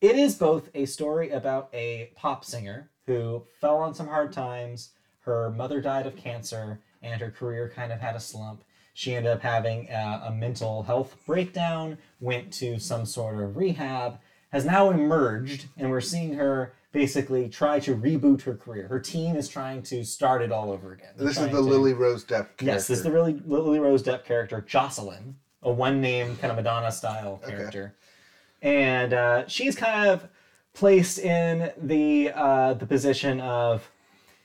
It is both a story about a pop singer who fell on some hard times, her mother died of cancer, and her career kind of had a slump. She ended up having a, a mental health breakdown, went to some sort of rehab, has now emerged, and we're seeing her basically try to reboot her career. Her team is trying to start it all over again. They're this is the to- Lily Rose Depp character. Yes, this is the really Lily Rose Depp character, Jocelyn, a one-name kind of Madonna style Okay. character, and uh, she's kind of placed in the uh, the position of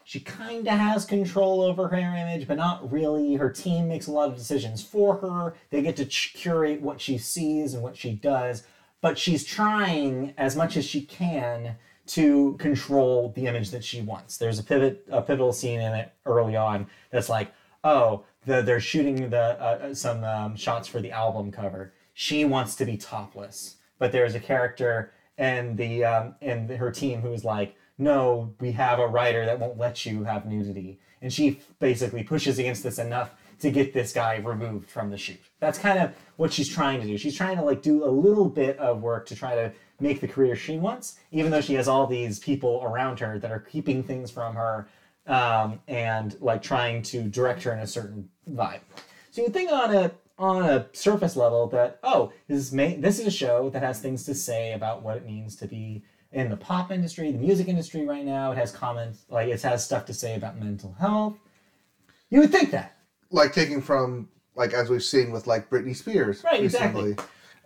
she kind of has control over her image, but not really. Her team makes a lot of decisions for her. They get to ch- curate what she sees and what she does, but she's trying as much as she can to control the image that she wants. There's a pivot, a pivotal scene in it early on that's like, oh, the, they're shooting the uh, some um, shots for the album cover. She wants to be topless, but there's a character and the um, and her team who's like, no, we have a writer that won't let you have nudity, and she basically pushes against this enough to get this guy removed from the shoot. That's kind of what she's trying to do. She's trying to like do a little bit of work to try to make the career she wants, even though she has all these people around her that are keeping things from her um, and like trying to direct her in a certain vibe. So you think on a on a surface level that oh this is ma- this is a show that has things to say about what it means to be in the pop industry, the music industry right now. It has comments like it has stuff to say about mental health. You would think that. like taking from like as we've seen with like Britney Spears Right, exactly.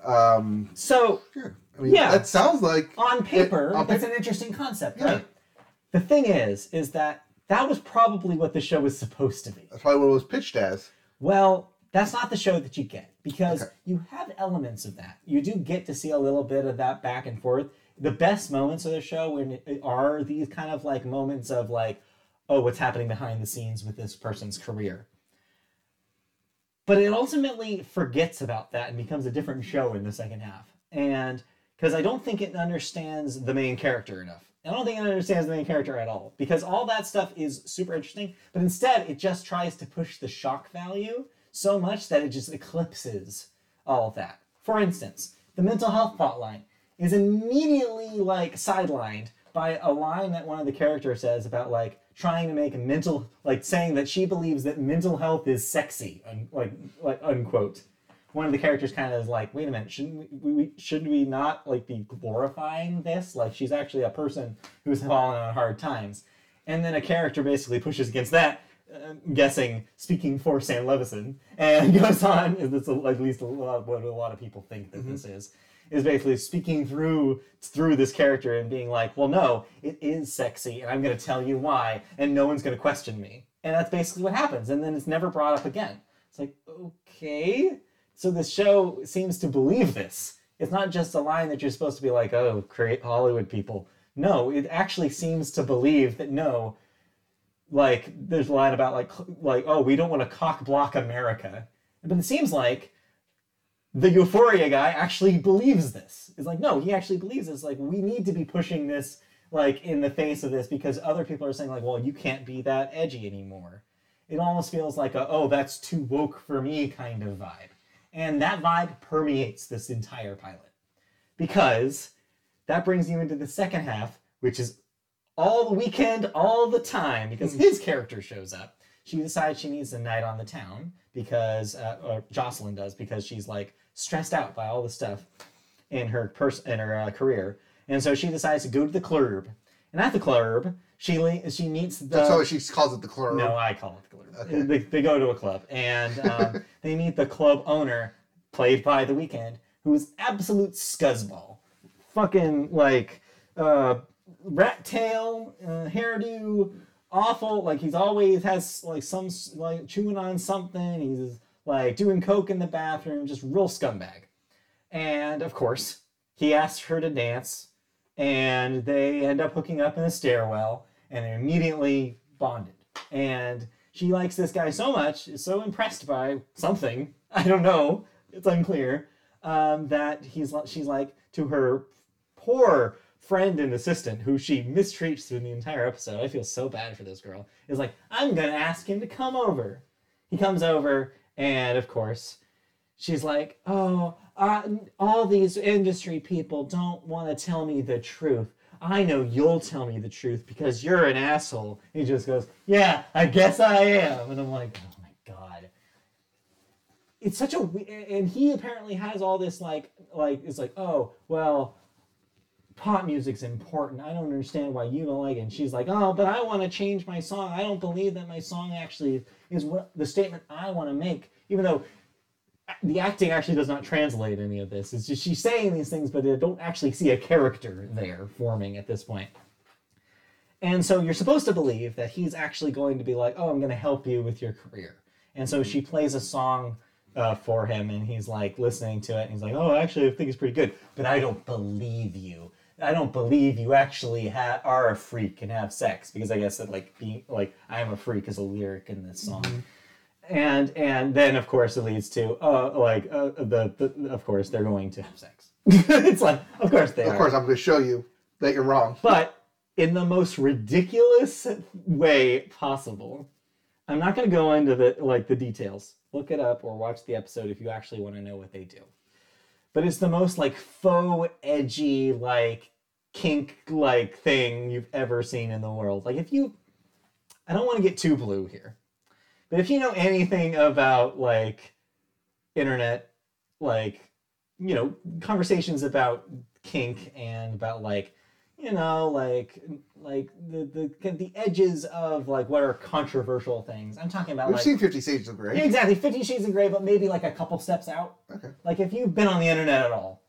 Um, So sure. I mean, Yeah. that sounds like on paper, on that's paper- an interesting concept, Yeah. right? The thing is, is that that was probably what the show was supposed to be. that's probably what it was pitched as. Well, That's not the show that you get because Okay. you have elements of that. You do get to see a little bit of that back and forth. The best moments of the show are these kind of like moments of like, oh, what's happening behind the scenes with this person's career. But it ultimately forgets about that and becomes a different show in the second half. And because I don't think it understands the main character enough. I don't think it understands the main character at all because all that stuff is super interesting, but instead it just tries to push the shock value so much that it just eclipses all of that. For instance, the mental health plotline is immediately like sidelined by a line that one of the characters says about like trying to make mental like saying that she believes that mental health is sexy un, like like unquote. One of the characters kind of is like wait a minute shouldn't we, we should we not like be glorifying this? Like she's actually a person who's fallen on hard times. And then a character basically pushes against that uh, guessing speaking for sam levinson and <laughs> goes on is this at least a lot what a lot of people think that this is is basically speaking through through this character and being like, well, no, it is sexy, and I'm going to tell you why, and no one's going to question me. And that's basically what happens, and then it's never brought up again. It's like, okay, so the show seems to believe this. It's not just a line that you're supposed to be like, oh, create Hollywood people. No, it actually seems to believe that no, like there's a line about like like oh, we don't want to cock block America, but it seems like the euphoria guy actually believes this. It's like no he actually believes this. Like we need to be pushing this like in the face of this because other people are saying like well you can't be that edgy anymore. It almost feels like a oh that's too woke for me kind of vibe. And that vibe permeates this entire pilot because that brings you into the second half which is all the Weeknd all the time because his <laughs> character shows up. She decides she needs a night on the town because uh, or jocelyn does because she's like stressed out by all the stuff in her pers- in her uh, career and so she decides to go to the club and at the club she le- she meets the That's how she calls it the club. no, I call it the club. Okay. They, they go to a club and um, <laughs> they meet the club owner, played by The Weeknd, who's absolute scuzzball. Fucking like uh, rat tail, uh, hairdo, awful. Like he's always has like some like chewing on something. He's like doing coke in the bathroom, just real scumbag. And of course, he asks her to dance, and they end up hooking up in a stairwell, and they're immediately bonded. And she likes this guy so much, is so impressed by something, <laughs> I don't know, it's unclear, um, that he's she's like to her poor friend and assistant who she mistreats through the entire episode. I feel so bad for this girl. Is like, I'm gonna ask him to come over. He comes over, and of course, she's like, "Oh, uh, all these industry people don't want to tell me the truth. I know you'll tell me the truth because you're an asshole." He just goes, "Yeah, I guess I am," and I'm like, "Oh my god." It's such a and he apparently has all this like like it's like oh well pop music's important. I don't understand why you don't like it. And she's like, oh, but I want to change my song. I don't believe that my song actually is what the statement I want to make, even though the acting actually does not translate any of this. It's just she's saying these things, but I don't actually see a character there forming at this point. And so you're supposed to believe that he's actually going to be like, oh, I'm going to help you with your career. And so she plays a song uh, for him, and he's like listening to it, and he's like, oh, actually, I think it's pretty good, but I don't believe you. I don't believe you actually ha- are a freak and have sex because I guess that like being like I'm a freak is a lyric in this song. And and then of course it leads to uh like uh, the, the of course they're going to have sex. <laughs> It's like of course they Of are. course, I'm going to show you that you're wrong. but in the most ridiculous way possible i'm not going to go into the like the details. Look it up or watch the episode if you actually want to know what they do. But it's the most like faux edgy like kink like thing you've ever seen in the world like if you i don't want to get too blue here but if you know anything about like internet like you know conversations about kink and about like you know like like the the the edges of like what are controversial things i'm talking about We've like seen Fifty Shades of Grey. exactly 50 shades of gray but maybe like a couple steps out Okay. like if you've been on the internet at all,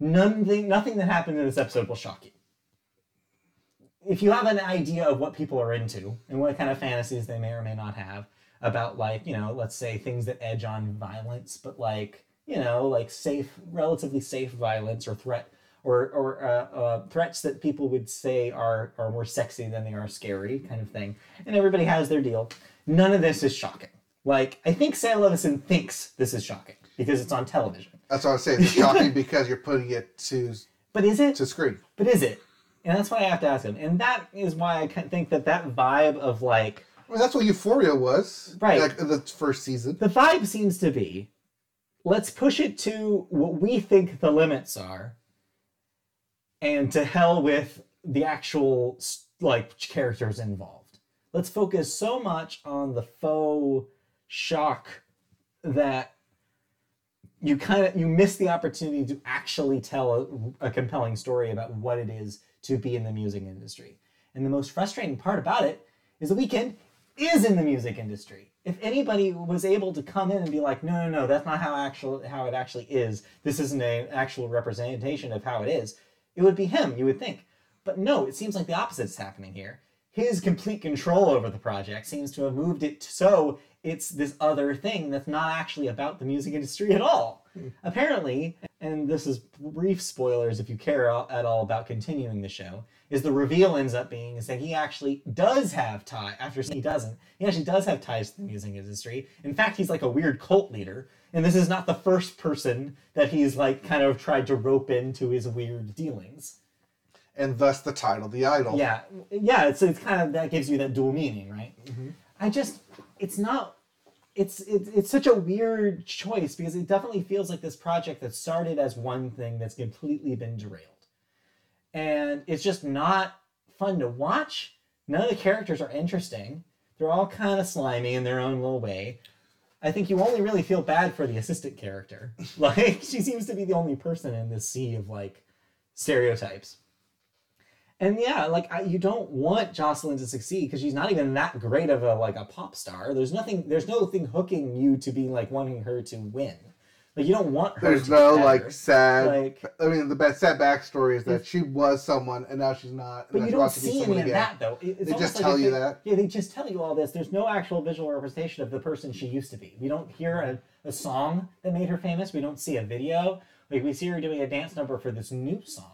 nothing nothing that happened in this episode will shock you. If you have an idea of what people are into and what kind of fantasies they may or may not have, about like you know let's say things that edge on violence but like you know like safe relatively safe violence or threat or or uh, uh, threats that people would say are are more sexy than they are scary kind of thing and everybody has their deal none of this is shocking like i think sam levinson thinks this is shocking because it's on television That's what I was saying. It's shocking <laughs> because you're putting it to but is it to screen. but is it and that's why i have to ask him and that is why i think that that vibe of like mean, that's what Euphoria was, Right. Like the first season. the vibe seems to be let's push it to what we think the limits are and to hell with the actual like characters involved let's focus so much on the faux shock that you kind of you miss the opportunity to actually tell a, a compelling story about what it is to be in the music industry and the most frustrating part about it is the Weeknd is in the music industry. If anybody was able to come in and be like, no, no, no, that's not how actual how it actually is. This isn't an actual representation of how it is. It would be him, you would think. But no, it seems like the opposite is happening here. His complete control over the project seems to have moved it so it's this other thing that's not actually about the music industry at all. Hmm. Apparently, and this is brief spoilers if you care at all about continuing the show, is the reveal ends up being is that he actually does have tie after he doesn't. He actually does have ties to the music industry. In fact, he's like a weird cult leader, and this is not the first person that he's like kind of tried to rope into his weird dealings. And thus the title, The Idol. Yeah, yeah. It's it's kind of that gives you that dual meaning, right? Mm-hmm. I just it's not. It's, it's it's such a weird choice because it definitely feels like this project that started as one thing that's completely been derailed, and it's just not fun to watch. None of the characters are interesting. They're all kind of slimy in their own little way. I think you only really feel bad for the assistant character. <laughs> Like she seems to be the only person in this sea of like stereotypes. And yeah, like I, you don't want Jocelyn to succeed because she's not even that great of a like a pop star. There's nothing. There's no thing hooking you to be like wanting her to win. Like you don't want her. There's to no like sad. like. I mean, the best sad backstory is that she was someone and now she's not. But you don't why she needs see any of that though. It- They just like tell you they- that? Yeah, they just tell you all this. There's no actual visual representation of the person she used to be. We don't hear a, a song that made her famous. We don't see a video. Like we see her doing a dance number for this new song.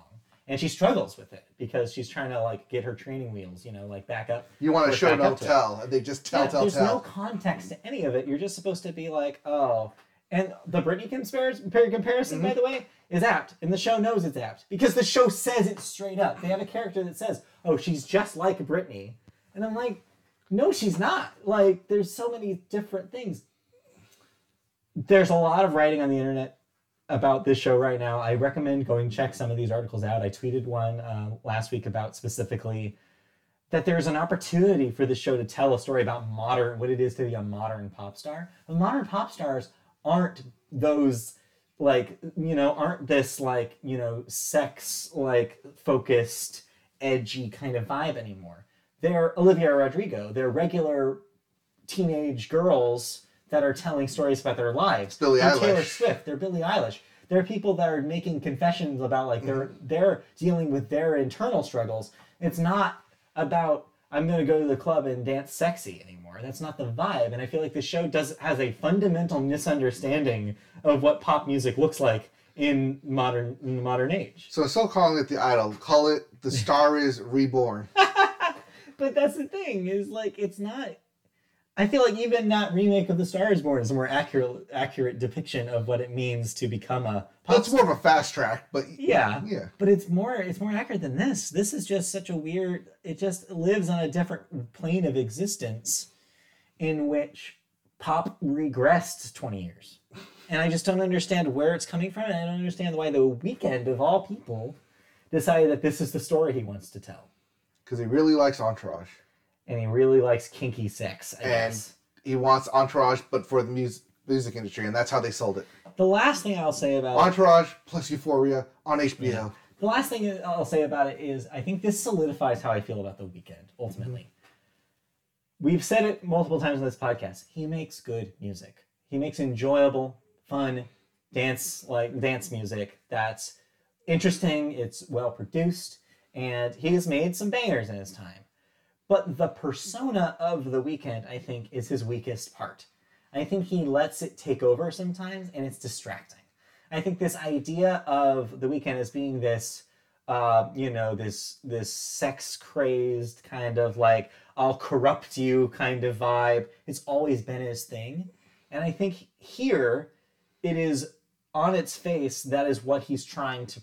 And she struggles with it because she's trying to like get her training wheels, you know, like back up. You want to show back no up it. tell, and they just tell, Yeah, tell, there's tell. no context to any of it. You're just supposed to be like, oh. And the Britney comparison, comparison Mm-hmm. by the way, is apt. And the show knows it's apt because the show says it straight up. They have a character that says, oh, she's just like Britney. And I'm like, no, she's not. Like, there's so many different things. There's a lot of writing on the internet about this show right now. I recommend going check some of these articles out. I tweeted one uh, last week about specifically that there's an opportunity for the show to tell a story about modern what it is to be a modern pop star. The modern pop stars aren't those like you know aren't this like you know sex like focused edgy kind of vibe anymore. They're Olivia Rodrigo. They're regular teenage girls that are telling stories about their lives. Billie They're Taylor Swift. They're Billie Eilish. They're people that are making confessions about like they're they're dealing with their internal struggles. It's not about I'm gonna go to the club and dance sexy anymore. That's not the vibe. And I feel like the show does has a fundamental misunderstanding of what pop music looks like in modern in the modern age. So instead of calling it the idol, call it the <laughs> star is reborn. <laughs> But that's the thing is like it's not. I feel like even that remake of The Star Is Born is a more accurate accurate depiction of what it means to become a pop That's more of a fast track, but Yeah. yeah. But it's more it's more accurate than this. This is just such a weird it just lives on a different plane of existence in which pop regressed 20 years. And I just don't understand where it's coming from and I don't understand why the Weeknd of all people decided that this is the story he wants to tell. Because he really likes Entourage. And he really likes kinky sex, I And guess. he wants Entourage, but for the music music industry, and that's how they sold it. The last thing I'll say about it Entourage plus Euphoria on HBO. Yeah. The last thing I'll say about it is I think this solidifies how I feel about the Weeknd, ultimately. Mm-hmm. We've said it multiple times on this podcast. He makes good music. He makes enjoyable, fun dance like dance music that's interesting, it's well produced, and he has made some bangers in his time. But the persona of the Weeknd, I think, is his weakest part. I think he lets it take over sometimes, and it's distracting. I think this idea of the Weeknd as being this, uh, you know, this this sex crazed kind of like I'll corrupt you kind of vibe. It's always been his thing, and I think here it is on its face that is what he's trying to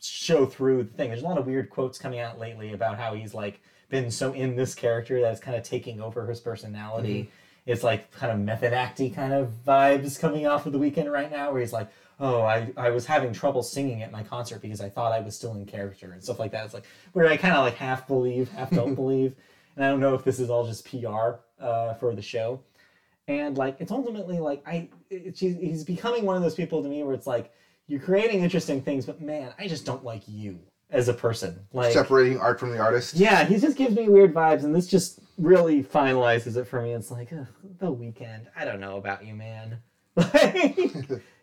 show through the thing. There's a lot of weird quotes coming out lately about how he's like been so in this character that it's kind of taking over his personality. It's like kind of method acty kind of vibes coming off of the Weeknd right now, where he's like, "Oh, I, I was having trouble singing at my concert because I thought I was still in character and stuff like that." It's like where I kind of like half believe, half don't <laughs> believe, and I don't know if this is all just PR uh, for the show. And like it's ultimately like I, it's, he's becoming one of those people to me where it's like you're creating interesting things, but man, I just don't like you as a person. Like Separating art from the artist. yeah, he just gives me weird vibes, and this just really finalizes it for me. It's like ugh, the Weeknd. I don't know about you, man. <laughs> Like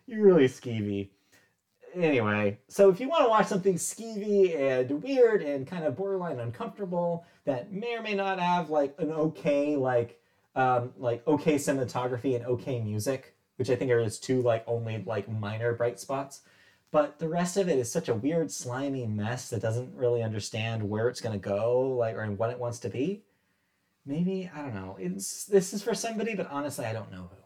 you're really skeevy. Anyway, so if you want to watch something skeevy and weird and kind of borderline uncomfortable that may or may not have like an okay like um, like okay cinematography and okay music, which I think are his two like only like minor bright spots. But the rest of it is such a weird, slimy mess that doesn't really understand where it's gonna go, like or what it wants to be. Maybe I don't know. It's this is for somebody, but honestly, I don't know who.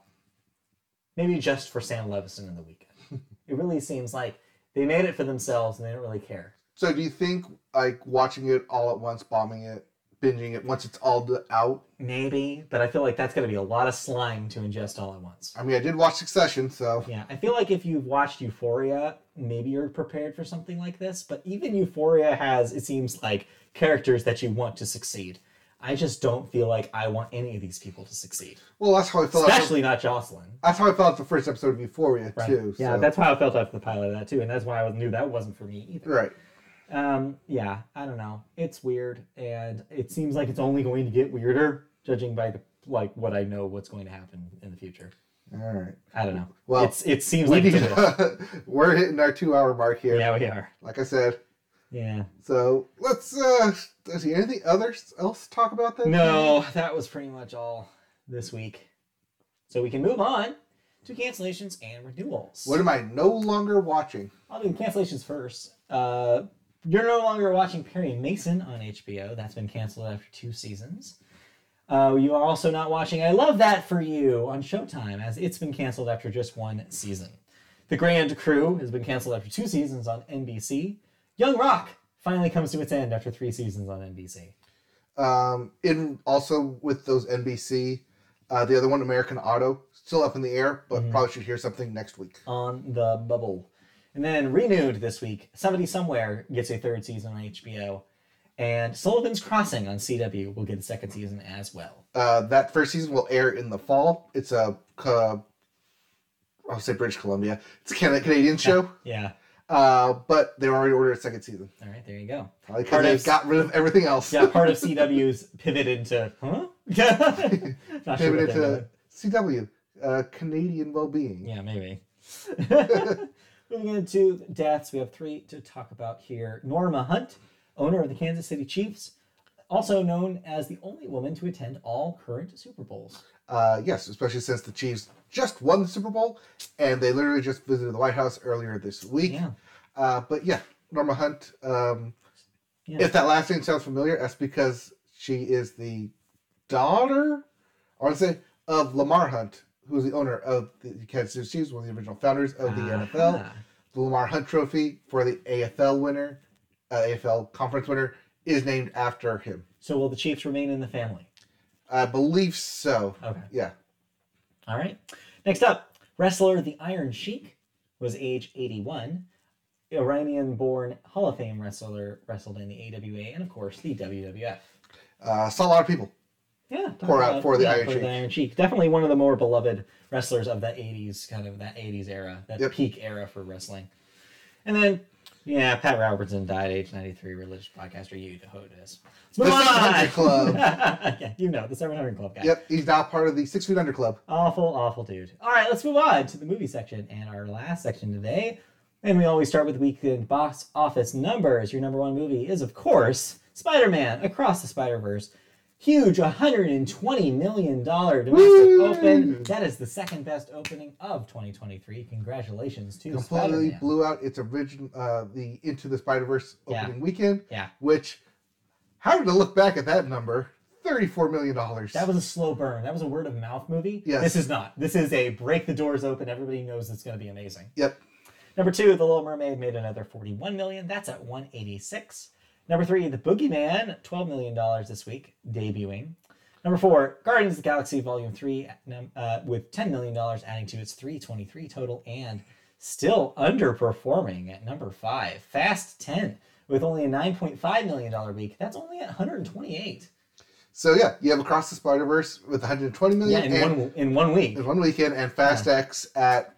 Maybe just for Sam Levinson in the Weeknd. <laughs> it really seems like they made it for themselves and they don't really care. So do you think like watching it all at once, bombing it, binging it once it's all out? Maybe, but I feel like that's gonna be a lot of slime to ingest all at once. I mean, I did watch Succession, so Yeah, I feel like if you've watched Euphoria, maybe you're prepared for something like this. But even Euphoria has, it seems like, characters that you want to succeed. I just don't feel like I want any of these people to succeed, well, that's how I felt. After, especially not Jocelyn. that's how I felt the first episode of Euphoria Right. too. Yeah, so. that's how I felt after the pilot of that too, and that's why I knew that wasn't for me either. right. Um, yeah, I don't know. It's weird, and it seems like it's only going to get weirder, judging by the like what I know what's going to happen in the future. All right. I don't know. Well, it's it seems We like need, is. <laughs> we're hitting our two-hour mark here. yeah, we are. Like I said, Yeah. so let's. uh Does he anything others else to talk about that? No, that was pretty much all this week. So we can move on to cancellations and renewals. What am I no longer watching? I'll do cancellations first. Uh, you're no longer watching Perry Mason on HBO. That's been canceled after two seasons. Uh, you are also not watching I Love That for You on Showtime, as it's been canceled after just one season. The Grand Crew has been canceled after two seasons on NBC. Young Rock finally comes to its end after three seasons on NBC. Um, in also with those NBC, uh, the other one, American Auto, still up in the air, but Mhm. probably should hear something next week. on the bubble. And then renewed this week, Somebody Somewhere gets a third season on HBO. And Sullivan's Crossing on CW will get a second season as well. Uh, that first season will air in the fall. It's a, uh, I'll say British Columbia. It's a Can- Canadian show, Yeah. uh, but they already ordered a second season. All right, there you go. Because Part they of- got rid of everything else. Yeah, part of CW's pivoted to, huh? <laughs> Not sure Pivot what they're into doing. CW, uh, Canadian well-being. Yeah, maybe. <laughs> Moving into deaths, we have three to talk about here. Norma Hunt, owner of the Kansas City Chiefs, also known as the only woman to attend all current Super Bowls. Uh, yes, especially since the Chiefs just won the Super Bowl, and they literally just visited the White House earlier this week. Yeah. Uh, but yeah, Norma Hunt. Um, Yeah. If that last name sounds familiar, that's because she is the daughter, I want to say, of Lamar Hunt, who's the owner of the Kansas City Chiefs, one of the original founders of the NFL. The Lamar Hunt Trophy for the AFL winner, uh, AFL conference winner, is named after him. So will the Chiefs remain in the family? I believe so. Okay. Yeah. All right. Next up, wrestler the Iron Sheik was age 81. Iranian-born Hall of Fame wrestler wrestled in the AWA and of course the WWF. Uh, saw a lot of people. Yeah, talk Pour out uh, about- for the yeah, Iron for Sheik. The Iron Sheik. Definitely one of the more beloved wrestlers of that '80s kind of that '80s era, that Yep. peak era for wrestling. And then, yeah, Pat Robertson died age 93. Religious podcaster, you know who it is. Let's move The on. 700 Club. <laughs> yeah, you know the 700 Club guy. Yep, he's now part of the Six Feet Under Club. Awful, awful dude. All right, let's move on to the movie section and our last section today. And we always start with weekend box office numbers. Your number one movie is, of course, Spider Man Across the Spider Verse. Huge $120 million domestic Woo! open. That is the second best opening of 2023. Congratulations to Completely Spider-Man. blew out its original, uh, the Into the Spider Verse Yeah. opening weekend. Yeah. Which, how to look back at that number? Thirty-four million dollars. That was a slow burn. That was a word of mouth movie. Yes. This is not. This is a break the doors open. Everybody knows it's going to be amazing. Yep. Number two, The Little Mermaid made another 41 million. That's at 186. Number three, The Boogeyman, 12 million dollars this week, debuting. Number four, Guardians of the Galaxy Volume Three, uh, with 10 million dollars, adding to its 323 total, and still underperforming at number five, Fast 10, with only a 9.5 million dollar week. That's only at 128. So yeah, you have Across the Spider Verse with 120 million. Yeah, in and one in one week. in one weekend, and Fast X at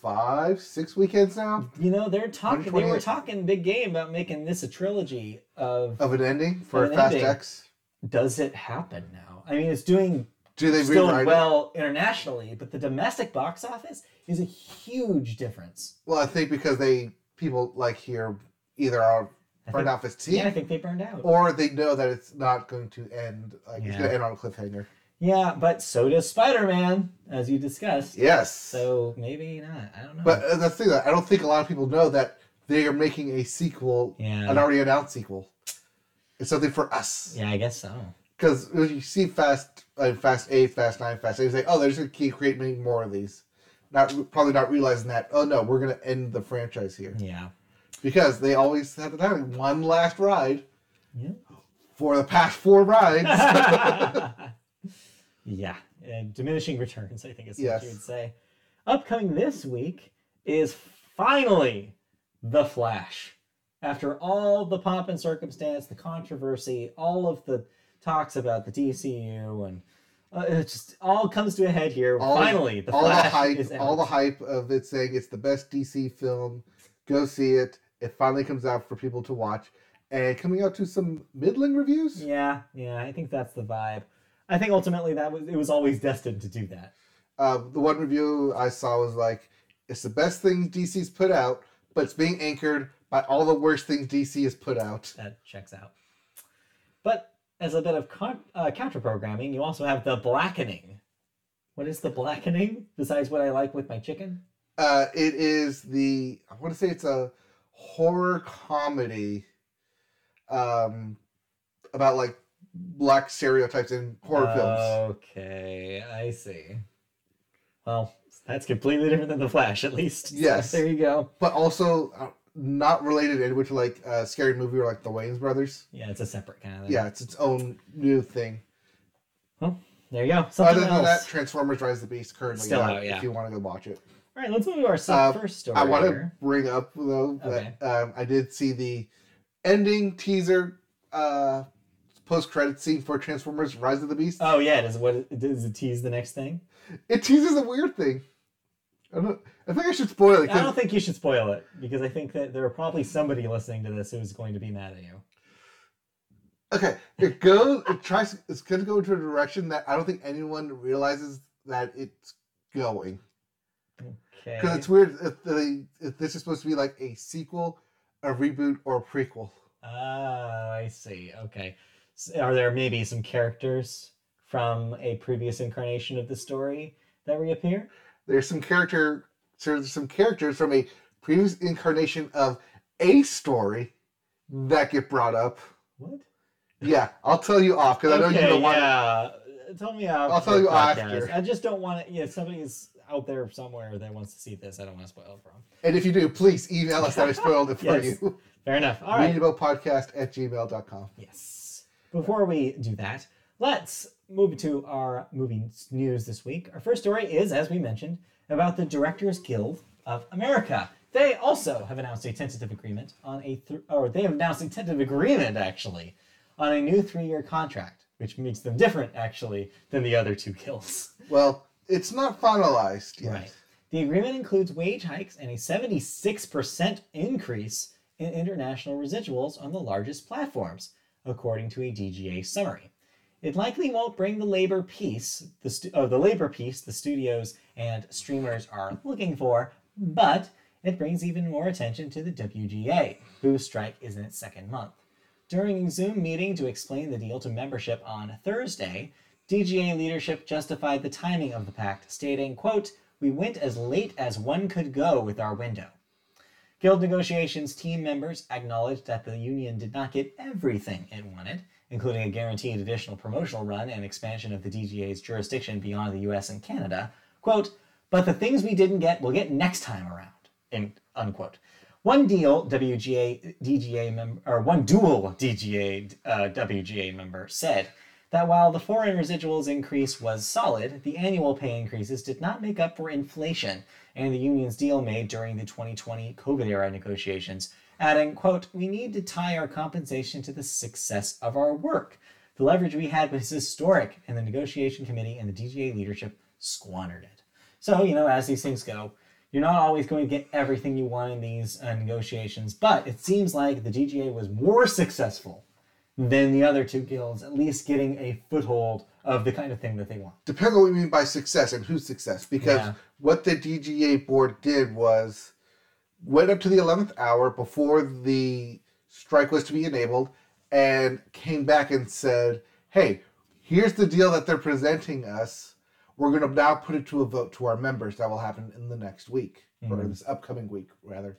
five, six weekends now You know, they're talking. They were talking big game about making this a trilogy of. of an ending for an Fast ending. X. Does it happen now? I mean, it's doing Do they still rewrite it? well internationally, but the domestic box office is a huge difference. Well, I think because they people like here either are I burned think- off fatigue, Yeah, I think they burned out. or they know that it's not going to end. Like it's Yeah. going to end on a cliffhanger. Yeah, but so does Spider Man, as you discussed. Yes. So maybe not. I don't know. but uh, the thing that I don't think a lot of people know that they are making a sequel, yeah, an already announced sequel. It's something for us. yeah, I guess so. Because when you see Fast, uh, Fast Eight, Fast Nine, Fast Eight, you say, "Oh, they're just going to keep creating more of these." Not probably not realizing that. Oh no, we're going to end the franchise here Yeah. because they always have to have one last ride Yeah. for the past four rides. <laughs> <laughs> yeah, and diminishing returns, I think is Yes. what you would say. Upcoming this week is finally The Flash. After all the pomp and circumstance, the controversy, all of the talks about the DCU, and uh, it just all comes to a head here. All- finally, The all the hype, is out. all the hype of it saying it's the best DC film. Go see it. It finally comes out for people to watch, and coming out to some middling reviews. Yeah, yeah, I think that's the vibe. I think ultimately that was it was always destined to do that. Uh, the one review I saw was like, "It's the best thing DC's put out, but it's being anchored by all the worst things DC has put out." That checks out. But as a bit of con- uh, counter programming, you also have the blackening. What is the blackening besides what I like with my chicken? Uh, it is the I want to say it's a horror comedy, um, about like black stereotypes in horror films. Okay, I see. Well, that's completely different than the Flash, at least. So Yes. there you go. but also uh, not related in which like a scary movie or like the Wayans Brothers. Yeah, it's a separate kind of thing. Yeah, it's its own new thing. Well, there you go. Something Other than else. that, Transformers: Rise of the Beast currently Still out, yeah. if you want to go watch it. All right, let's move to our sub- Uh, first story. I want to bring up though Okay. that um, I did see the ending teaser uh, post credit scene for Transformers: Rise of the Beast. Oh yeah, does what does it tease the next thing? it teases a weird thing. I don't. I think I should spoil it. I don't think you should spoil it because I think that there are probably somebody listening to this who's going to be mad at you. Okay, it goes. It tries. It's going to go into a direction that I don't think anyone realizes that it's going. Okay. Because it's weird. If, the, if this is supposed to be like a sequel, a reboot, or a prequel. Oh, I see. Okay. Are there maybe some characters from a previous incarnation of the story that reappear? There's some character. So there's some characters from a previous incarnation of a story that get brought up. What? Yeah, I'll tell you off because I know you don't want. yeah. Tell me off. I'll tell you podcast. after. I just don't want to. Yeah, somebody's out there somewhere that wants to see this. I don't want to spoil it for them. And if you do, please email us that I spoiled it for <laughs> Yes. you. Fair enough. All right. Podcast at gmail.com. Yes. Before we do that, let's move to our movie news this week. Our first story is, as we mentioned, about the Directors Guild of America. They also have announced a tentative agreement on a, th- or they have announced a tentative agreement actually, on a new three-year contract, which makes them different actually than the other two guilds. Well, it's not finalized yet. Right. The agreement includes wage hikes and a 76% increase in international residuals on the largest platforms, according to a DGA summary. It likely won't bring the labor piece, the stu- oh, the labor peace the studios and streamers are looking for, but it brings even more attention to the WGA, whose strike is in its second month. During a Zoom meeting to explain the deal to membership on Thursday, DGA leadership justified the timing of the pact, stating, quote, We went as late as one could go with our window. Guild negotiations team members acknowledged that the union did not get everything it wanted, including a guaranteed additional promotional run and expansion of the DGA's jurisdiction beyond the US and Canada. Quote, but the things we didn't get, we'll get next time around. In, unquote. One deal WGA DGA member or one dual DGA uh, WGA member said that while the foreign residuals increase was solid, the annual pay increases did not make up for inflation and the union's deal made during the 2020 COVID era negotiations, adding, quote, "We need to tie our compensation to the success of our work. The leverage we had was historic, and the negotiation committee and the DGA leadership squandered it." So, you know, as these things go, you're not always going to get everything you want in these uh, negotiations, but it seems like the DGA was more successful than the other two guilds, at least getting a foothold of the kind of thing that they want. Depends on what you mean by success and whose success. Because Yeah. what the DGA board did was went up to the 11th hour before the strike was to be enabled and came back and said, hey, here's the deal that they're presenting us. We're going to now put it to a vote to our members. That will happen in the next week, or Mhm. this upcoming week, rather.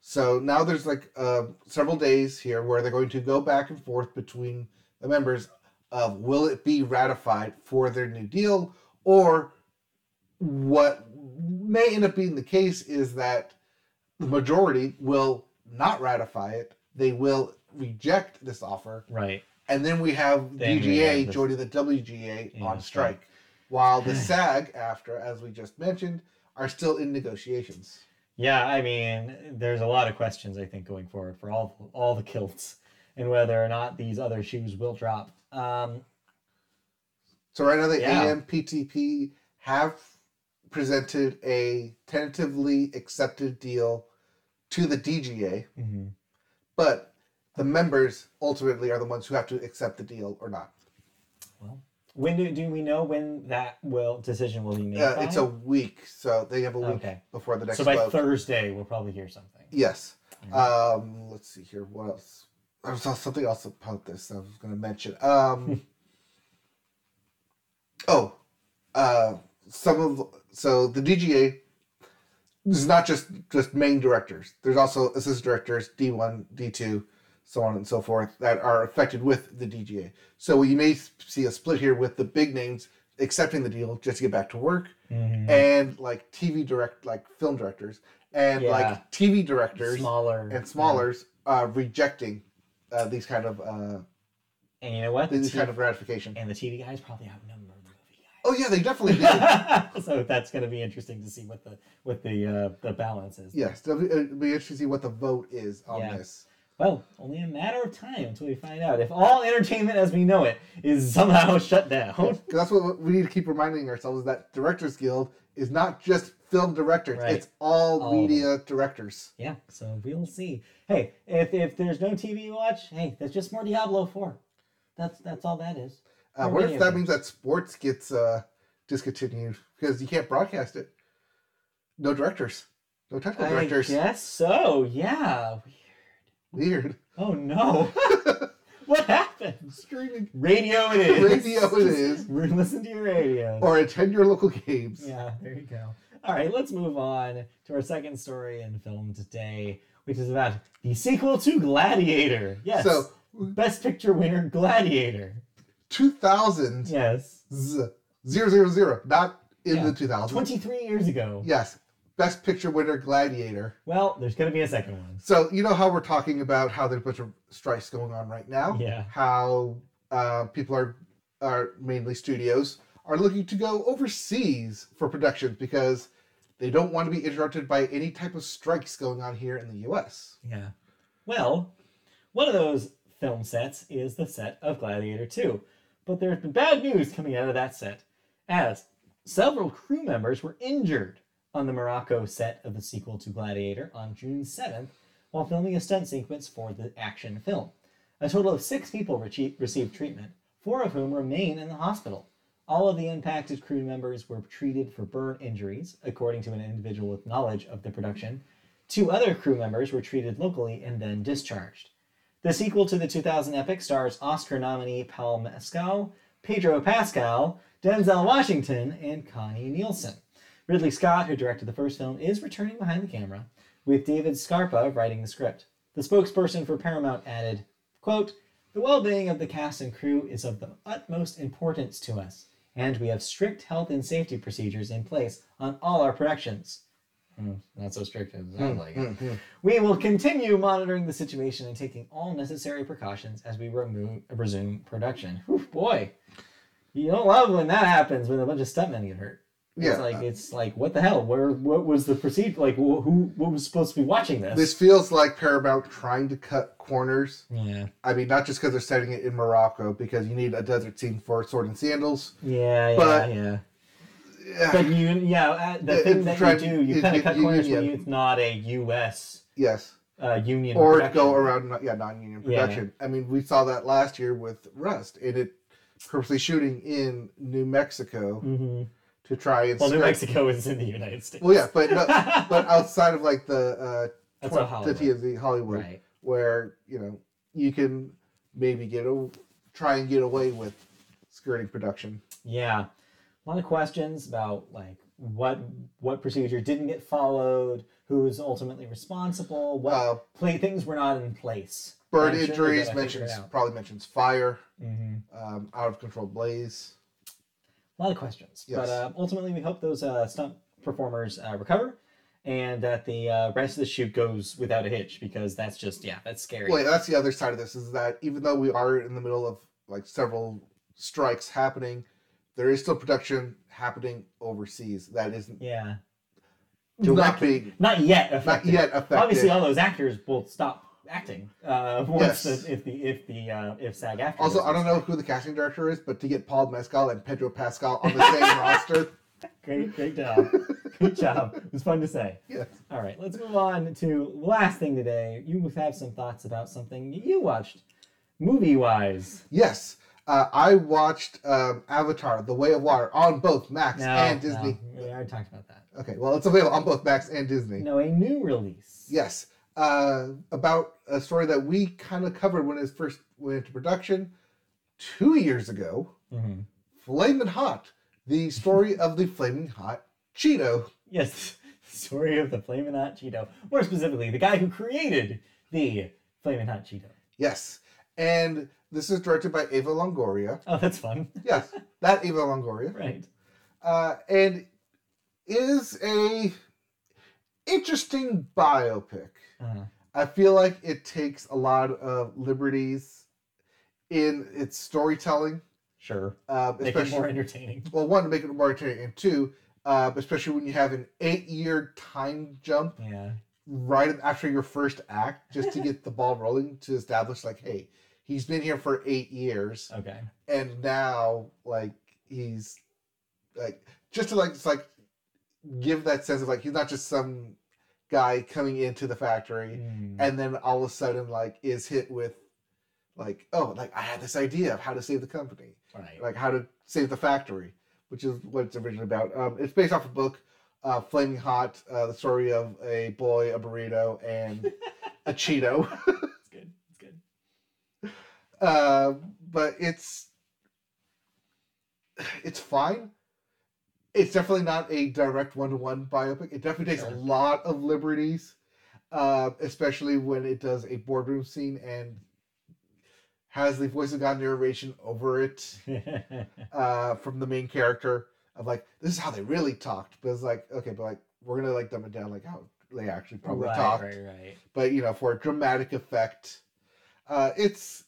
So now there's like uh, several days here where they're going to go back and forth between the members of will it be ratified for their new deal or what may end up being the case is that the majority will not ratify it. They will reject this offer. Right. and then we have Then DGA the- joining the WGA Yeah, on strike while the <sighs> SAG-AFTRA as we just mentioned are still in negotiations Yeah, I mean, there's a lot of questions I think going forward for all all the kilts and whether or not these other shoes will drop. Um, So right now the Yeah. AMPTP have presented a tentatively accepted deal to the DGA, mhm. but the members ultimately are the ones who have to accept the deal or not. Well, when do, do we know when that will decision will be made? Uh, by? it's a week, so they have a week okay. before the next So by vote. Thursday, we'll probably hear something. yes. Um, let's see here. What else? I saw something else about this. I was going to mention. Um, <laughs> oh, uh, some of so the DGA is not just just main directors. There's also assistant directors, D one, D two, so on and so forth that are affected with the DGA. So you may see a split here with the big names accepting the deal just to get back to work, Mhm. and like TV direct, like film directors, and Yeah. like TV directors smaller and smallers uh, rejecting uh, these kind of uh, And you know what? The these kind of ratification. and the TV guys probably outnumber the movie guys. Oh yeah, they definitely do. <laughs> so that's going to be interesting to see what the what the uh, the balance is. yes, it'll be, it'll be interesting to see what the vote is on Yeah. this. Well, only a matter of time until we find out if all entertainment as we know it is somehow <laughs> shut down. that's what we need to keep reminding ourselves: is that Directors Guild is not just film directors; Right. it's all, All media directors. Yeah, so we'll see. Hey, if, if there's no TV watch, hey, that's just more Diablo 4. That's that's all that is. Uh, what if that means that sports gets uh, discontinued because you can't broadcast it? No directors, no technical I directors. guess so. Yeah. Weird. Oh no. <laughs> what happened? Streaming Radio it is. radio it is, <laughs> Listen to your radio. or attend your local games. Yeah, there you go. All right, let's move on to our second story in film today, which is about the sequel to Gladiator. Yes. So Best Picture winner Gladiator. 2000 Yes. Z- zero zero zero, not in Yeah. the 2000s. 23 years ago. Yes, Best Picture winner Gladiator. Well, there's going to be a second one. So you know how we're talking about how there's a bunch of strikes going on right now. Yeah. How uh, people are are mainly studios are looking to go overseas for productions because they don't want to be interrupted by any type of strikes going on here in the U.S. Yeah. Well, one of those film sets is the set of Gladiator 2. But there's been bad news coming out of that set, as several crew members were injured on the Morocco set of the sequel to Gladiator on June 7th while filming a stunt sequence for the action film. A total of six people reche- received treatment, four of whom remain in the hospital. All of the impacted crew members were treated for burn injuries, according to an individual with knowledge of the production. Two other crew members were treated locally and then discharged. The sequel to the 2000 epic stars Oscar nominee Paul Mescal, Pedro Pascal, Denzel Washington, and Connie Nielsen. Ridley Scott, who directed the first film, is returning behind the camera, with David Scarpa writing the script. The spokesperson for Paramount added, quote, The well-being of the cast and crew is of the utmost importance to us, and we have strict health and safety procedures in place on all our productions. Hmm, not so strict as it sounds like it. Mhm. We will continue monitoring the situation and taking all necessary precautions as we remove, resume production. Whew, boy, you don't love when that happens when a bunch of stuntmen get hurt. It's Yeah. like it's like what the hell? Where what was the procedure? Like wh- who what was supposed to be watching this? This feels like Paramount trying to cut corners. yeah, I mean, not just because they're setting it in Morocco, because you need a desert scene for Sword and Sandals. yeah, yeah, But- yeah. Yeah, But you, yeah, uh, the It- thing that trying- you do, you kind of cut corners yeah. when you, it's not a U.S. yes. Uh, union Or production. go around, yeah, non-union Yeah. production. I mean, we saw that last year with Rust, and it purposely shooting in New Mexico hmm to try and. Well, New skirt- Mexico is in the United States. Well, yeah, but no, <laughs> but outside of like the uh, That's twen- a Hollywood. the TMZ Hollywood, right. where you know you can maybe get a try and get away with skirting production. Yeah, a lot of questions about like what what procedure didn't get followed, who's ultimately responsible, what Uh, play things were not in place. bird I'm sure they injuries gotta figure it mentions out. probably mentions fire, hmm um, out of control blaze. A lot of questions, but uh, ultimately we hope those uh, stunt performers uh, recover. And that the uh, rest of the shoot goes without a hitch because that's just yeah that's scary. Well, yeah, that's the other side of this is that even though we are in the middle of like several strikes happening, there is still production happening overseas that isn't Yeah, not directly- being not yet not yet affected. Obviously, all those actors will stop acting uh, <laughs> once Yes. the, if the if the uh, if SAG-AFTRA. Also, I don't know who the casting director is, but to get Paul Mescal and Pedro Pascal on the same <laughs> roster, Great, great job. Good job. It was fun to say. yes. All right, let's move on to last thing today. You have some thoughts about something you watched, movie wise. Yes. Uh, I watched um, Avatar: The Way of Water on both Max No, and Disney. no, we already talked about that. Okay, well, it's available on both Max and Disney. No, a new release. Yes. Uh, about a story that we kind of covered when it first went into production two years ago. Mhm. Flamin' Hot, the story <laughs> of the Flaming Hot Cheeto. Yes, <laughs> story of the Flaming Hot Cheeto. More specifically, the guy who created the Flaming Hot Cheeto. Yes. And this is directed by Eva Longoria. Oh, that's fun. <laughs> Yes, that Eva Longoria. Right. uh, and is a interesting biopic. Uh, I feel like it takes a lot of liberties in its storytelling, sure. um, Make it more entertaining. well, one to make it more entertaining, and two, uh, especially when you have an eight-year time jump Yeah. right after your first act, just to get <laughs> the ball rolling to establish like, hey, he's been here for eight years Okay. and now like he's like just to like just like give that sense of like he's not just some guy coming into the factory Mm, and then all of a sudden like is hit with like oh like i had this idea of how to save the company right. like how to save the factory which is what it's originally about um, it's based off a book uh, flaming hot uh, the story of a boy a burrito and <laughs> a cheeto It's good. It's good. <laughs> uh, but it's it's fine. It's definitely not a direct one to one biopic. It definitely takes Sure. a lot of liberties, uh, especially when it does a boardroom scene and has the voice of God narration over it <laughs> uh, from the main character of like this is how they really talked. But it's like okay, but like we're gonna like dumb it down like how they actually probably right, talked right, right. but you know for a dramatic effect uh, it's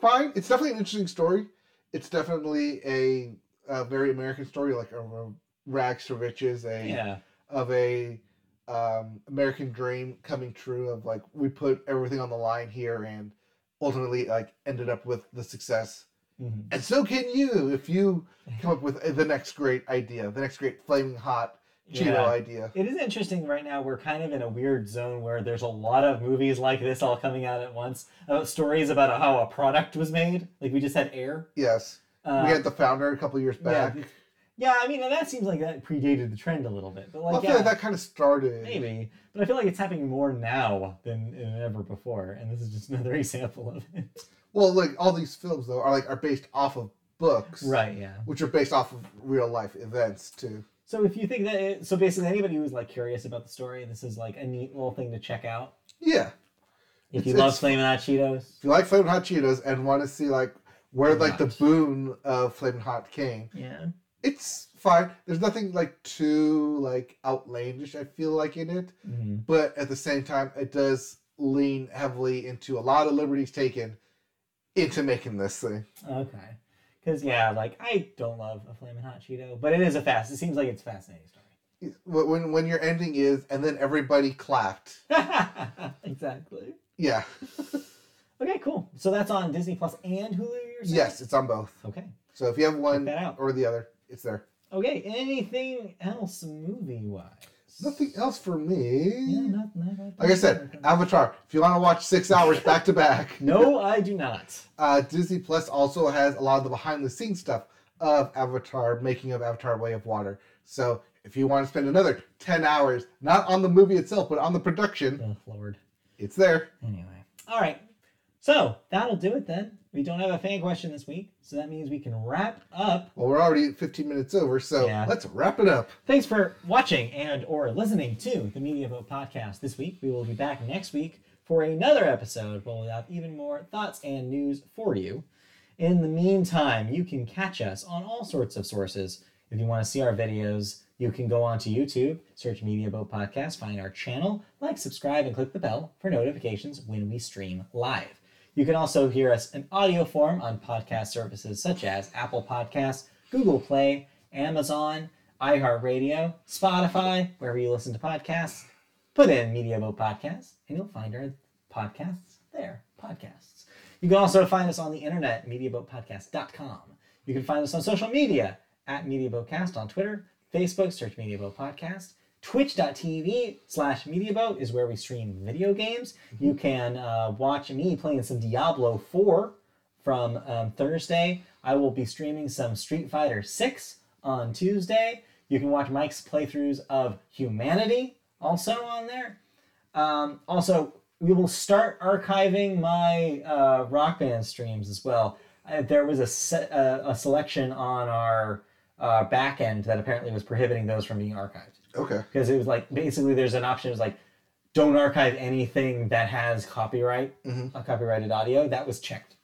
fine it's definitely an interesting story it's definitely a, a very american story like a, a rags to riches a Yeah. of a um, american dream coming true of like we put everything on the line here and ultimately like ended up with the success Mhm. and so can you if you come up with the next great idea the next great flaming hot cheeto Yeah. idea It is interesting right now. We're kind of in a weird zone where there's a lot of movies like this all coming out at once about stories about how a product was made. Like we just had Air. yes Um, we had the founder a couple years back Yeah, yeah, I mean, and that seems like that predated the trend a little bit, but like, I feel yeah, like that kind of started. maybe. But I feel like it's happening more now than, than ever before, and this is just <laughs> another example of it. Well, like all these films though are like are based off of books, Right? Yeah. Which are based off of real life events too. So if you think that, it, so basically anybody who's like curious about the story, this is like a neat little thing to check out. Yeah, If It's- you love Flamin' Hot Cheetos, if you like Flamin' Hot Cheetos and want to see like where Flamin' like the boon of Flamin' Hot came, yeah, it's fine. There's nothing like too like outlandish. I feel like in it, hmm but at the same time, it does lean heavily into a lot of liberties taken into making this thing. okay. Because yeah, like I don't love a Flamin' Hot Cheeto, but it is a fast. It seems like it's a fascinating story. When when your ending is, and then everybody clapped. <laughs> exactly. Yeah. <laughs> Okay, cool. So that's on Disney Plus and Hulu. You're saying? Yes, it's on both. Okay. So if you have one that out. or the other, it's there. Okay. Anything else movie wise? Nothing else for me. Yeah, not, not, not like I said, Avatar. If you want to watch six hours back to back, <laughs> No, I do not. uh, Disney Plus also has a lot of the behind the scenes stuff of Avatar, making of Avatar: Way of Water. So if you want to spend another ten hours, not on the movie itself, but on the production, Oh Lord. it's there. Anyway. All right. So that'll do it then. We don't have a fan question this week, so that means we can wrap up. Well, we're already 15 minutes over, so Yeah. let's wrap it up. Thanks for watching and or listening to the Media Boat podcast this week. We will be back next week for another episode where we'll have even more thoughts and news for you. In the meantime, you can catch us on all sorts of sources. If you want to see our videos, you can go onto YouTube, search Media Boat Podcast, find our channel, like, subscribe, and click the bell for notifications when we stream live. You can also hear us in audio form on podcast services such as Apple Podcasts, Google Play, Amazon, iHeartRadio, Spotify, wherever you listen to podcasts. Put in Media Boat Podcast, and you'll find our podcasts there. Podcasts. You can also find us on the internet, MediaBoatPodcast.com. You can find us on social media at MediaBoatCast on Twitter, Facebook, search MediaBoat Podcast. Twitch.tv slash MediaBoat is where we stream video games. You can uh, watch me playing some Diablo 4 from um, Thursday. I will be streaming some Street Fighter 6 on Tuesday. You can watch Mike's playthroughs of Humanity also on there. Um, also, we will start archiving my uh, rock band streams as well. Uh, there was a, se- uh, a selection on our uh, back end that apparently was prohibiting those from being archived Okay. because it was like basically there's an option. It was like don't archive anything that has copyright, Mhm. uh, copyrighted audio. That was checked,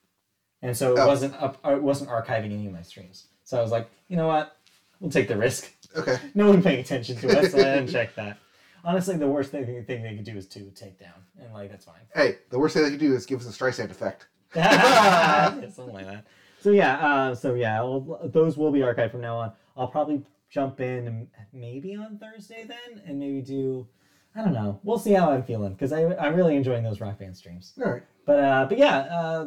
and so it Oh. wasn't up, uh, it wasn't archiving any of my streams. So I was like, you know what, we'll take the risk. Okay. <laughs> No one paying attention to us, so I didn't check that. Honestly, the worst thing, thing they could do is to take down, and like that's fine. Hey, the worst thing they can do is give us a Streisand effect. <laughs> <laughs> Yeah, something like that. So yeah, uh, so yeah, those will be archived from now on. I'll probably jump in maybe on Thursday then, and maybe do. I don't know. We'll see how I'm feeling because I I'm really enjoying those rock band streams. All right. But uh, but yeah, uh,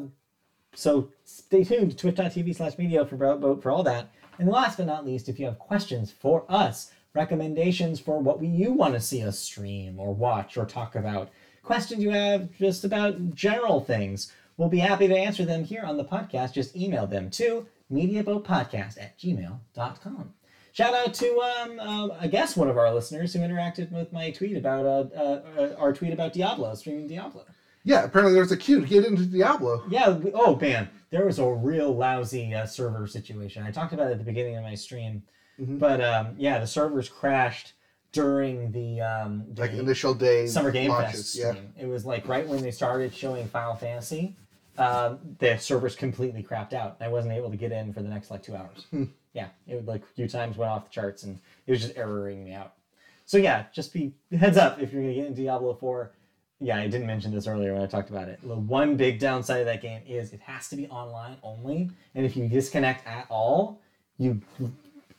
so stay tuned to twitch.tv slash media for for all that. And last but not least, if you have questions for us, recommendations for what we, you want to see us stream or watch or talk about, questions you have just about general things, we'll be happy to answer them here on the podcast. Just email them to mediaboatpodcast at gmail.com. Shout out to, um, um, I guess, one of our listeners who interacted with my tweet about uh, uh, uh, our tweet about Diablo, streaming Diablo. Yeah, apparently there was a queue to get into Diablo. Yeah. we- Oh man, there was a real lousy uh, server situation. I talked about it at the beginning of my stream, Mhm. but um, yeah, the servers crashed during the um, Like initial day Summer Game launches. Fest Yeah. stream. It was like right when they started showing Final Fantasy, um, the servers completely crapped out. I wasn't able to get in for the next like two hours. Yeah, it would like a few times went off the charts and it was just erroring me out. So yeah, just be heads up if you're gonna get into Diablo 4. Yeah, I didn't mention this earlier when I talked about it. The one big downside of that game is it has to be online only, and if you disconnect at all, you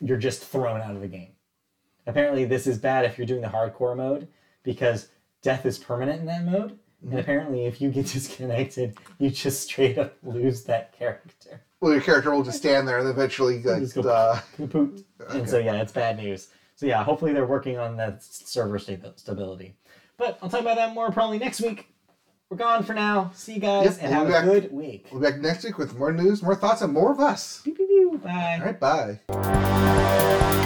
you're just thrown out of the game. Apparently, this is bad if you're doing the hardcore mode because death is permanent in that mode. And mm-hmm. apparently, if you get <laughs> disconnected, you just straight up lose that character. Well, your character will just stand there and eventually like, Just go uh, <laughs> Kaput. And so, yeah, it's bad news. So, yeah, hopefully they're working on that server sta- stability. But I'll talk about that more probably next week. we're gone for now. See you guys Yep, and we'll have a back. good week. We'll be back next week with more news, more thoughts, and more of us. Pew, pew, pew. Bye. All right, bye.